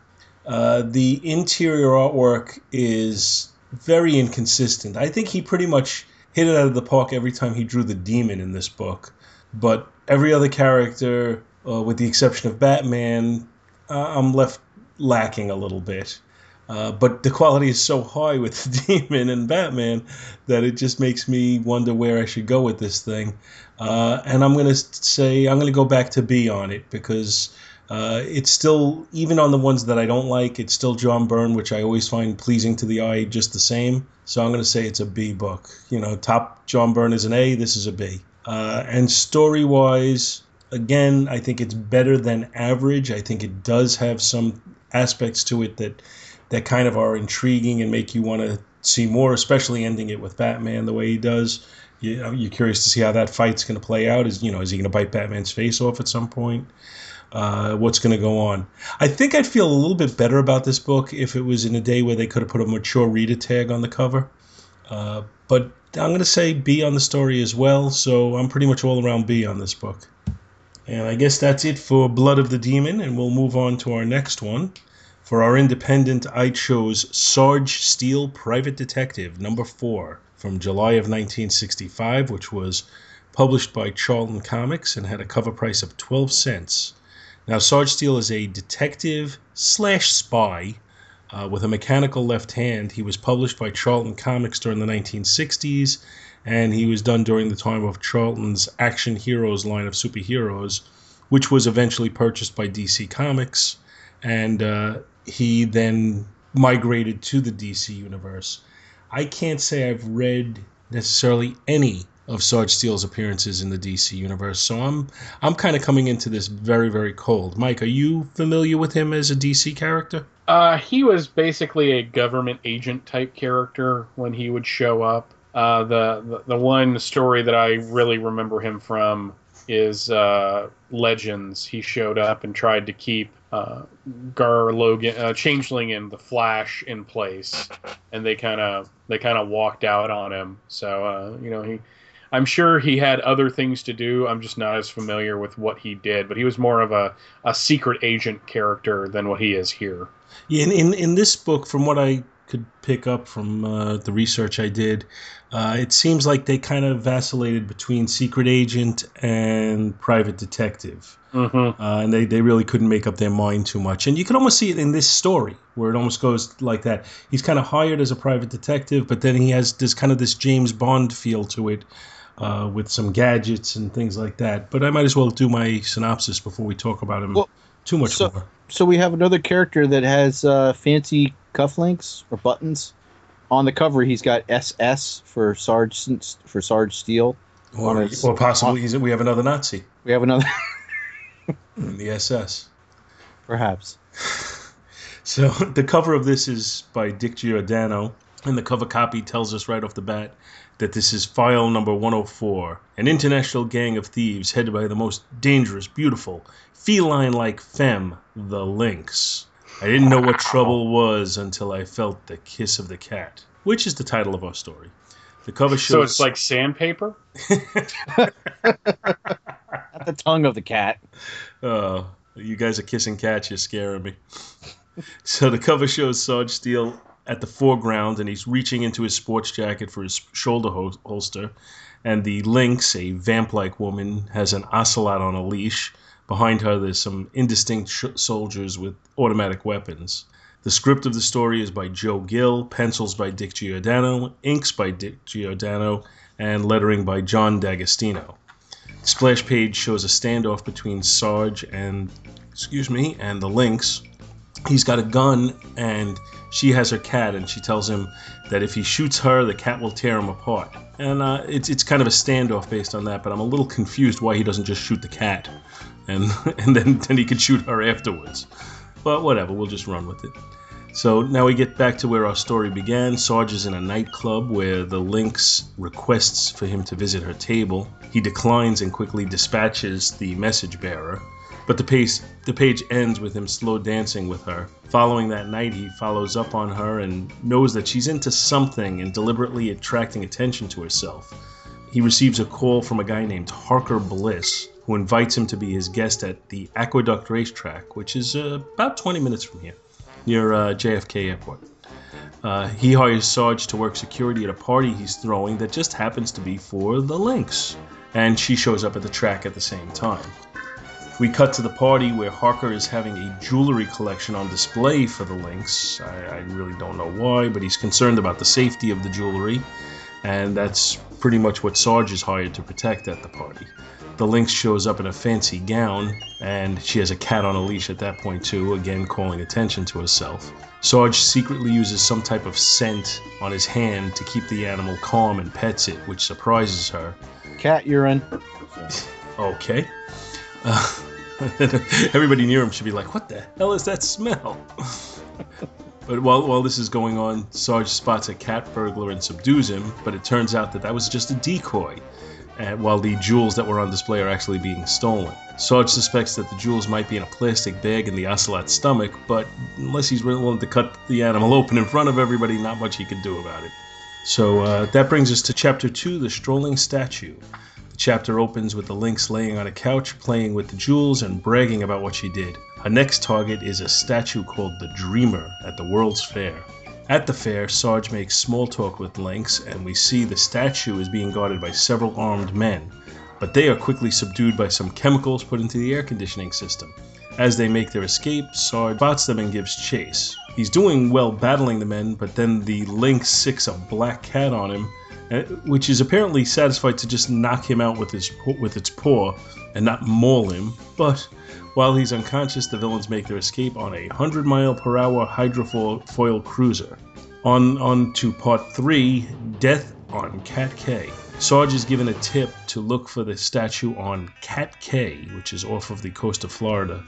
Uh, the interior artwork is very inconsistent. I think he pretty much hit it out of the park every time he drew the demon in this book. But every other character, uh, with the exception of Batman, uh, I'm left lacking a little bit. Uh, but the quality is so high with the demon and Batman that it just makes me wonder where I should go with this thing. Uh, and I'm to say I'm to go back to B on it because uh, it's still, even on the ones that I don't like, it's still John Byrne, which I always find pleasing to the eye just the same. So I'm going to say it's a B book. You know, top John Byrne is an A, this is a B. Uh, and story wise, again, I think it's better than average. I think it does have some aspects to it that that kind of are intriguing and make you want to see more, especially ending it with Batman the way he does. You, are curious to see how that fight's going to play out. Is you know, is he going to bite Batman's face off at some point? Uh, what's going to go on? I think I'd feel a little bit better about this book if it was in a day where they could have put a mature reader tag on the cover. Uh, but I'm going to say B on the story as well. So I'm pretty much all around B on this book. And I guess that's it for Blood of the Demon, and we'll move on to our next one. For our independent, I chose Sarge Steel Private Detective, number four, from July of 1965, which was published by Charlton Comics and had a cover price of 12 cents. Now, Sarge Steel is a detective slash spy uh, with a mechanical left hand. He was published by Charlton Comics during the 1960s, and he was done during the time of Charlton's Action Heroes line of superheroes, which was eventually purchased by DC Comics. And uh, he then migrated to the DC universe. I can't say I've read necessarily any of Sarge Steel's appearances in the DC universe, so I'm I'm kind of coming into this very very cold. Mike, are you familiar with him as a DC character? Uh, he was basically a government agent type character when he would show up. Uh, the, the the one story that I really remember him from is uh, Legends. He showed up and tried to keep uh, Gar Logan, uh, Changeling, and the Flash in place, and they kind of they kind of walked out on him. So uh, you know he. I'm sure he had other things to do. I'm just not as familiar with what he did, but he was more of a, a secret agent character than what he is here. Yeah, in, in, in this book, from what I could pick up from uh, the research I did, uh, it seems like they kind of vacillated between secret agent and private detective. Mm-hmm. Uh, and they, they really couldn't make up their mind too much. And you can almost see it in this story where it almost goes like that. He's kind of hired as a private detective, but then he has this kind of this James Bond feel to it. Uh, with some gadgets and things like that, but I might as well do my synopsis before we talk about him Well, too much so- more. So we have another character that has uh, fancy cufflinks or buttons. On the cover, he's got SS for Sarge for Sarge Steel. Or, his- or possibly he's, we have another Nazi We have another, the SS. perhaps. So the cover of this is by Dick Giordano, and the cover copy tells us right off the bat that this is file number 104, an international gang of thieves headed by the most dangerous, beautiful, feline-like femme, the Lynx. I didn't know what trouble was until I felt the kiss of the cat, which is the title of our story. The cover shows. So it's like sandpaper. At the tongue of the cat. Oh, you guys are kissing cats. You're scaring me. so the cover shows Sarge Steel at the foreground, and he's reaching into his sports jacket for his shoulder hol- holster. And the Lynx, a vamp-like woman, has an ocelot on a leash. Behind her, there's some indistinct sh- soldiers with automatic weapons. The script of the story is by Joe Gill, pencils by Dick Giordano, inks by Dick Giordano, and lettering by Jon D'Agostino. Splash page shows a standoff between Sarge and, excuse me, and the Lynx. He's got a gun, and she has her cat, and she tells him that if he shoots her, the cat will tear him apart. And uh, it's it's kind of a standoff based on that, but I'm a little confused why he doesn't just shoot the cat, and and then then he could shoot her afterwards. But whatever, we'll just run with it. So now we get back to where our story began. Sarge is in a nightclub where the Lynx requests for him to visit her table. He declines and quickly dispatches the message bearer. But the page, the page ends with him slow dancing with her. Following that night, he follows up on her and knows that she's into something and deliberately attracting attention to herself. He receives a call from a guy named Harker Bliss, who invites him to be his guest at the Aqueduct Racetrack, which is uh, about 20 minutes from here, near uh, JFK Airport. Uh, he hires Sarge to work security at a party he's throwing that just happens to be for the Lynx, and she shows up at the track at the same time. We cut to the party where Harker is having a jewelry collection on display for the Lynx. I, I really don't know why, but he's concerned about the safety of the jewelry, and that's pretty much what Sarge is hired to protect at the party. The Lynx shows up in a fancy gown, and she has a cat on a leash at that point, too, again calling attention to herself. Sarge secretly uses some type of scent on his hand to keep the animal calm and pets it, which surprises her. Cat urine. Okay. Uh, everybody near him should be like, what the hell is that smell? but while, while this is going on, Sarge spots a cat burglar and subdues him, but it turns out that that was just a decoy, and while the jewels that were on display are actually being stolen. Sarge suspects that the jewels might be in a plastic bag in the ocelot's stomach, but unless he's willing to cut the animal open in front of everybody, not much he can do about it. So uh, that brings us to chapter two The Strolling Statue. Chapter opens with the lynx laying on a couch, playing with the jewels, and bragging about what she did. Her next target is a statue called the Dreamer at the World's Fair. At the fair, Sarge makes small talk with Lynx, and we see the statue is being guarded by several armed men, but they are quickly subdued by some chemicals put into the air conditioning system. As they make their escape, Sarge spots them and gives chase. He's doing well battling the men, but then the lynx sicks a black cat on him, Uh, which is apparently satisfied to just knock him out with his with its paw and not maul him. But while he's unconscious, the villains make their escape on a 100 mile per hour hydrofoil cruiser. On on to part three, Death on Cat Cay. Sarge is given a tip to look for the statue on Cat Cay, which is off of the coast of Florida.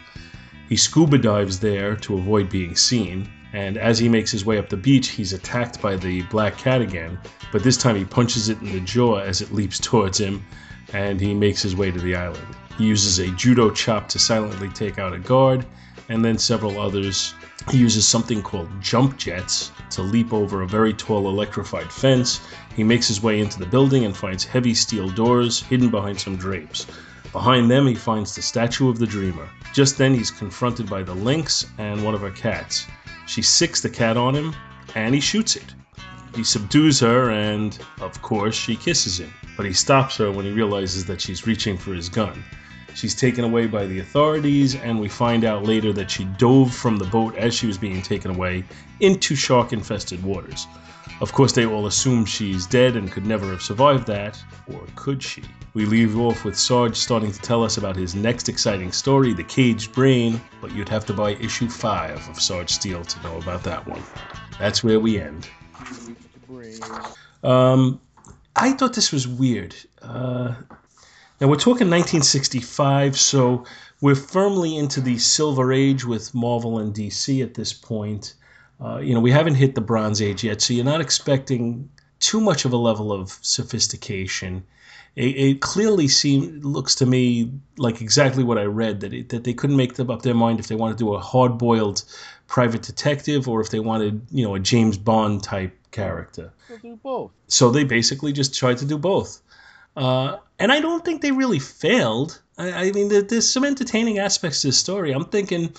He scuba dives there to avoid being seen, and as he makes his way up the beach, he's attacked by the black cat again, but this time he punches it in the jaw as it leaps towards him, and he makes his way to the island. He uses a judo chop to silently take out a guard, and then several others. He uses something called jump jets to leap over a very tall electrified fence. He makes his way into the building and finds heavy steel doors hidden behind some drapes. Behind them, he finds the statue of the dreamer. Just then, he's confronted by the lynx and one of her cats. She sicks the cat on him, and he shoots it. He subdues her, and, of course, she kisses him. But he stops her when he realizes that she's reaching for his gun. She's taken away by the authorities, and we find out later that she dove from the boat as she was being taken away into shark infested waters. Of course, they all assume she's dead and could never have survived that, or could she? We leave off with Sarge starting to tell us about his next exciting story, The Caged Brain, but you'd have to buy issue 5 of Sarge Steel to know about that one. That's where we end. Um, I thought this was weird. Uh, now we're talking 1965, so we're firmly into the Silver Age with Marvel and DC at this point. Uh, you know, we haven't hit the Bronze Age yet, so you're not expecting too much of a level of sophistication. It, it clearly seems looks to me like exactly what I read that it, that they couldn't make up their mind if they wanted to do a hard-boiled private detective or if they wanted, you know, a James Bond type character. We'll do both. So they basically just tried to do both. Uh, and I don't think they really failed. I, I mean, there, there's some entertaining aspects to the story. I'm thinking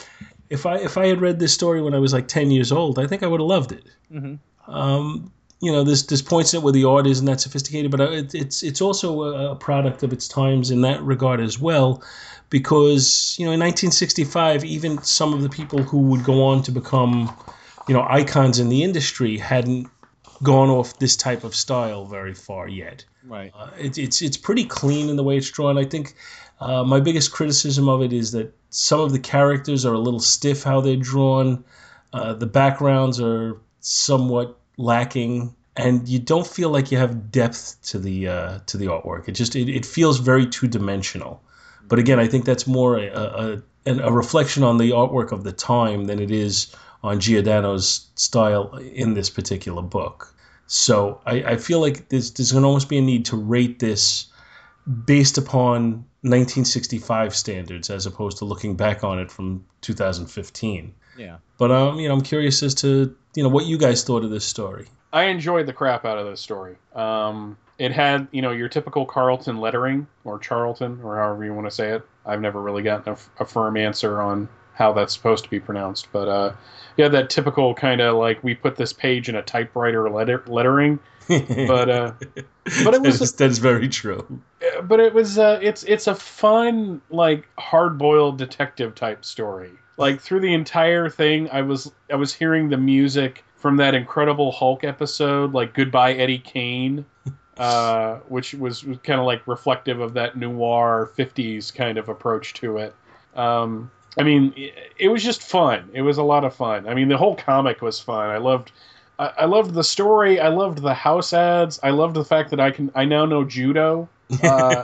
if I if I had read this story when I was like ten years old, I think I would have loved it. Mhm. Um, you know, there's there's points in it where the art isn't that sophisticated, but uh, it, it's it's also a, a product of its times in that regard as well, because you know in 1965, even some of the people who would go on to become, you know, icons in the industry hadn't gone off this type of style very far yet. Right. Uh, it, it's it's pretty clean in the way it's drawn. I think uh, my biggest criticism of it is that some of the characters are a little stiff how they're drawn. Uh, the backgrounds are somewhat lacking, and you don't feel like you have depth to the uh, to the artwork. It just it, it feels very two dimensional. But again, I think that's more a, a, a, a reflection on the artwork of the time than it is on Giordano's style in this particular book. So I, I feel like there's, there's going to almost be a need to rate this based upon 1965 standards as opposed to looking back on it from 2015. Yeah. But um, you know, I'm curious as to you know what you guys thought of this story. I enjoyed the crap out of this story. Um, it had, you know, your typical Carlton lettering, or Charlton, or however you want to say it. I've never really gotten a, a firm answer on how that's supposed to be pronounced, but uh, yeah, that typical kind of like we put this page in a typewriter letter, lettering. But uh, but it was that is, that is very true. but it was uh, it's it's a fun like hard boiled detective type story. Like through the entire thing, I was I was hearing the music from that Incredible Hulk episode, like Goodbye Eddie Cain, uh, which was, was kind of like reflective of that noir '50s kind of approach to it. Um, I mean, it, it was just fun. It was a lot of fun. I mean, the whole comic was fun. I loved. I I loved the story. I loved the house ads. I loved the fact that I can. I now know judo. Uh,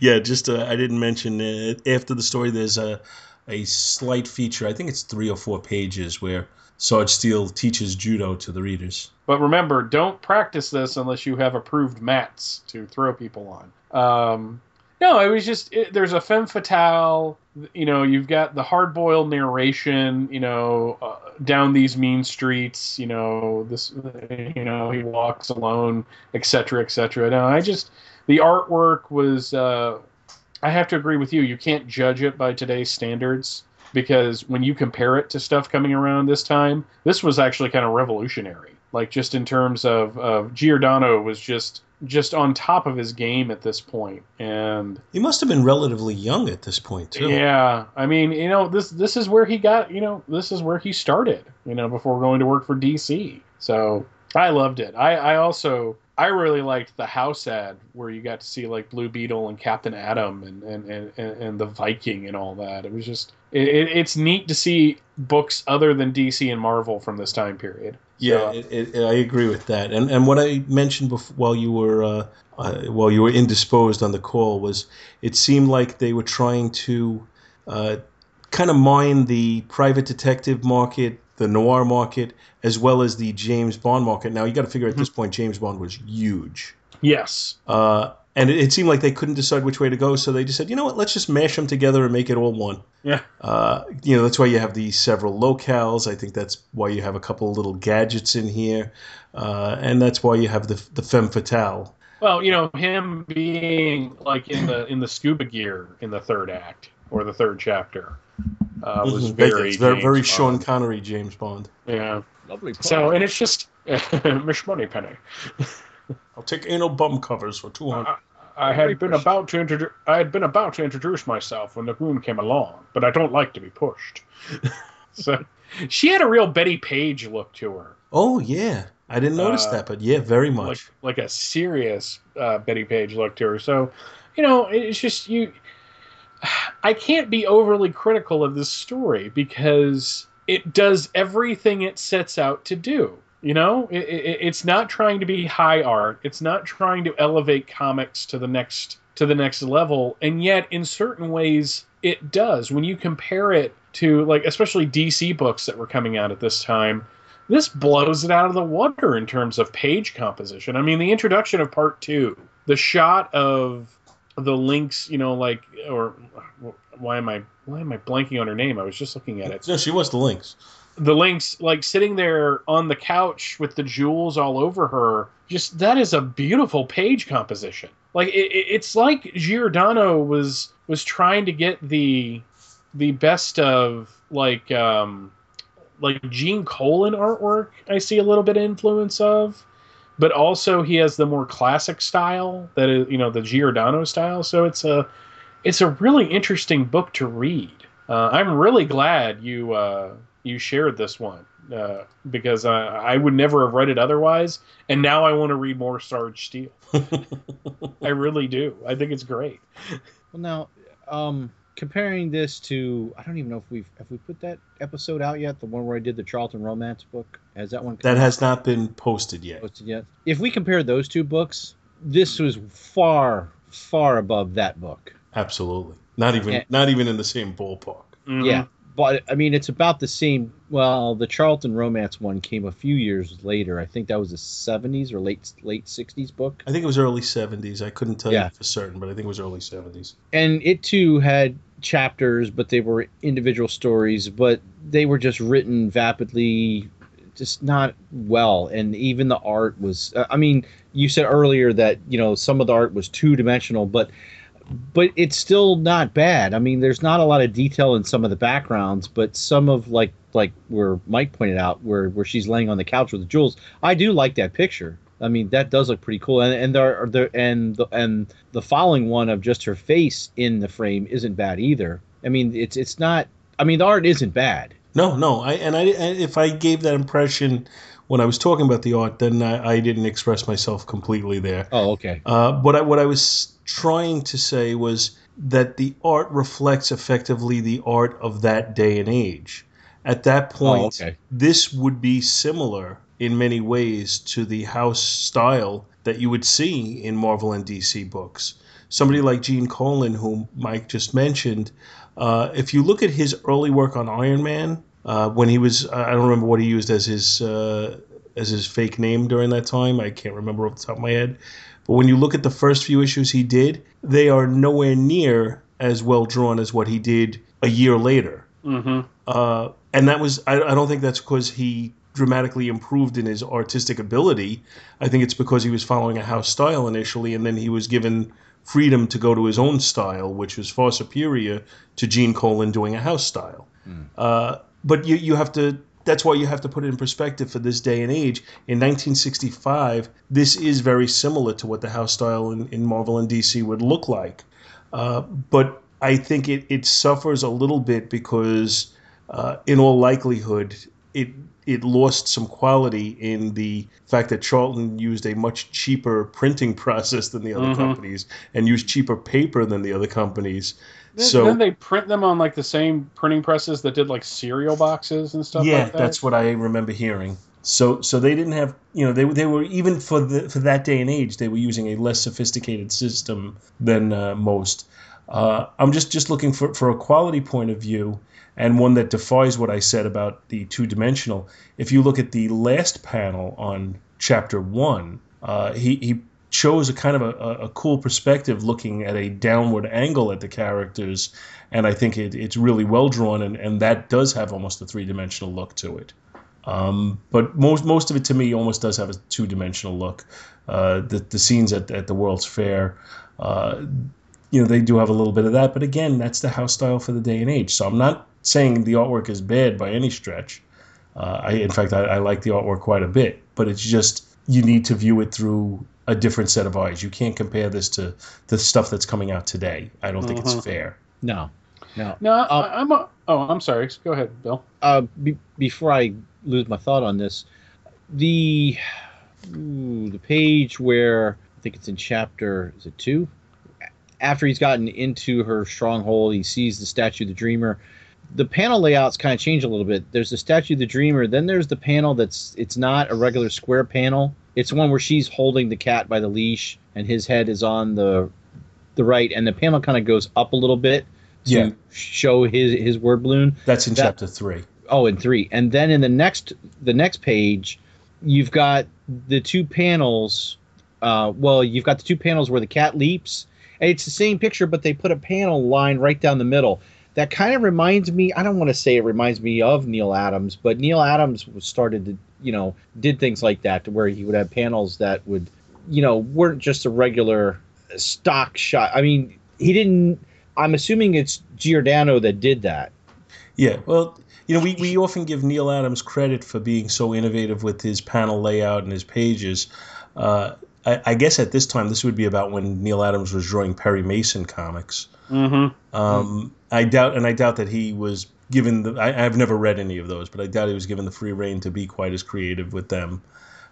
yeah, just uh, I didn't mention uh, after the story. There's a a slight feature. I think it's three or four pages where Sarge Steel teaches judo to the readers. But remember, don't practice this unless you have approved mats to throw people on. Um, no, it was just it, there's a femme fatale. You know, you've got the hard-boiled narration. You know, uh, down these mean streets. You know, this. You know, he walks alone, etc., etc. No, I just the artwork was. Uh, I have to agree with you. You can't judge it by today's standards because when you compare it to stuff coming around this time, this was actually kind of revolutionary. Like just in terms of, of Giordano was just just on top of his game at this point, and He must have been relatively young at this point too. yeah, I mean, you know, this this is where he got, you know, this is where he started, you know, before going to work for DC. So I loved it. I I also I really liked the house ad where you got to see like Blue Beetle and Captain Atom and and, and, and the Viking and all that. It was just it, it, it's neat to see books other than DC and Marvel from this time period. Yeah, So- it, it, I agree with that. And and what I mentioned before, while you were uh, uh, while you were indisposed on the call was it seemed like they were trying to uh, kind of mine the private detective market, the noir market, as well as the James Bond market. Now you got to figure at this point James Bond was huge. Yes. Uh, and it, it seemed like they couldn't decide which way to go, so they just said, you know what, let's just mash them together and make it all one. Yeah. Uh, you know, that's why you have the several locales. I think that's why you have a couple of little gadgets in here, uh, and that's why you have the the femme fatale. Well, you know, him being like in the in the scuba gear in the third act or the third chapter uh, was Mhm. very It's very, James very Bond. Sean Connery James Bond. Yeah. Lovely. So, and it's just Miss Moneypenny. I'll take anal bum covers for two hundred. I had been about to introduce. I had been about to introduce myself when the groom came along, but I don't like to be pushed. so, she had a real Bettie Page look to her, Oh yeah, I didn't notice Uh, that, but yeah, very like much. like a serious uh, Bettie Page look to her. So, you know, it's just you. I can't be overly critical of this story because it does everything it sets out to do. You know, it, it, it's not trying to be high art. It's not trying to elevate comics to the next to the next level, and yet in certain ways it does. When you compare it to like especially DC books that were coming out at this time, this blows it out of the water in terms of page composition. I mean, the introduction of part two, the shot of the Lynx, you know, like or why am I why am I blanking on her name? I was just looking at it No, she was the Lynx. the Lynx like sitting there on the couch with the jewels all over her just that is a beautiful page composition like it, it- it's like giordano was was trying to get the the best of like um, like Gene Colan artwork. I see a little bit of influence of, but also he has the more classic style that is you know the Giordano style. So it's a it's a really interesting book to read. Uh, I'm really glad you uh, you shared this one uh, because uh, I would never have read it otherwise, and now I want to read more Sarge Steel. I really do. I think it's great. Well, now, um, comparing this to, I don't even know if we've have we put that episode out yet. The one where I did the Charlton romance book. Has that one? That come has not been posted yet. posted yet? If we compare those two books, this was far, far above that book. Absolutely. Not even Yeah. not even in the same ballpark. Mhm. Yeah, but I mean, it's about the same. Well, the Charlton romance one came a few years later. I think that was a '70s or late late '60s book, I think it was early 70s. I couldn't tell Yeah. you for certain, but I think it was early 70s. and it too had chapters, but they were individual stories, but they were just written vapidly, just not well. And even the art was. I mean, you said earlier that you know some of the art was two dimensional, but but it's still not bad. I mean, there's not a lot of detail in some of the backgrounds, but some of like like where Mike pointed out, where where she's laying on the couch with the jewels, I do like that picture. I mean, that does look pretty cool, and and there are and the and the following one of just her face in the frame isn't bad either. I mean, it's it's not. I mean, the art isn't bad. No, no. I and I if I gave that impression when I was talking about the art, then I, I didn't express myself completely there. Oh, okay. Uh, what I what I was trying to say was that the art reflects effectively the art of that day and age. At that point, Oh, okay. this would be similar in many ways to the house style that you would see in Marvel and DC books. Somebody like Gene Colan, whom Mike just mentioned, uh, if you look at his early work on Iron Man, uh, when he was, I don't remember what he used as his uh, as his fake name during that time. I can't remember off the top of my head. But when you look at the first few issues he did, they are nowhere near as well drawn as what he did a year later. Mhm. Uh, and that was, I, I don't think that's because he dramatically improved in his artistic ability. I think it's because he was following a house style initially, and then he was given freedom to go to his own style, which was far superior to Gene Colan doing a house style. Uh, but you, you have to, that's why you have to put it in perspective for this day and age. In 1965, this is very similar to what the house style in, in Marvel and DC would look like. Uh, but I think it, it suffers a little bit because, uh, in all likelihood, it it lost some quality in the fact that Charlton used a much cheaper printing process than the other Mhm. companies and used cheaper paper than the other companies. Then, So then they print them on like the same printing presses that did like cereal boxes and stuff yeah, like that. that's what I remember hearing. So so they didn't have you know they they were even for the for that day and age they were using a less sophisticated system than uh, most. Uh, I'm just just looking for for a quality point of view and one that defies what I said about the two dimensional. If you look at the last panel on chapter one, uh, he he chose a kind of a, a, cool perspective looking at a downward angle at the characters and I think it, it's really well drawn, and, and that does have almost a three dimensional look to it. Um, but most most of it to me almost does have a two dimensional look. Uh, the the scenes at, at the World's Fair, uh, you know, they do have a little bit of that. But again, that's the house style for the day and age. So I'm not saying the artwork is bad by any stretch. Uh, I, in fact, I, I like the artwork quite a bit. But it's just you need to view it through a different set of eyes. You can't compare this to the stuff that's coming out today. I don't think it's Mhm. fair. No, no. No, I, I'm. A, oh, I'm sorry. Go ahead, Bill. uh, be, before I lose my thought on this, the ooh, the page where I think it's in chapter is it two? After he's gotten into her stronghold, he sees the statue of the dreamer. The panel layouts kind of change a little bit. There's the statue of the dreamer, then there's the panel that's it's not a regular square panel. It's one where she's holding the cat by the leash and his head is on the the right, and the panel kind of goes up a little bit to Yeah. show his his word balloon. That's in That- chapter three. Oh, and three, and then in the next the next page, you've got the two panels. Uh, well, you've got the two panels where the cat leaps, and it's the same picture, but they put a panel line right down the middle. That kind of reminds me. I don't want to say it reminds me of Neal Adams, but Neal Adams started to, you know, did things like that to where he would have panels that would, you know, weren't just a regular stock shot. I mean, he didn't. I'm assuming it's Giordano that did that. Yeah, well, you know, we, we often give Neal Adams credit for being so innovative with his panel layout and his pages. Uh, I, I guess at this time, this would be about when Neal Adams was drawing Perry Mason comics. Mm-hmm. Um, I doubt, and I doubt that he was given the. I, I've never read any of those, but I doubt he was given the free reign to be quite as creative with them.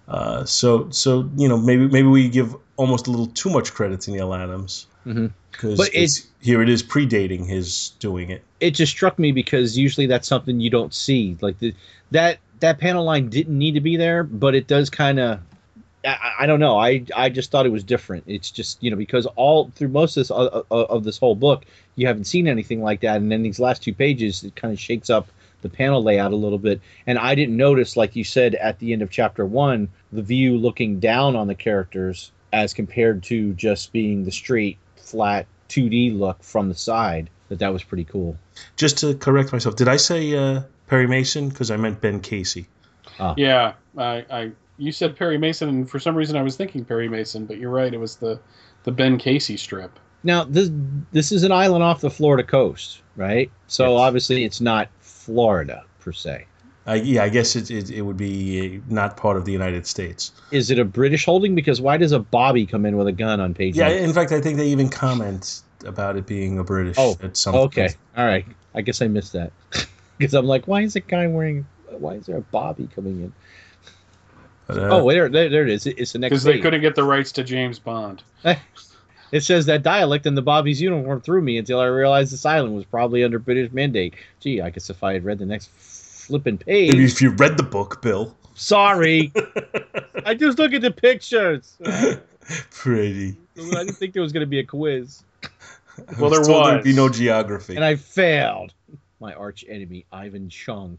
Uh, so, so you know, maybe maybe we give almost a little too much credit to Neal Adams Mhm. because But it's- here it is predating his doing it. it just struck me because usually that's something you don't see. Like the that that panel line didn't need to be there, but it does kind of. I, I don't know. I I just thought it was different. It's just you know because all through most of this uh, uh, of this whole book, you haven't seen anything like that, and then these last two pages, it kind of shakes up the panel layout a little bit. And I didn't notice, like you said at the end of chapter one, the view looking down on the characters as compared to just being the straight, flat 2D look from the side. That that was pretty cool. Just to correct myself, did I say uh, Perry Mason? Because I meant Ben Casey. Yeah, I, I you said Perry Mason, and for some reason I was thinking Perry Mason, but you're right. It was the the Ben Casey strip. Now this this is an island off the Florida coast, right? So Yes. obviously it's not Florida per se. Uh, yeah, I guess it, it, it would be not part of the United States. Is it a British holding? Because why does a Bobby come in with a gun on page? Yeah, nine? in fact, I think they even comment about it being a British Oh, at some okay, point. all right. I guess I missed that because I'm like, why is a guy wearing? Why is there a Bobby coming in? But, uh, oh, there, there, there it is. It's the next Because they couldn't get the rights to James Bond. It says that dialect in the Bobby's uniform threw me until I realized this island was probably under British mandate. Gee, I guess if I had read the next flipping page. maybe if you read the book, Bill. Sorry, I just look at the pictures. Pretty. I didn't think there was going to be a quiz, I Well, was there told There'd was. be no geography. and I failed. My arch enemy, Ivan Chung.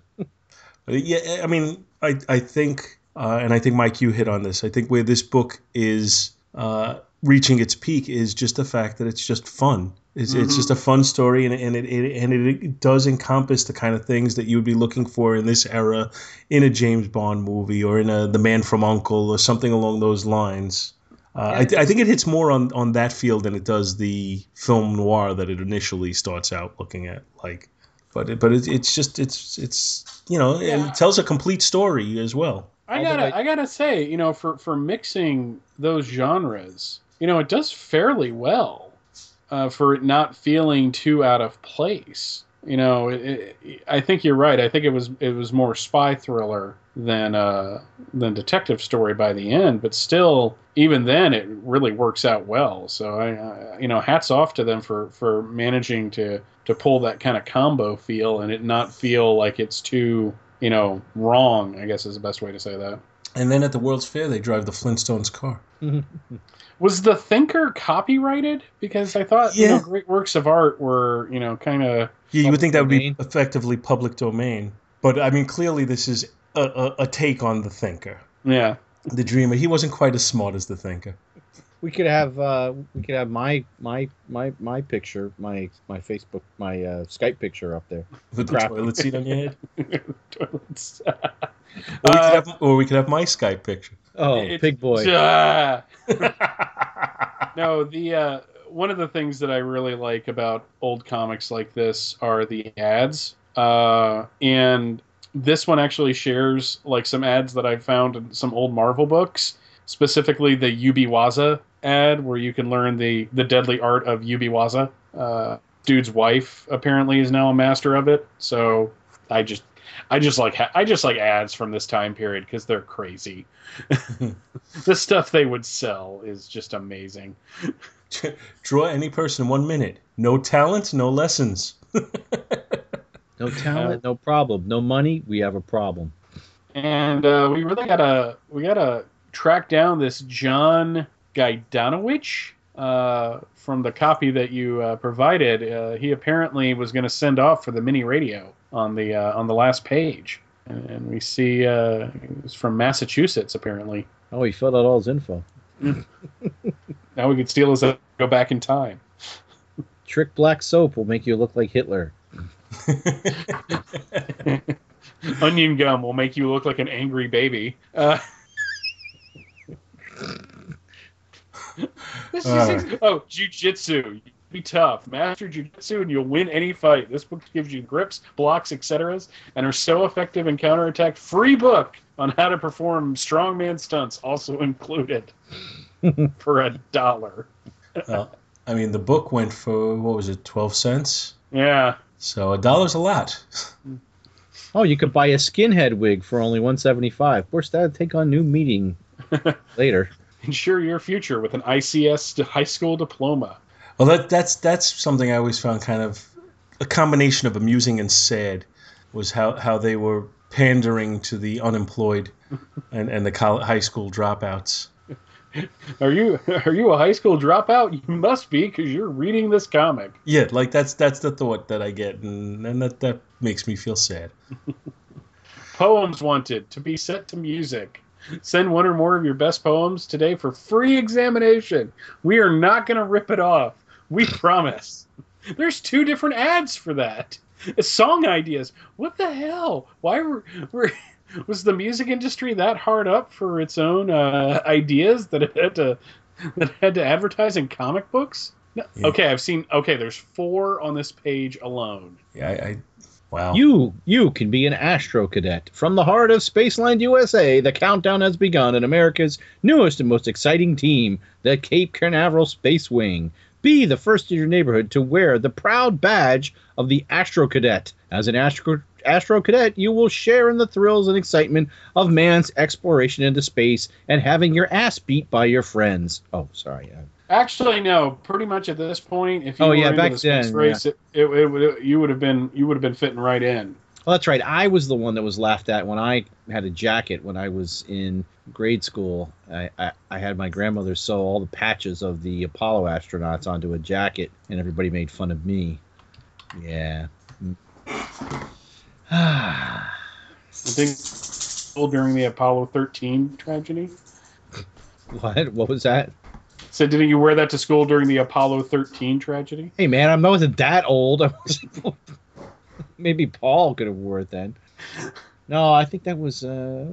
Yeah, I mean, I I think, uh, and I think Mike, you hit on this. I think where this book is uh, reaching its peak is just the fact that it's just fun. It's, it's Mhm. just a fun story, and, and it, it and it, it does encompass the kind of things that you would be looking for in this era, in a James Bond movie or in a The Man from Uncle or something along those lines. Uh, I, th- I think it hits more on, on that field than it does the film noir that it initially starts out looking at. Like, but it, but it, it's just it's it's you know Yeah. it tells a complete story as well. I Although gotta, I- I gotta say, you know, for for mixing those genres, you know, it does fairly well uh, for it not feeling too out of place. You know, it, it, I think you're right. I think it was it was more spy thriller than uh, than detective story by the end, but still, even then, it really works out well. So I, I you know, hats off to them for for managing to to pull that kind of combo feel and it not feel like it's too you know wrong. I guess is the best way to say that. And then at the World's Fair, they drive the Flintstones car. Was the Thinker copyrighted? Because I thought you know great works of art were you know kind of Yeah, you would think that would be effectively public domain, but I mean, clearly this is a, a, a take on the Thinker, yeah. the Dreamer. He wasn't quite as smart as the Thinker. We could have uh, we could have my my my my picture, my my Facebook, my uh, Skype picture up there. With the Crap. toilet seat on your head, Toilets. or we, could Uh, have, or we could have my Skype picture. Oh, It's- big boy. No, the uh, one of the things that I really like about old comics like this are the ads, uh, and this one actually shares like some ads that I found in some old Marvel books, specifically the Ubiwaza ad, where you can learn the the deadly art of Ubiwaza. Uh, dude's wife apparently is now a master of it, so I just. I just like ha- I just like ads from this time period because they're crazy. the stuff they would sell is just amazing. Draw any person in one minute. No talent, no lessons. No talent, no problem. No money, we have a problem. And uh, we really gotta we gotta track down this John Gaidanowicz uh, from the copy that you uh, provided. Uh, he apparently was going to send off for the mini radio on the uh, on the last page, and, and we see uh, it's from Massachusetts apparently. Oh, he filled out all his info. Now we could steal his uh, go back in time. Trick black soap will make you look like Hitler. Onion gum will make you look like an angry baby. Uh, this is Uh. oh, jujitsu. Be tough. Master jujitsu and you'll win any fight. This book gives you grips, blocks, etc. and are so effective in counterattack. Free book on how to perform strongman stunts also included for a dollar. Well, I mean, the book went for what was it, twelve cents? Yeah. So a dollar's a lot. Oh, you could buy a skinhead wig for only one seventy five. Of course, that'd take on new meaning later. Ensure your future with an ICS high school diploma. Well, that that's that's something I always found kind of a combination of amusing and sad was how, how they were pandering to the unemployed and, and the coll high school dropouts. Are you are you a high school dropout? You must be because you're reading this comic. Yeah, like that's that's the thought that I get, and, and that that makes me feel sad. Poems wanted to be set to music. Send one or more of your best poems today for free examination. We are not going to rip it off. We promise. There's two different ads for that. Song ideas. What the hell? Why were, were was the music industry that hard up for its own uh, ideas that it had to that it had to advertise in comic books? No. Yeah. Okay, I've seen. Okay, there's four on this page alone. Yeah, I, I wow. You you can be an astro cadet from the heart of Spaceland USA. The countdown has begun, and America's newest and most exciting team, the Cape Canaveral Space Wing. Be the first in your neighborhood to wear the proud badge of the Astro Cadet. As an Astro Astro Cadet, you will share in the thrills and excitement of man's exploration into space and having your ass beat by your friends. Oh, sorry. Uh, Actually, no. Pretty much at this point, if you Oh, were yeah, into back the space then, race, it, it, it, would you would have been you would have been fitting right in. Well, that's right. I was the one that was laughed at when I had a jacket when I was in grade school. I, I, I had my grandmother sew all the patches of the Apollo astronauts onto a jacket, and everybody made fun of me. Yeah. Mm. I think during the Apollo 13 tragedy. what? What was that? So didn't you wear that to school during the Apollo 13 tragedy? Hey, man, I wasn't that old. I was, maybe Paul could have wore it then. No, I think that was uh,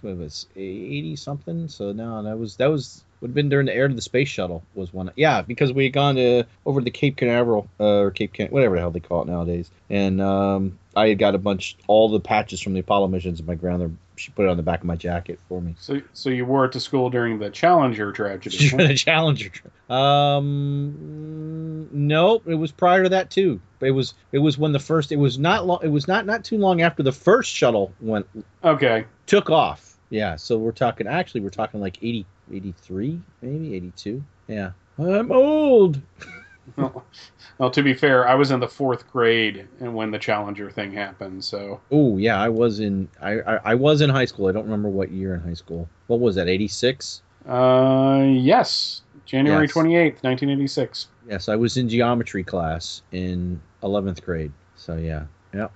what was eighty something. So no, that was that was would have been during the air to the space shuttle was one. Yeah, because we had gone to over to Cape Canaveral uh, or Cape Can whatever the hell they call it nowadays, and um, I had got a bunch all the patches from the Apollo missions. And my grandmother she put it on the back of my jacket for me. So so you wore it to school during the Challenger tragedy. the Challenger. Um, nope. It was prior to that too. It was it was when the first. It was not long. It was not not too long after the first shuttle went okay. took off. Yeah. So we're talking. Actually, we're talking like 80, 83, maybe eighty two. Yeah. I'm old. Well, well, to be fair, I was in the fourth grade and when the Challenger thing happened. So Oh yeah, I was in. I, I I was in high school. I don't remember what year in high school. What was that? Eighty six. uh, yes, January 28th, 1986. Yes, I was in geometry class in 11th grade. So yeah, yeah.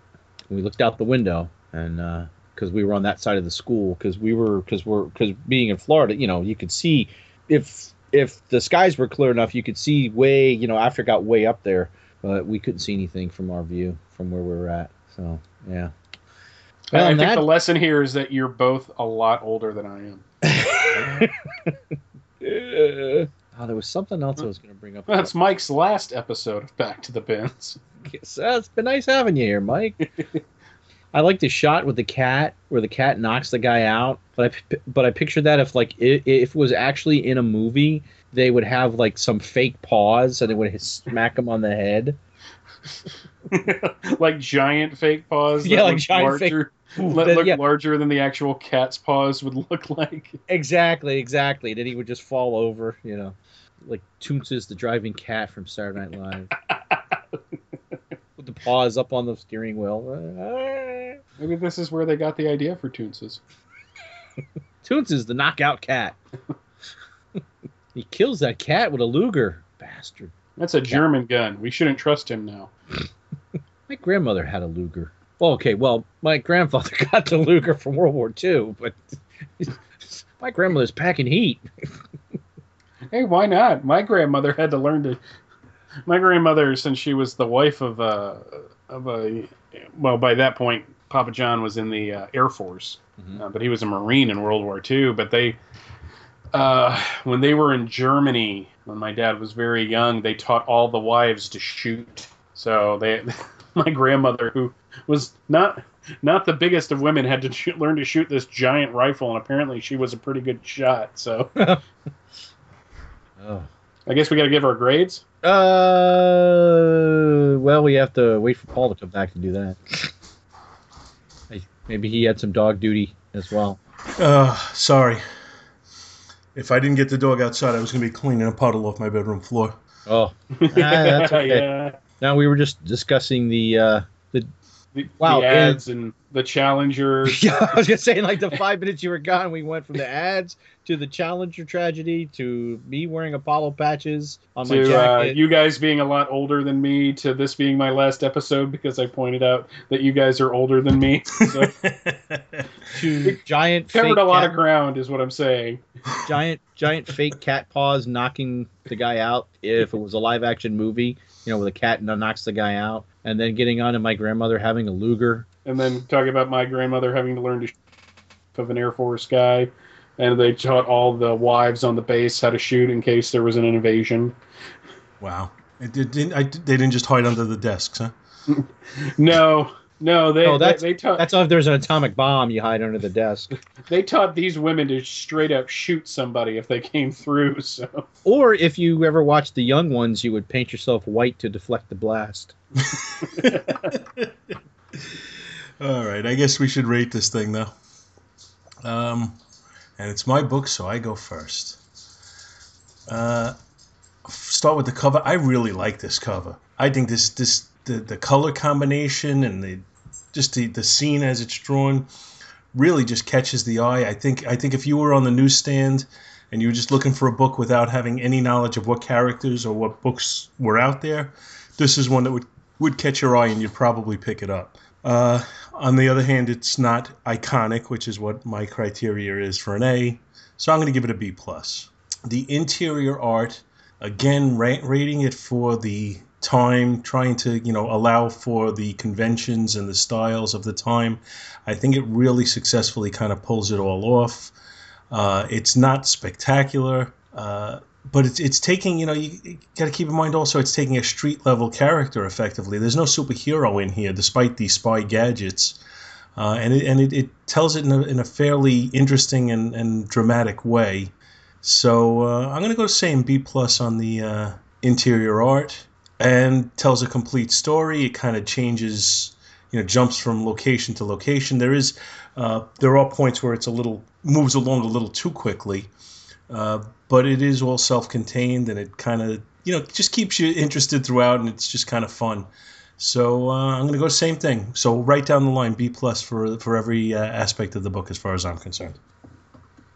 We looked out the window and because we were on that side of the school because we were because we're because being in Florida, you know, you could see if if the skies were clear enough, you could see way you know after it got way up there, but we couldn't see anything from our view from where we were at. So yeah. Well, I think that- the lesson here is that you're both a lot older than I am. oh, there was something else I was going to bring up. That's Mike's last episode of Back to the Bins. Yes, uh, it's been nice having you here, Mike. I like the shot with the cat where the cat knocks the guy out, but I but I pictured that if like i if it was actually in a movie, they would have like some fake paws and they would smack him on the head. like giant fake paws. Yeah, like giant fake- larger, that look yeah, larger than the actual cat's paws would look like. exactly, exactly. Then he would just fall over, you know, like Toonces the driving cat from Saturday Night Live, with the paws up on the steering wheel. Maybe this is where they got the idea for Toonces. Toonces the knockout cat. he kills that cat with a Luger, bastard. That's a German gun. We shouldn't trust him now. My grandmother had a Luger. Well, okay, well, my grandfather got the Luger from World War II, but my grandmother's packing heat. Hey, why not? My grandmother had to learn to. My grandmother, since she was the wife of a of a, well, by that point, Papa John was in the uh, Air Force, Mhm. uh, but he was a Marine in World War II. But they, uh, when they were in Germany, when my dad was very young, they taught all the wives to shoot. So they, my grandmother, who was not not the biggest of women, had to shoot, learn to shoot this giant rifle, and apparently she was a pretty good shot. So Oh. I guess we got to give our grades. Uh, well, we have to wait for Paul to come back to do that. Maybe he had some dog duty as well. Uh, sorry. If I didn't get the dog outside, I was going to be cleaning a puddle off my bedroom floor. Oh, ah, that's okay. yeah. Now we were just discussing the. Uh, The, Wow, the ads and the Challenger. yeah, I was gonna say in like the five minutes you were gone, we went from the ads to the Challenger tragedy to me wearing Apollo patches on my to uh, you guys being a lot older than me to this being my last episode because I pointed out that you guys are older than me. So to giant covered a lot of ground, is what I'm saying. giant giant fake cat paws knocking the guy out if it was a live action movie you know where the cat and knocks the guy out and then getting on to my grandmother having a luger And then talking about my grandmother having to learn to shoot of an Air Force guy, and they taught all the wives on the base how to shoot in case there was an invasion. wow. It, it didn't, I, they didn't just hide under the desks, huh? No. No, they Oh, they, that's- they taught that's if there's an atomic bomb you hide under the desk they taught these women to straight up shoot somebody if they came through. So or if you ever watched the young ones you would paint yourself white to deflect the blast All right, I guess we should rate this thing though. Um, and it's my book, so I go first. Uh, start with the cover. I really like this cover. I think this this the, the color combination and the just the, the scene as it's drawn really just catches the eye. I think I think if you were on the newsstand and you were just looking for a book without having any knowledge of what characters or what books were out there, this is one that would would catch your eye and you'd probably pick it up. Uh, on the other hand, it's not iconic, which is what my criteria is for an A. So I'm going to give it a B plus. The interior art, again, ra- rating it for the time, trying to you know allow for the conventions and the styles of the time. I think it really successfully kind of pulls it all off. Uh, it's not spectacular. Uh, but it's it's taking you know you, you got to keep in mind also it's taking a street level character effectively. There's no superhero in here despite the spy gadgets, uh, and it, and it, it tells it in a, in a fairly interesting and, and dramatic way. So uh, I'm gonna go same B plus on the uh, interior art and tells a complete story. It kind of changes you know jumps from location to location. There is uh, there are points where it's a little moves along a little too quickly. Uh, but it is all self-contained and it kind of you know just keeps you interested throughout and it's just kind of fun so uh, i'm going to go same thing so right down the line b plus for for every uh, aspect of the book as far as i'm concerned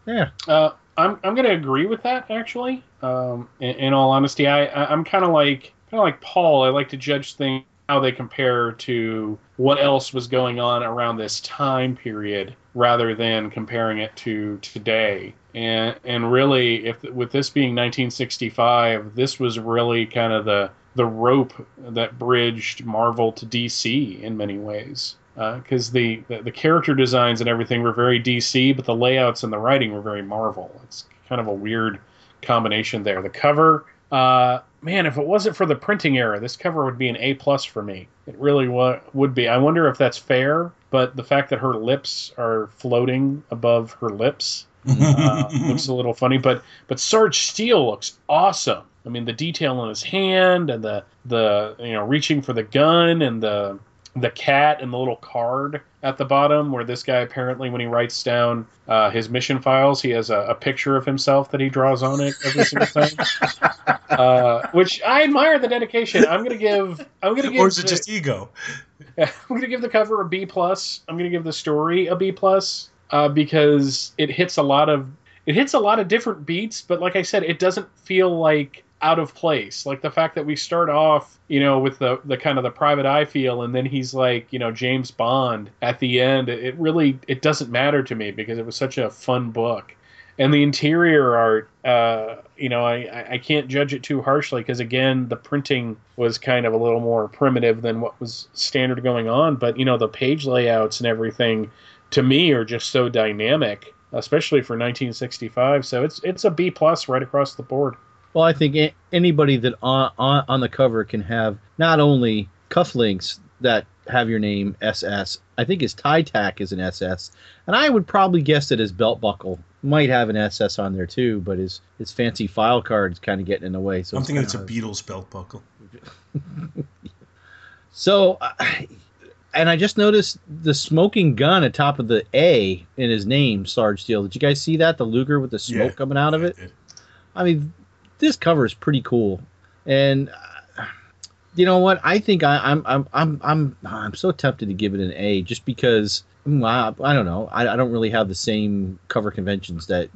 yeah Uh, I'm I'm gonna agree with that actually. Um, in, in all honesty, I, I I'm kind of like kind of like Paul. I like to judge things how they compare to what else was going on around this time period, rather than comparing it to today. And and really, if with this being 1965, this was really kind of the the rope that bridged Marvel to DC in many ways uh, because the, the the character designs and everything were very DC, but the layouts and the writing were very Marvel. It's kind of a weird combination there. The cover, uh, man, if it wasn't for the printing error, this cover would be an A plus for me. It really wa- would be. I wonder if that's fair, but the fact that her lips are floating above her lips uh, looks a little funny. But but Sarge Steel looks awesome. I mean, the detail on his hand and the the you know reaching for the gun and the the cat and the little card at the bottom where this guy apparently when he writes down uh, his mission files he has a, a picture of himself that he draws on it every single time. Uh, which i admire the dedication. I'm gonna give i'm gonna give or is it the- just ego? I'm gonna give the cover a B plus. I'm gonna give the story a B plus uh, because it hits a lot of it hits a lot of different beats, but like I said, it doesn't feel like out of place. Like the fact that we start off, you know, with the the kind of the private eye feel, and then he's like, you know, James Bond at the end. It really it doesn't matter to me because it was such a fun book. And the interior art, uh, you know, I, I- can't judge it too harshly because again, the printing was kind of a little more primitive than what was standard going on. But you know, the page layouts and everything, to me, are just so dynamic especially for 1965. So it's it's a B plus right across the board. Well, I think anybody that on, on on the cover can have not only cufflinks that have your name SS. I think his tie tack is an SS, and I would probably guess that his belt buckle might have an SS on there too. But his his fancy file card is kind of getting in the way. So I'm thinking it's a Beatles belt buckle. So, and I just noticed the smoking gun atop of the A in his name, Sarge Steel. Did you guys see that? The Luger with the smoke Yeah. coming out of it. I mean, this cover is pretty cool, and uh, you know what? I think I, I'm I'm I'm I'm I'm so tempted to give it an A just because mm, I, I don't know. I, I don't really have the same cover conventions that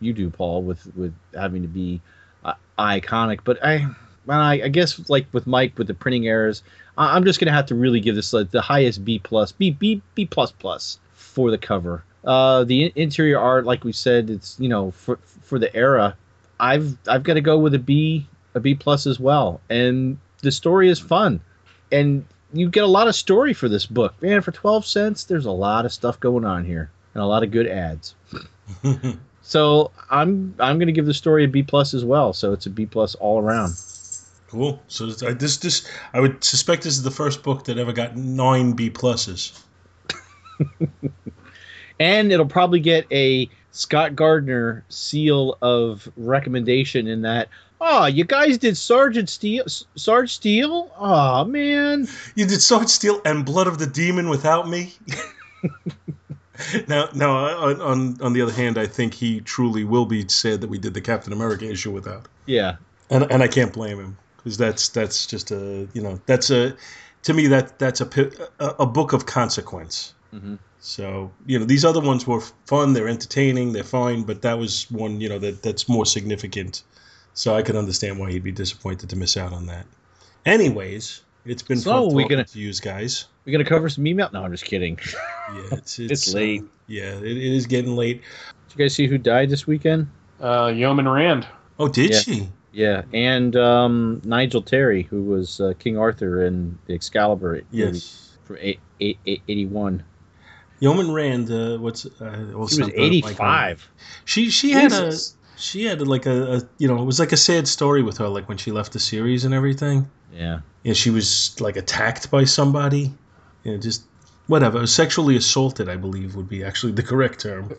you do, Paul, with with having to be uh, iconic. But I, I, I guess like with Mike with the printing errors, I, I'm just gonna have to really give this like, the highest B plus, B B B plus plus for the cover. Uh, the interior art, like we said, it's you know for for the era. I've I've got to go with a B a B plus as well. And the story is fun, and you get a lot of story for this book. Man, for twelve cents, there's a lot of stuff going on here and a lot of good ads. So I'm I'm gonna give the story a B plus as well. So it's a B plus all around. cool. So I, this this I would suspect this is the first book that ever got nine B pluses. and it'll probably get a Scott Gardner seal of recommendation in that. Oh, you guys did Sergeant Steel, Sarge Steel. Oh man, You did Sarge Steel and Blood of the Demon without me. now, now on, on on the other hand, I think he truly will be sad that we did the Captain America issue without, yeah, and and I can't blame him because that's that's just a you know that's a to me that that's a a, a book of consequence. Mhm. So you know these other ones were fun, they're entertaining, they're fine, but that was one you know that that's more significant. So I can understand why he'd be disappointed to miss out on that. Anyways, it's been So, fun we talking gonna- to you guys. We're gonna cover some email. No, I'm just kidding. Yeah, it's it's, It's late. uh, yeah, it, it is getting late. Did you guys see who died this weekend? Uh, Yeoman Rand. Oh, did Yeah. she? Yeah, and um, Nigel Terry, who was uh, King Arthur in the Excalibur movie Yes. from eight, eight, eight, 81. Yeoman Rand. Uh, what's uh, well, She was 85. that. She she had a she had like a, a you know it was like a sad story with her like when she left the series and everything. Yeah. Yeah, she was like attacked by somebody. Yeah, just whatever. Sexually assaulted, I believe, would be actually the correct term.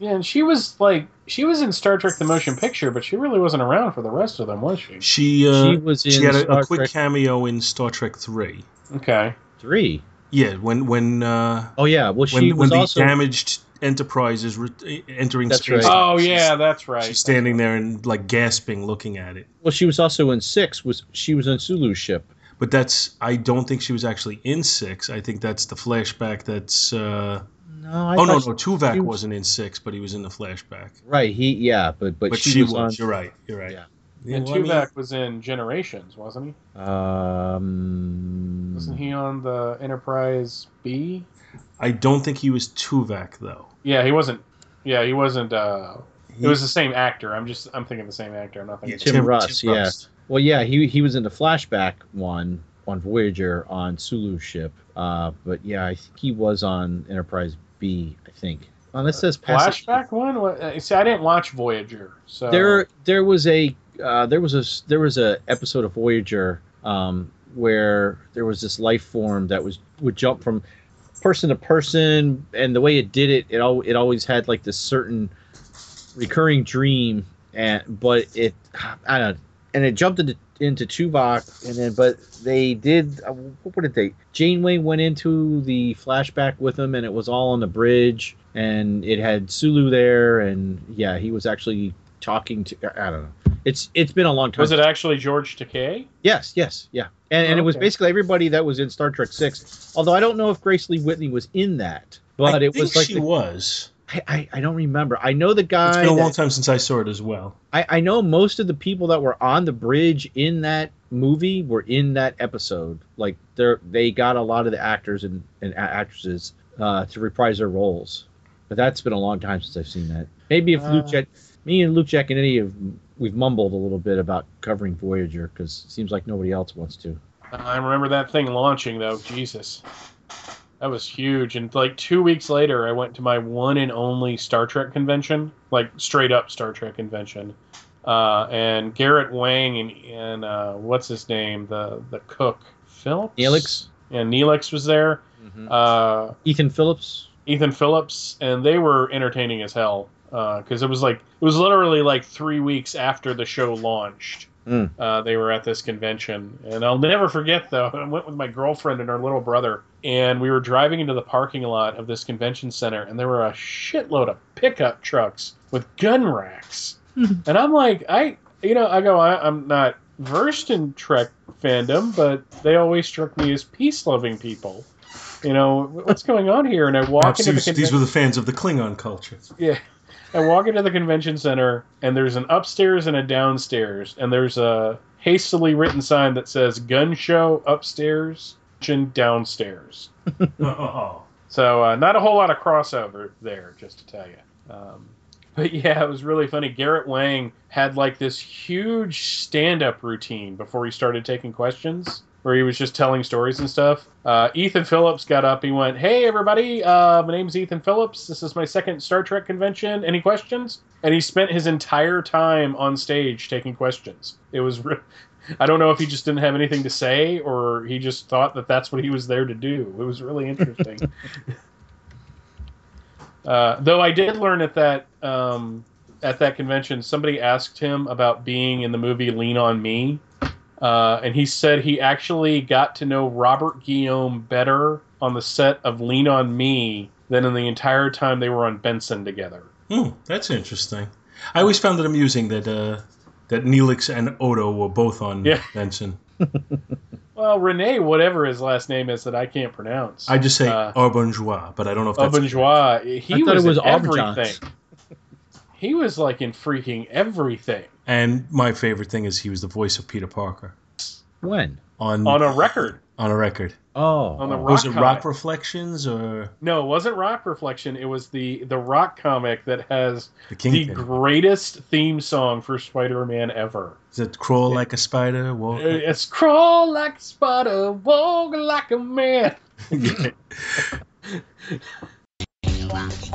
Yeah, and she was like she was in Star Trek: The Motion Picture, but she really wasn't around for the rest of them, was she? She uh, she was in she had a, a quick Trek cameo in Star Trek Three. Okay. 3. Yeah, when when uh, Oh, yeah. Well, she when, was when also. the damaged Enterprise is re- entering That's space. right. Oh she's- yeah, that's right. She's standing there and like gasping, looking at it. Well, she was also in 6. Was She was on Sulu's ship. But that's I don't think she was actually in six. I think that's the flashback. That's uh, No, I oh no no she- Tuvok was- wasn't in six, but he was in the flashback. Right. He, yeah, but, but, But, she, she, was, was. on. You're right. You're right. Yeah. Yeah, and well, I mean, Tuvok was in Generations, wasn't he? Um, Wasn't he on the Enterprise B? I don't think he was Tuvok though. Yeah, he wasn't. Yeah, he wasn't. uh He- It was the same actor. I'm just. I'm thinking the same actor. I'm not thinking yeah, thinking. Tim Russ, yeah. Well, yeah, he he was in the flashback one on Voyager on Sulu's ship. Uh, but yeah, I think he was on Enterprise B. I think. Oh, this says Passage- Flashback one. What, uh, see, I didn't watch Voyager, so There, there was a uh, there was a there was a episode of Voyager um, where there was this life form that was would jump from person to person, and the way it did it, it al- it always had like this certain recurring dream, and but it I don't know, and it jumped into into Tuvok, and then but they did uh, what did they? Janeway went into the flashback with him, and it was all on the bridge, and it had Sulu there, and yeah, he was actually talking to I don't know. It's it's been a long time. was it actually George Takei? Yes, yes, yeah, and and it was Okay. basically everybody that was in Star Trek Six. Although I don't know if Grace Lee Whitney was in that, but I it think was like she the- was. I, I I don't remember. I know the guy. It's been a long that- time since I saw it as well. I, I know most of the people that were on the bridge in that movie were in that episode. Like they they got a lot of the actors and, and actresses uh, to reprise their roles. But that's been a long time since I've seen that. Maybe if Luke Uh. Jack, me and Luke Giaconetti have we've mumbled a little bit about covering Voyager because it seems like nobody else wants to. I remember that thing launching though. Jesus. That was huge. And like two weeks later, I went to my one and only Star Trek convention, like straight up Star Trek convention. Uh, and Garrett Wang and, and uh, what's his name, the the cook, Phillips. Neelix? And Neelix was there. Uh, Ethan Phillips. Ethan Phillips, and they were entertaining as hell because it was like it was literally like three weeks after the show launched. Mm. Uh, they were at this convention, and I'll never forget though. I went with my girlfriend and her little brother, and we were driving into the parking lot of this convention center, and there were a shitload of pickup trucks with gun racks, and I'm like, I, you know, I go, I, I'm not versed in Trek fandom, but they always struck me as peace-loving people. You know, what's going on here? And I walk Perhaps into the these, these were the fans of the Klingon culture. Yeah. I walk into the convention center, and there's an upstairs and a downstairs, and there's a hastily written sign that says "Gun Show upstairs, downstairs." oh. So uh, not a whole lot of crossover there, just to tell you. Um, but yeah, it was really funny. Garrett Wang had like this huge stand-up routine before he started taking questions, where he was just telling stories and stuff. Uh, Ethan Phillips got up. He went, "Hey everybody, uh, my name's Ethan Phillips. This is my second Star Trek convention. Any questions?" And he spent his entire time on stage taking questions. It was. Re- I don't know if he just didn't have anything to say or he just thought that that's what he was there to do. It was really interesting. uh, though I did learn at that um, at that convention, somebody asked him about being in the movie Lean on Me, uh, and he said he actually got to know Robert Guillaume better on the set of Lean on Me than in the entire time they were on Benson together. Hmm, that's interesting. I always found it amusing that uh, that Neelix and Odo were both on Yeah. Benson. Well, Rene, whatever his last name is that I can't pronounce. I just say Uh, Aubenjois, but I don't know if that's Aubenjois. He I thought was, it was in Aubergines. everything. He was like in freaking everything And my favorite thing is he was the voice of Peter Parker When? on on a record. on a record. Oh. On the rock was it Rock comic. Reflections or No, it wasn't Rock Reflection. It was the the Rock comic that has the the greatest theme song for Spider-Man ever. Is it Crawl Like a Spider? Walk It's crawl like a spider, walk like a man. Product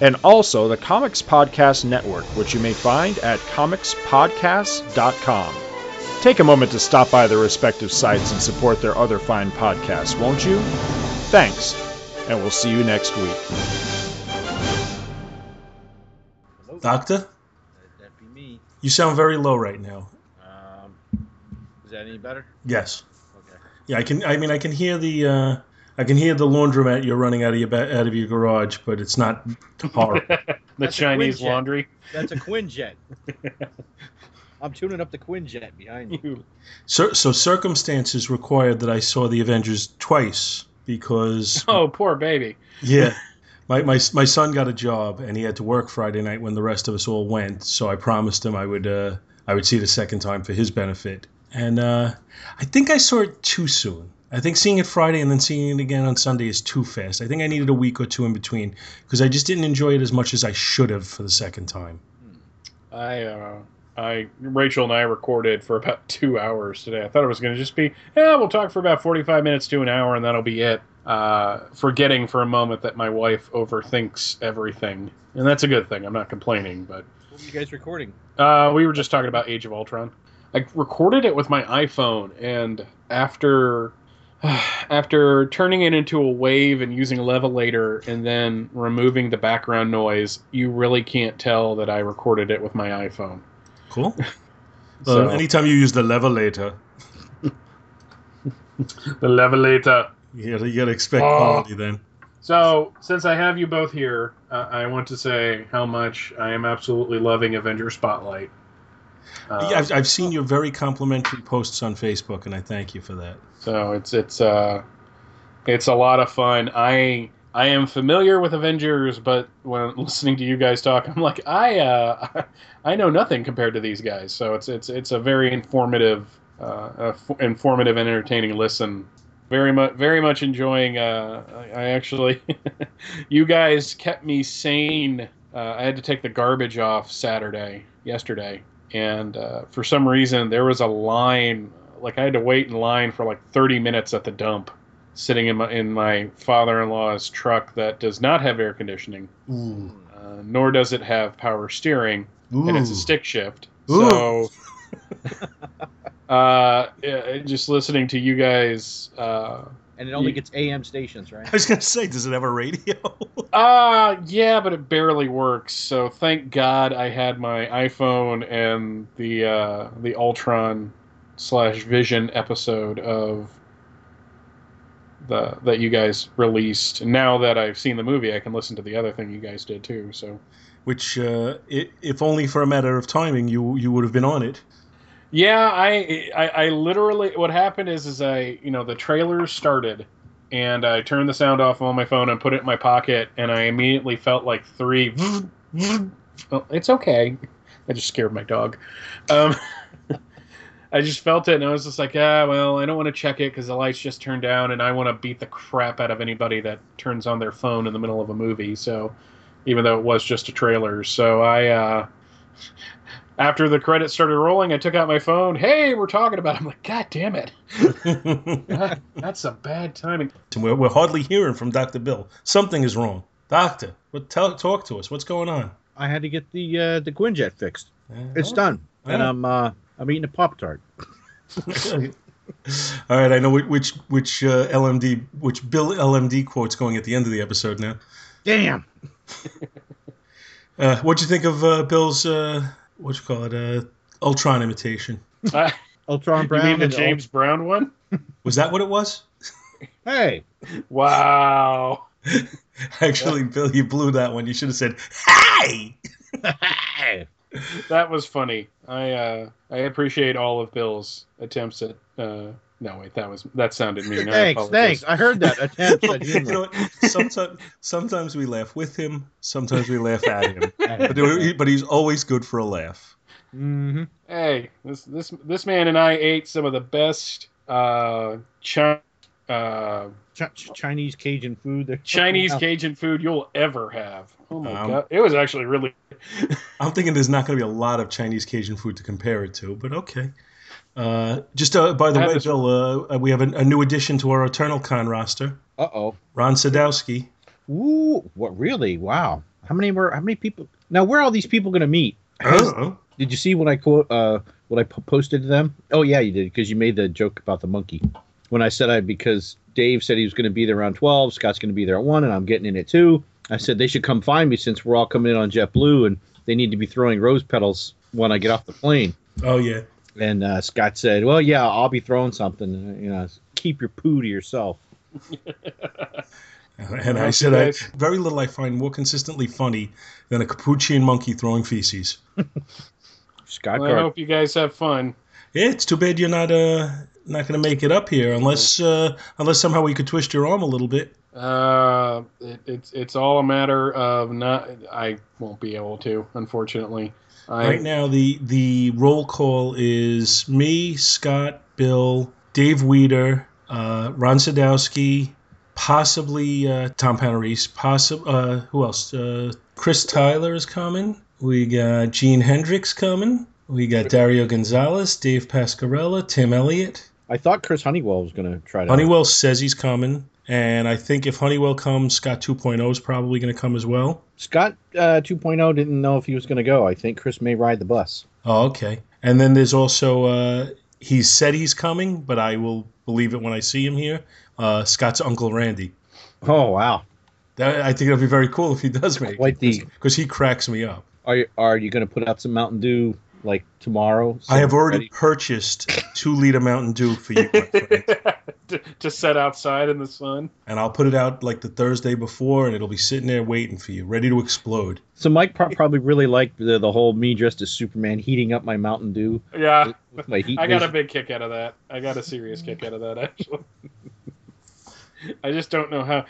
and also the Comics Podcast Network, which you may find at comicspodcasts.com. Take a moment to stop by their respective sites and support their other fine podcasts, won't you? Thanks, and we'll see you next week. Doctor, That'd be me. you sound very low right now. Um, is that any better? Yes. Okay. Yeah, I can. I mean, I can hear the. Uh, I can hear the laundromat you're running out of your ba- out of your garage, but it's not horrible. the That's Chinese laundry. That's a Quinjet. I'm tuning up the Quinjet behind you. You- so, so circumstances required that I saw the Avengers twice because Oh, poor baby. yeah, my, my my son got a job and he had to work Friday night when the rest of us all went. So I promised him I would uh, I would see it a second time for his benefit. And uh, I think I saw it too soon. I think seeing it Friday and then seeing it again on Sunday is too fast. I think I needed a week or two in between because I just didn't enjoy it as much as I should have for the second time. I, uh, I, Rachel and I recorded for about two hours today. I thought it was going to just be, yeah, we'll talk for about 45 minutes to an hour and that'll be it. Uh, forgetting for a moment that my wife overthinks everything. And that's a good thing. I'm not complaining, but What were you guys recording? Uh, we were just talking about Age of Ultron. I recorded it with my iPhone, and after after turning it into a wave and using a levelator and then removing the background noise, you really can't tell that I recorded it with my iPhone. Cool. So, Uh, anytime you use the levelator, the levelator. you gotta, you gotta expect Oh. quality then. So, since I have you both here, uh, I want to say how much I am absolutely loving Avenger Spotlight. Yeah, I've, I've seen your very complimentary posts on Facebook, and I thank you for that. So it's it's uh it's a lot of fun. I I am familiar with Avengers, but when listening to you guys talk, I'm like I uh I know nothing compared to these guys. So it's it's it's a very informative uh informative and entertaining listen. Very much very much enjoying uh I, I actually you guys kept me sane. Uh, I had to take the garbage off Saturday yesterday and uh, for some reason there was a line like I had to wait in line for like 30 minutes at the dump, sitting in my in my father-in-law's truck that does not have air conditioning, Ooh. uh, nor does it have power steering, and it's a stick shift. Ooh. So, uh, yeah, just listening to you guys. And it only You- gets AM stations, right? I was gonna say, does it have a radio? uh yeah, but it barely works. So thank God I had my iPhone and the uh, the Ultron slash Vision episode of the that you guys released. Now that I've seen the movie, I can listen to the other thing you guys did too. So Which, uh, i if only for a matter of timing, you you would have been on it. Yeah, I, I I literally what happened is is I you know the trailer started. And I turned the sound off on my phone and put it in my pocket, and I immediately felt like three. It's okay. I just scared my dog. Um, I just felt it, and I was just like, ah, well, I don't want to check it because the lights just turned down, and I want to beat the crap out of anybody that turns on their phone in the middle of a movie. So, even though it was just a trailer, so I, uh, after the credits started rolling, I took out my phone. Hey, we're talking about. It. I'm like, God damn it, God, that's a bad timing. we're, we're hardly hearing from Dr. Bill. Something is wrong. Doctor, what, tell, talk to us. What's going on? I had to get the uh, the Quinjet fixed. It's Oh. done, and. I'm uh, I'm eating a Pop Tart. All right, I know which which, which uh, LMD, which Bill LMD quote's going at the end of the episode now. Damn. Uh, what'd you think of uh, Bill's uh, what you call it, uh, Ultron imitation? Uh, Ultron you mean the and James Brown one? Was that what it was? Hey, Wow. Actually, Bill, you blew that one. You should have said, "Hey." That was funny. I uh, I appreciate all of Bill's attempts at. Uh, no, wait, that was that sounded mean. I thanks, apologize. thanks. I heard that attempt at you know? Sometimes, sometimes we laugh with him. Sometimes we laugh at him. But, he- but he's always good for a laugh. hmm Hey, this this this man and I ate some of the best uh, chi- uh, Ch- Ch- Chinese Cajun food. They're- Chinese Cajun food you'll ever have. Oh my Um, god, it was actually really. I'm thinking there's not going to be a lot of Chinese Cajun food to compare it to, but okay. Uh, just uh, by the way, this- Bill, uh, we have a, a new addition to our Eternal Con roster. Uh oh. Ron Sadowski. Ooh, what really? Wow. How many were? How many people? Now, where are all these people going to meet? Has- Oh, Did you see what I quote? Uh, what I posted to them? Oh yeah, you did because you made the joke about the monkey. When I said I because Dave said he was going to be there around twelve, Scott's going to be there at one, and I'm getting in at two. I said they should come find me since we're all coming in on JetBlue, and they need to be throwing rose petals when I get off the plane. oh yeah. And uh, Scott said, "Well, yeah, I'll be throwing something. uh, You know, keep your poo to yourself." And I said, I, very little I find more consistently funny than a Capuchin monkey throwing feces. Scott Well, I hope you guys have fun. Yeah, it's too bad you're not uh not going to make it up here unless uh, unless somehow we could twist your arm a little bit. Uh, it, it's it's all a matter of not. I won't be able to, unfortunately. I, Right now, the the roll call is me, Scott, Bill, Dave Weeder, uh, Ron Sadowski, possibly uh, Tom Panarese, possi- uh, who else? Uh, Chris Tyler is coming. We got Gene Hendricks coming. We got Dario Gonzalez, Dave Pascarella, Tim Elliott. I thought Chris Honeywell was going to try to. Honeywell says he's coming, and I think if Honeywell comes, Scott 2.0 is probably going to come as well. Scott uh, 2.0 didn't know if he was going to go. I think Chris may ride the bus. Oh, okay. And then there's also uh, he said he's coming, but I will believe it when I see him here. Uh, Scott's uncle Randy. Oh wow! That, I think it'll be very cool if he does make Quite the- because he cracks me up. Are you, are you going to put out some Mountain Dew like tomorrow? I have already Ready? purchased two liter Mountain Dew for you, my friend. to, to set outside in the sun. and I'll put it out like the Thursday before, and it'll be sitting there waiting for you, ready to explode. So Mike pro- probably really liked the, the whole me dressed as Superman heating up my Mountain Dew Yeah, with my heat. I got a big kick out of that. I got a serious kick out of that actually. I just don't know how.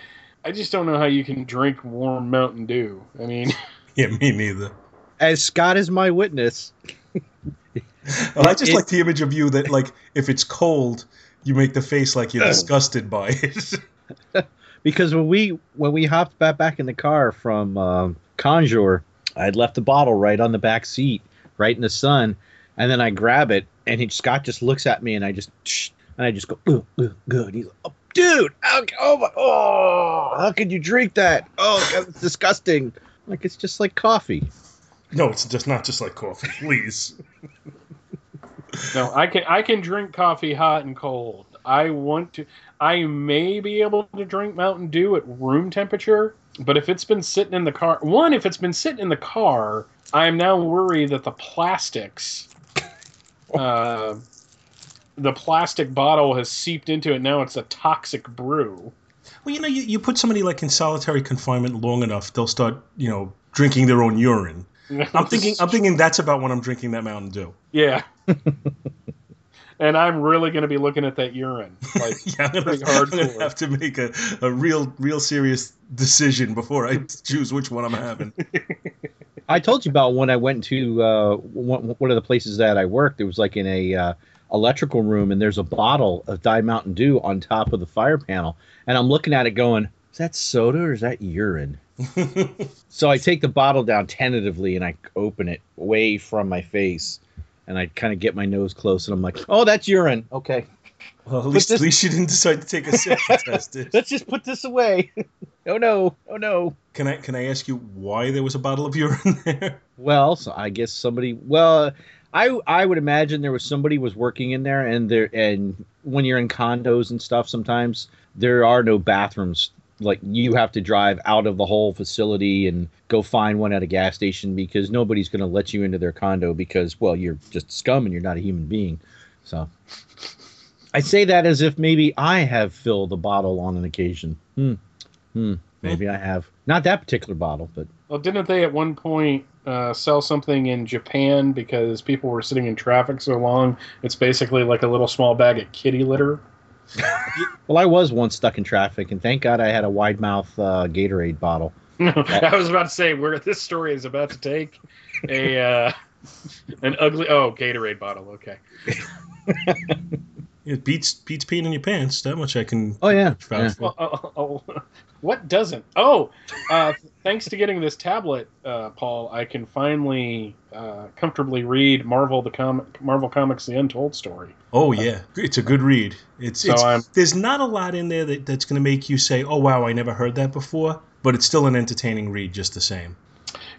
I just don't know how you can drink warm Mountain Dew. I mean, Yeah, me neither. As Scott is my witness. Well, I just It- like the image of you that, like, if it's cold, you make the face like you're disgusted by it. because when we when we hopped back back in the car from um, Conjure, I'd left the bottle right on the back seat, right in the sun, and then I grab it, and he, Scott just looks at me, and I just and I just go, "Ugh, ugh, good. He's like, oh, dude, how, oh my, oh, how could you drink that? Oh, God, it's disgusting. Like it's just like coffee. no, it's just not just like coffee, please. no, I can I can drink coffee hot and cold. I want to. I may be able to drink Mountain Dew at room temperature, but if it's been sitting in the car, one, if it's been sitting in the car, I am now worried that the plastics, uh, the plastic bottle has seeped into it. Now it's a toxic brew. Well, you know, you, you put somebody like in solitary confinement long enough, they'll start, you know, drinking their own urine. I'm thinking, I'm thinking that's about when I'm drinking that Mountain Dew. yeah. and I'm really going to be looking at that urine. Like, Yeah, I'm gonna, Pretty I'm gonna have to make a, a real, real serious decision before I choose which one I'm having. I told you about when I went to uh, one, one of the places that I worked. It was like in a uh, electrical room, and there's a bottle of Diet Mountain Dew on top of the fire panel, and I'm looking at it going, "Is that soda or is that urine?" so I take the bottle down tentatively, and I open it away from my face, and I kind of get my nose close, and I'm like, "Oh, that's urine." Okay, Well, at least, this- at least you didn't decide to take a sip to test it. let's just put this away. oh no, oh no. Can I can I ask you why there was a bottle of urine there? Well, so I guess somebody. Well, I I would imagine there was somebody was working in there, and there and when you're in condos and stuff, sometimes there are no bathrooms. Like you have to drive out of the whole facility and go find one at a gas station because nobody's going to let you into their condo because well you're just scum and you're not a human being. So I say that as if maybe I have filled a bottle on an occasion. Hmm. Hmm. Maybe I have. Not that particular bottle, but Well, didn't they at one point uh, sell something in Japan because people were sitting in traffic so long? It's basically like a little small bag of kitty litter. well, I was once stuck in traffic, and thank God I had a wide mouth uh, Gatorade bottle. I was about to say where this story is about to take a uh, an ugly oh Gatorade bottle. Okay. It beats beats peeing in your pants. That much I can Oh yeah, vouch yeah. for. Oh, oh, oh, what doesn't? Oh, uh, thanks to getting this tablet, uh, Paul, I can finally uh, comfortably read Marvel the comic, Marvel Comics: The Untold Story. Oh yeah, it's a good read. It's, So it's there's not a lot in there that, that's going to make you say, "Oh wow, I never heard that before," but it's still an entertaining read just the same.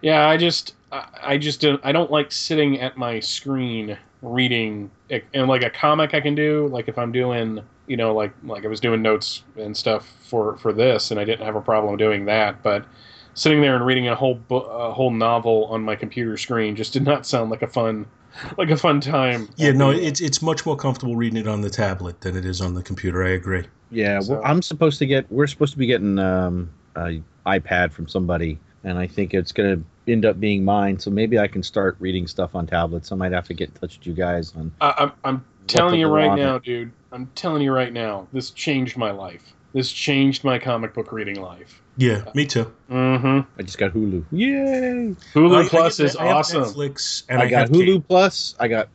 Yeah, I just, I, I just don't, I don't like sitting at my screen reading. And like a comic, I can do. Like if I'm doing, you know, like like I was doing notes and stuff for for this, and I didn't have a problem doing that. But sitting there and reading a whole bo- a whole novel on my computer screen just did not sound like a fun, like a fun time. Yeah, no, it's it's much more comfortable reading it on the tablet than it is on the computer. I agree. Yeah, So- well, I'm supposed to get. We're supposed to be getting um, a iPad from somebody, and I think it's going to end up being mine. So maybe I can start reading stuff on tablets. I might have to get in touch with you guys on. I, I'm, I'm telling you right now, it. dude. I'm telling you right now. This changed my life. This changed my comic book reading life. Yeah, me too. Mm-hmm. I just got Hulu. Yay! Hulu I- I Plus get- is I awesome. Netflix and I, I, got Hulu cable. Plus. I got.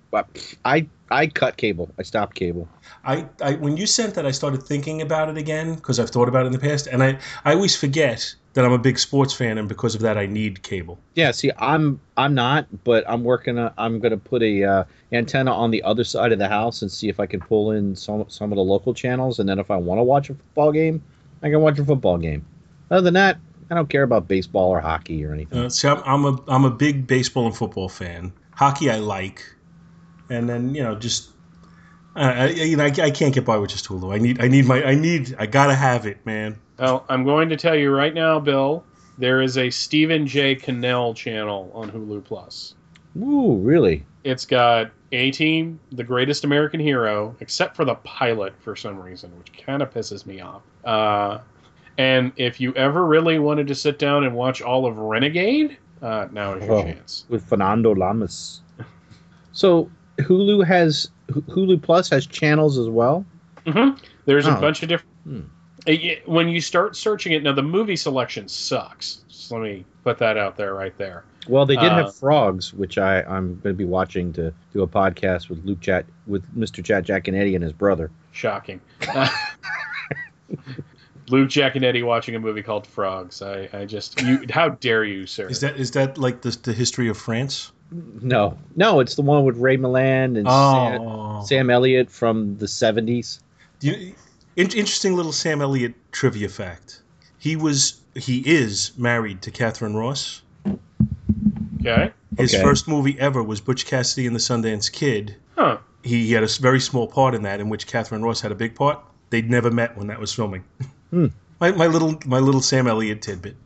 I I cut cable. I stopped cable. I, I when you sent that, I started thinking about it again because I've thought about it in the past, and I I always forget that I'm a big sports fan, and because of that, I need cable. Yeah. See, I'm I'm not, but I'm working. On, I'm going to put a uh, antenna on the other side of the house and see if I can pull in some some of the local channels, and then if I want to watch a football game, I can watch a football game. Other than that, I don't care about baseball or hockey or anything. Uh, see, I'm, I'm a I'm a big baseball and football fan. Hockey, I like, and then you know just. Uh, I, you know, I, I can't get by with just Hulu. I need, I need my, I need, I gotta have it, man. Well, I'm going to tell you right now, Bill. There is a Stephen J. Cannell channel on Hulu Plus. Ooh, really? It's got A Team, the greatest American hero, except for the pilot for some reason, which kind of pisses me off. Uh, and if you ever really wanted to sit down and watch all of Renegade, uh, now is your Oh. chance. With Fernando Lamas. So Hulu has Hulu Plus has channels as well. hmm There's a Oh. bunch of different. Hmm. Uh, When you start searching it, now the movie selection sucks. Just let me put that out there right there. Well, they did Uh, have Frogs, which I I'm going to be watching to do a podcast with Luke Chat with Mr. Chat Jack and Eddie and his brother. Shocking. Uh, Luke, Jack, and Eddie watching a movie called Frogs. I, I just, you, how dare you, sir? Is that is that like the the history of France? No, no, it's the one with Ray Milland and Sam, Oh, Sam Elliott from the '70s. In, interesting little Sam Elliott trivia fact. He was, he is married to Katharine Ross. okay? His Okay. first movie ever was Butch Cassidy and the Sundance Kid. Huh. He had a very small part in that, in which Katharine Ross had a big part. They'd never met when that was filming. Hmm. my, my little my little Sam Elliott tidbit.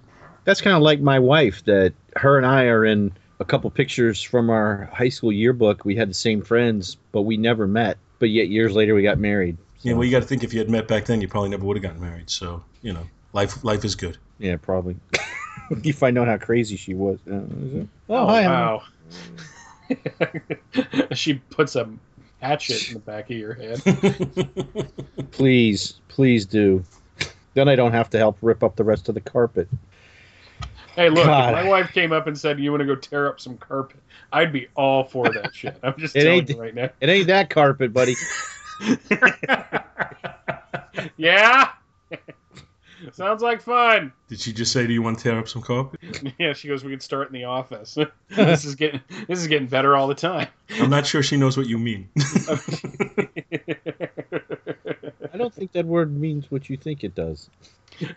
That's kind of like my wife. That her and I are in a couple pictures from our high school yearbook. We had the same friends, but we never met. But yet years later, we got married. Yeah, So, well, you got to think if you had met back then, you probably never would have gotten married. So you know, life life is good. yeah, probably. if I know how crazy she was. Uh, is it? Oh, hi, Emma. wow. she puts a hatchet in the back of your head. Please, please do. Then I don't have to help rip up the rest of the carpet. Hey, look, God. if my wife came up and said, You want to go tear up some carpet, I'd be all for that shit. I'm just It telling ain't- you right now. It ain't that carpet, buddy. yeah? Sounds like fun. Did she just say, "Do you want to tear up some carpet?" Yeah, she goes, We could start in the office. this is getting this is getting better all the time. I'm not sure she knows what you mean. I don't think that word means what you think it does.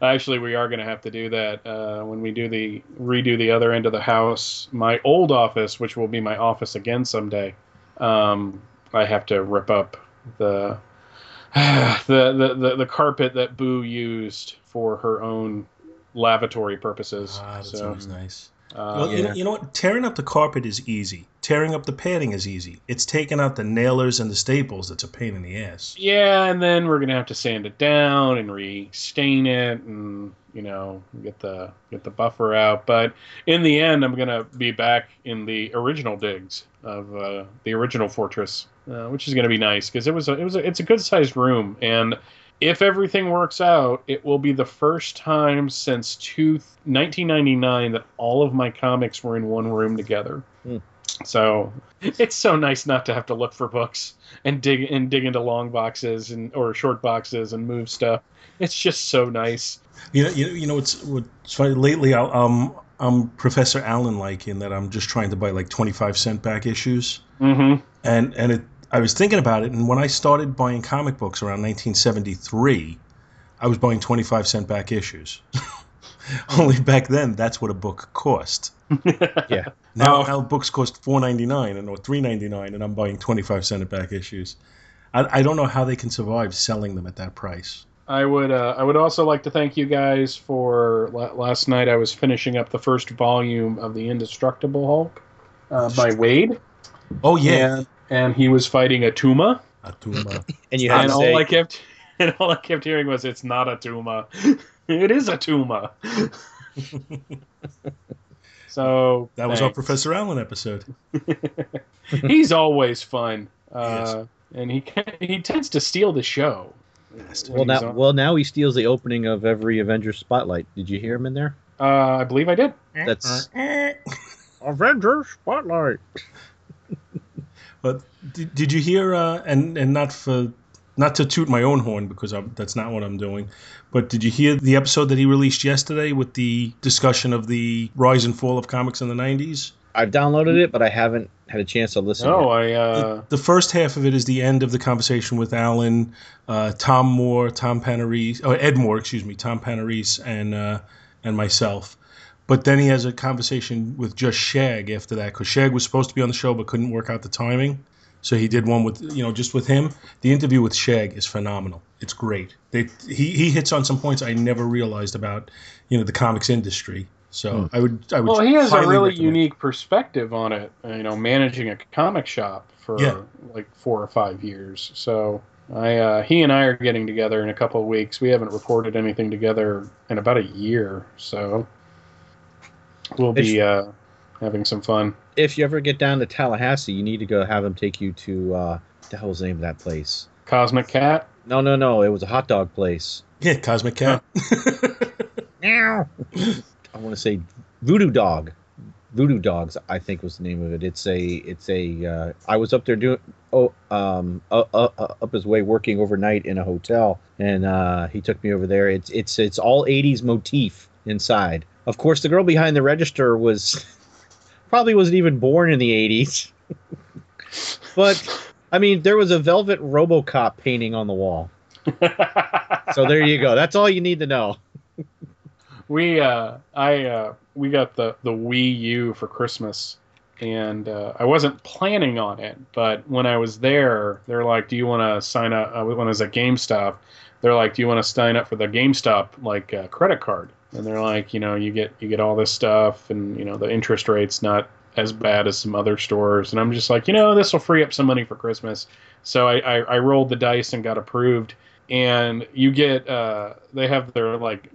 Actually, we are going to have to do that uh, when we do the redo the other end of the house. My old office, which will be my office again someday, um, I have to rip up the, the, the the the carpet that Boo used for her own lavatory purposes. ah, that so sounds nice. Uh, Well, you, know, you know what? Tearing up the carpet is easy. Tearing up the padding is easy. It's taking out the nailers and the staples that's a pain in the ass. Yeah, and then we're gonna have to sand it down and re-stain it, and you know get the get the buffer out. But in the end, I'm gonna be back in the original digs of uh, the original fortress, uh, which is gonna be nice because it was a, it was a, it's a good sized room, and if everything works out, it will be the first time since two, 1999 that all of my comics were in one room together. So it's so nice not to have to look for books and dig and dig into long boxes and or short boxes and move stuff. It's just so nice. You know, you know, you know what's what's funny? Lately, I'll, um, I'm Professor Allen like in that I'm just trying to buy like 25 cent back issues, Mm-hmm. and and it, I was thinking about it, and when I started buying comic books around 1973, I was buying 25 cent back issues. Only back then, that's what a book cost. Yeah. Now, Oh. now books cost four ninety nine and or three ninety nine, and I'm buying twenty five cent back issues. I, I don't know how they can survive selling them at that price. I would uh, I would also like to thank you guys for la- last night. I was finishing up the first volume of the Indestructible Hulk uh, by Waid, Oh yeah, and, and he was fighting a Tuma. Attuma. And you had and to all say, I kept and all I kept hearing was it's not a Tuma. It is a Tuma. so That was our. Professor Allen episode. He's always fun. Uh, and he can, he tends to steal the show. Well now, on. well now he steals the opening of every Avengers Spotlight. Did you hear him in there? Uh, I believe I did. That's Avengers Spotlight. But did, did you hear? Uh, and and not for not to toot my own horn because I'm, that's not what I'm doing. But did you hear the episode that he released yesterday with the discussion of the rise and fall of comics in the '90s? I've downloaded it, but I haven't had a chance to listen. To it. No, yet. I uh, the, the first half of it is the end of the conversation with Alan, uh, Tom Moore, Tom Panarese, or Ed Moore, excuse me, Tom Panarese, and uh, and myself. But then he has a conversation with just Shag after that because Shag was supposed to be on the show but couldn't work out the timing, so he did one with you know just with him. The interview with Shag is phenomenal. It's great. They he he hits on some points I never realized about you know the comics industry. So I would I would. well, he has a really recommend- unique perspective on it. uh, You know, managing a comic shop for Yeah. like four or five years. So I uh, he and I are getting together in a couple of weeks. We haven't recorded anything together in about a year, so we'll be uh, having some fun. if you ever get down to Tallahassee, you need to go have them take you to uh, what the hell's the name of that place? Cosmic Cat. No, no, no. It was a hot dog place. Yeah, Cosmic Cat. Meow. I want to say Voodoo Dog. Voodoo Dogs, I think was the name of it. It's a, it's a. Uh, I was up there doing, oh, um, uh, uh, uh, up his way working overnight in a hotel, and uh, he took me over there. It's, it's, it's all '80s motif inside. Of course, the girl behind the register was probably wasn't even born in the '80s, but I mean, there was a velvet RoboCop painting on the wall. So there you go. That's all you need to know. we uh i uh we got the the wii u for christmas and uh, i wasn't planning on it but when i was there they're like do you want to sign up uh, when i was at gamestop they're like do you want to sign up for the gamestop like uh, credit card and they're like you know you get you get all this stuff and you know the interest rate's not as bad as some other stores and i'm just like you know this will free up some money for christmas so i i, I rolled the dice and got approved and you get uh they have their like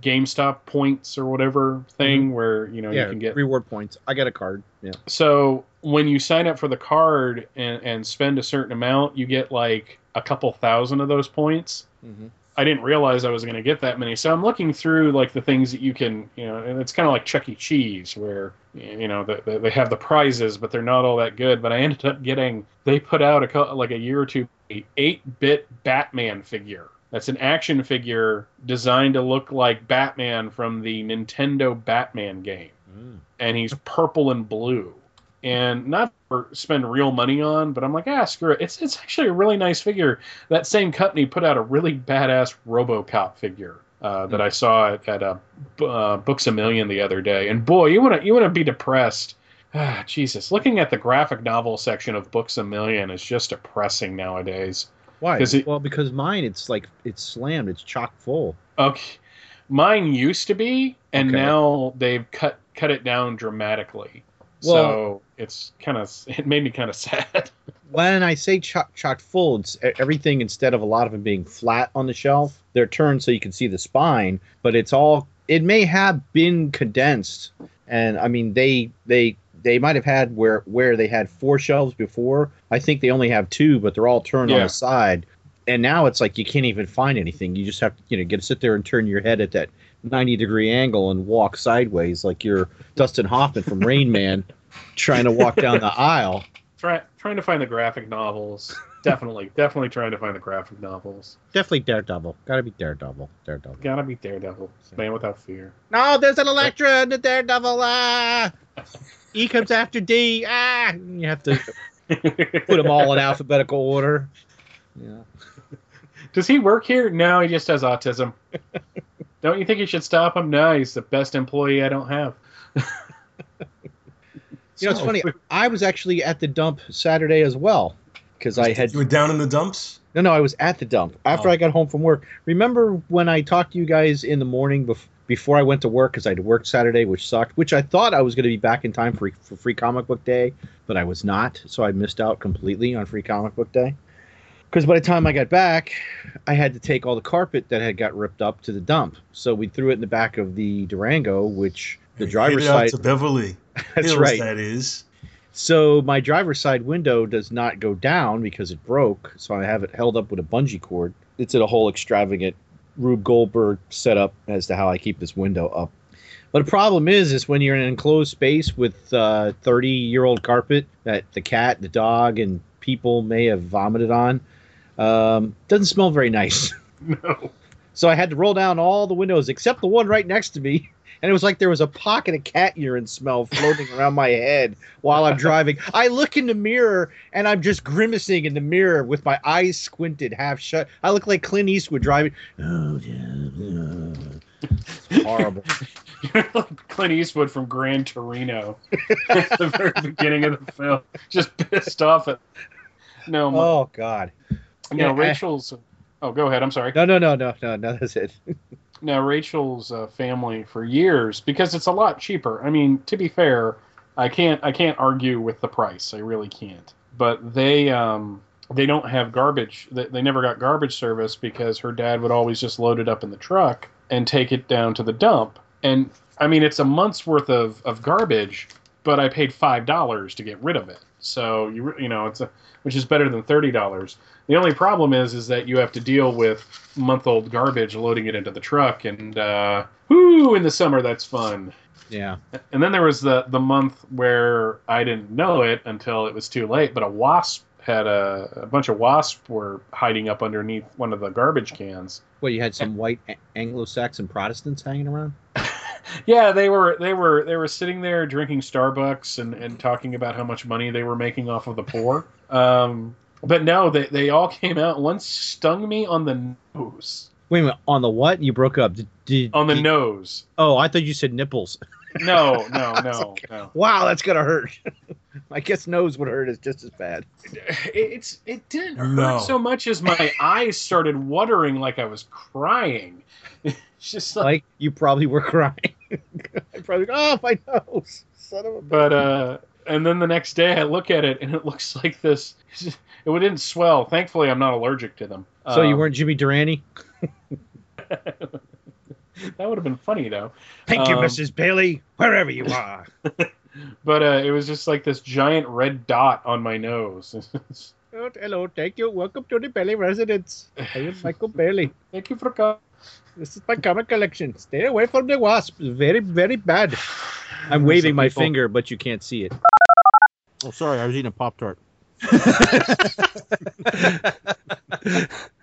GameStop points or whatever thing where you know yeah, you can get reward points. I got a card. Yeah. so when you sign up for the card and, and spend a certain amount, you get like a couple thousand of those points. Mm-hmm. I didn't realize I was going to get that many. So I'm looking through like the things that you can, you know, and it's kind of like Chuck E. Cheese where, you know, the, the, they have the prizes, but they're not all that good. But I ended up getting, they put out a like a year or two, a 8-bit Batman figure. That's an action figure designed to look like Batman from the Nintendo Batman game hmm. and he's purple and blue. And not for spend real money on, but I'm like, ah, screw it. It's it's actually a really nice figure. That same company put out a really badass RoboCop figure uh, that I saw at, at uh, B- uh, Books a Million the other day. And boy, you want to you want to be depressed. Ah, Jesus, looking at the graphic novel section of Books a Million is just depressing nowadays. Why? it- well, because mine, it's like it's slammed. It's chock full. Okay, mine used to be, and Okay. now they've cut cut it down dramatically. Well- so it's kind of it made me kind of sad. when I say chock chock full, it's everything instead of a lot of them being flat on the shelf, they're turned so you can see the spine, but it's all it may have been condensed. And I mean they they they might have had where where they had four shelves before. I think they only have two, but they're all turned on the side. And now it's like you can't even find anything. You just have to, you know, get to sit there and turn your head at that 90 degree angle and walk sideways like you're Dustin Hoffman from Rain Man trying to walk down the aisle. Try, trying to find the graphic novels. Definitely, definitely trying to find the graphic novels. Definitely Daredevil. Gotta be Daredevil. Daredevil. Gotta be Daredevil, Man Without Fear. No, there's an Elektra and the Daredevil. Ah, E comes after D. Ah, you have to put them all in alphabetical order. Yeah. Does he work here? No, he just has autism. don't you think you should stop him? No, he's the best employee I don't have. You know, it's funny. I was actually at the dump Saturday as well because I had You were down in the dumps. no, no. I was at the dump after Oh. I got home from work. Remember when I talked to you guys in the morning bef- before I went to work because I'd worked Saturday, which sucked. Which I thought I was going to be back in time for for Free Comic Book Day, but I was not. So I missed out completely on Free Comic Book Day. Because by the time I got back, I had to take all the carpet that had got ripped up to the dump. So we threw it in the back of the Durango, which the driver's side. to Beverly. That's Hills, right. That is. So my driver's side window does not go down because it broke. So I have it held up with a bungee cord. It's a whole extravagant Rube Goldberg setup as to how I keep this window up. But the problem is, is when you're in an enclosed space with uh, 30 year old carpet that the cat, the dog, and people may have vomited on, um, doesn't smell very nice. No. So I had to roll down all the windows except the one right next to me. And it was like there was a pocket of cat urine smell floating around my head while I'm driving. I look in the mirror and I'm just grimacing in the mirror with my eyes squinted, half shut. I look like Clint Eastwood driving. Oh, yeah. It's horrible. You're like Clint Eastwood from Gran Torino at the very beginning of the film, just pissed off at. No, my, Oh, God. No, yeah, I- Rachel's. Oh, go ahead. I'm sorry. No, no, no, no, no, no, that's it. Now, Rachel's uh, family for years because it's a lot cheaper. I mean, to be fair, I can't I can't argue with the price. I really can't. But they um they don't have garbage. They, they never got garbage service because her dad would always just load it up in the truck and take it down to the dump. And I mean, it's a month's worth of, of garbage, but I paid five dollars to get rid of it. So you you know it's a which is better than thirty dollars. The only problem is is that you have to deal with month old garbage loading it into the truck and uh whoo in the summer that's fun. Yeah. And then there was the the month where I didn't know it until it was too late, but a wasp had a, a bunch of wasps were hiding up underneath one of the garbage cans. Well, you had some white Anglo-Saxon Protestants hanging around. Yeah, they were they were they were sitting there drinking Starbucks and, and talking about how much money they were making off of the poor. Um, but no, they, they all came out. One stung me on the nose. Wait a minute, on the what? You broke up. Did, did On the did- nose. Oh, I thought you said nipples. No, no, no, no. Wow, that's gonna hurt. I guess nose would hurt is just as bad. It's it didn't hurt No. so much as my eyes started watering like I was crying. It's just like, Like you probably were crying. I probably oh my nose, son of a. but uh, and then the next day I look at it and it looks like this. It didn't swell. Thankfully, I'm not allergic to them. so you Um, weren't Jimmy Durante? That would have been funny though. Thank you, um, Mrs. Bailey, wherever you are. But uh, it was just like this giant red dot on my nose. Oh, hello, thank you. Welcome to the Bailey residence. I am Michael Bailey. Thank you for coming. This is my comic collection. Stay away from the wasp. Very, very bad. I'm waving my people- finger, but you can't see it. Oh, sorry. I was eating a Pop Tart.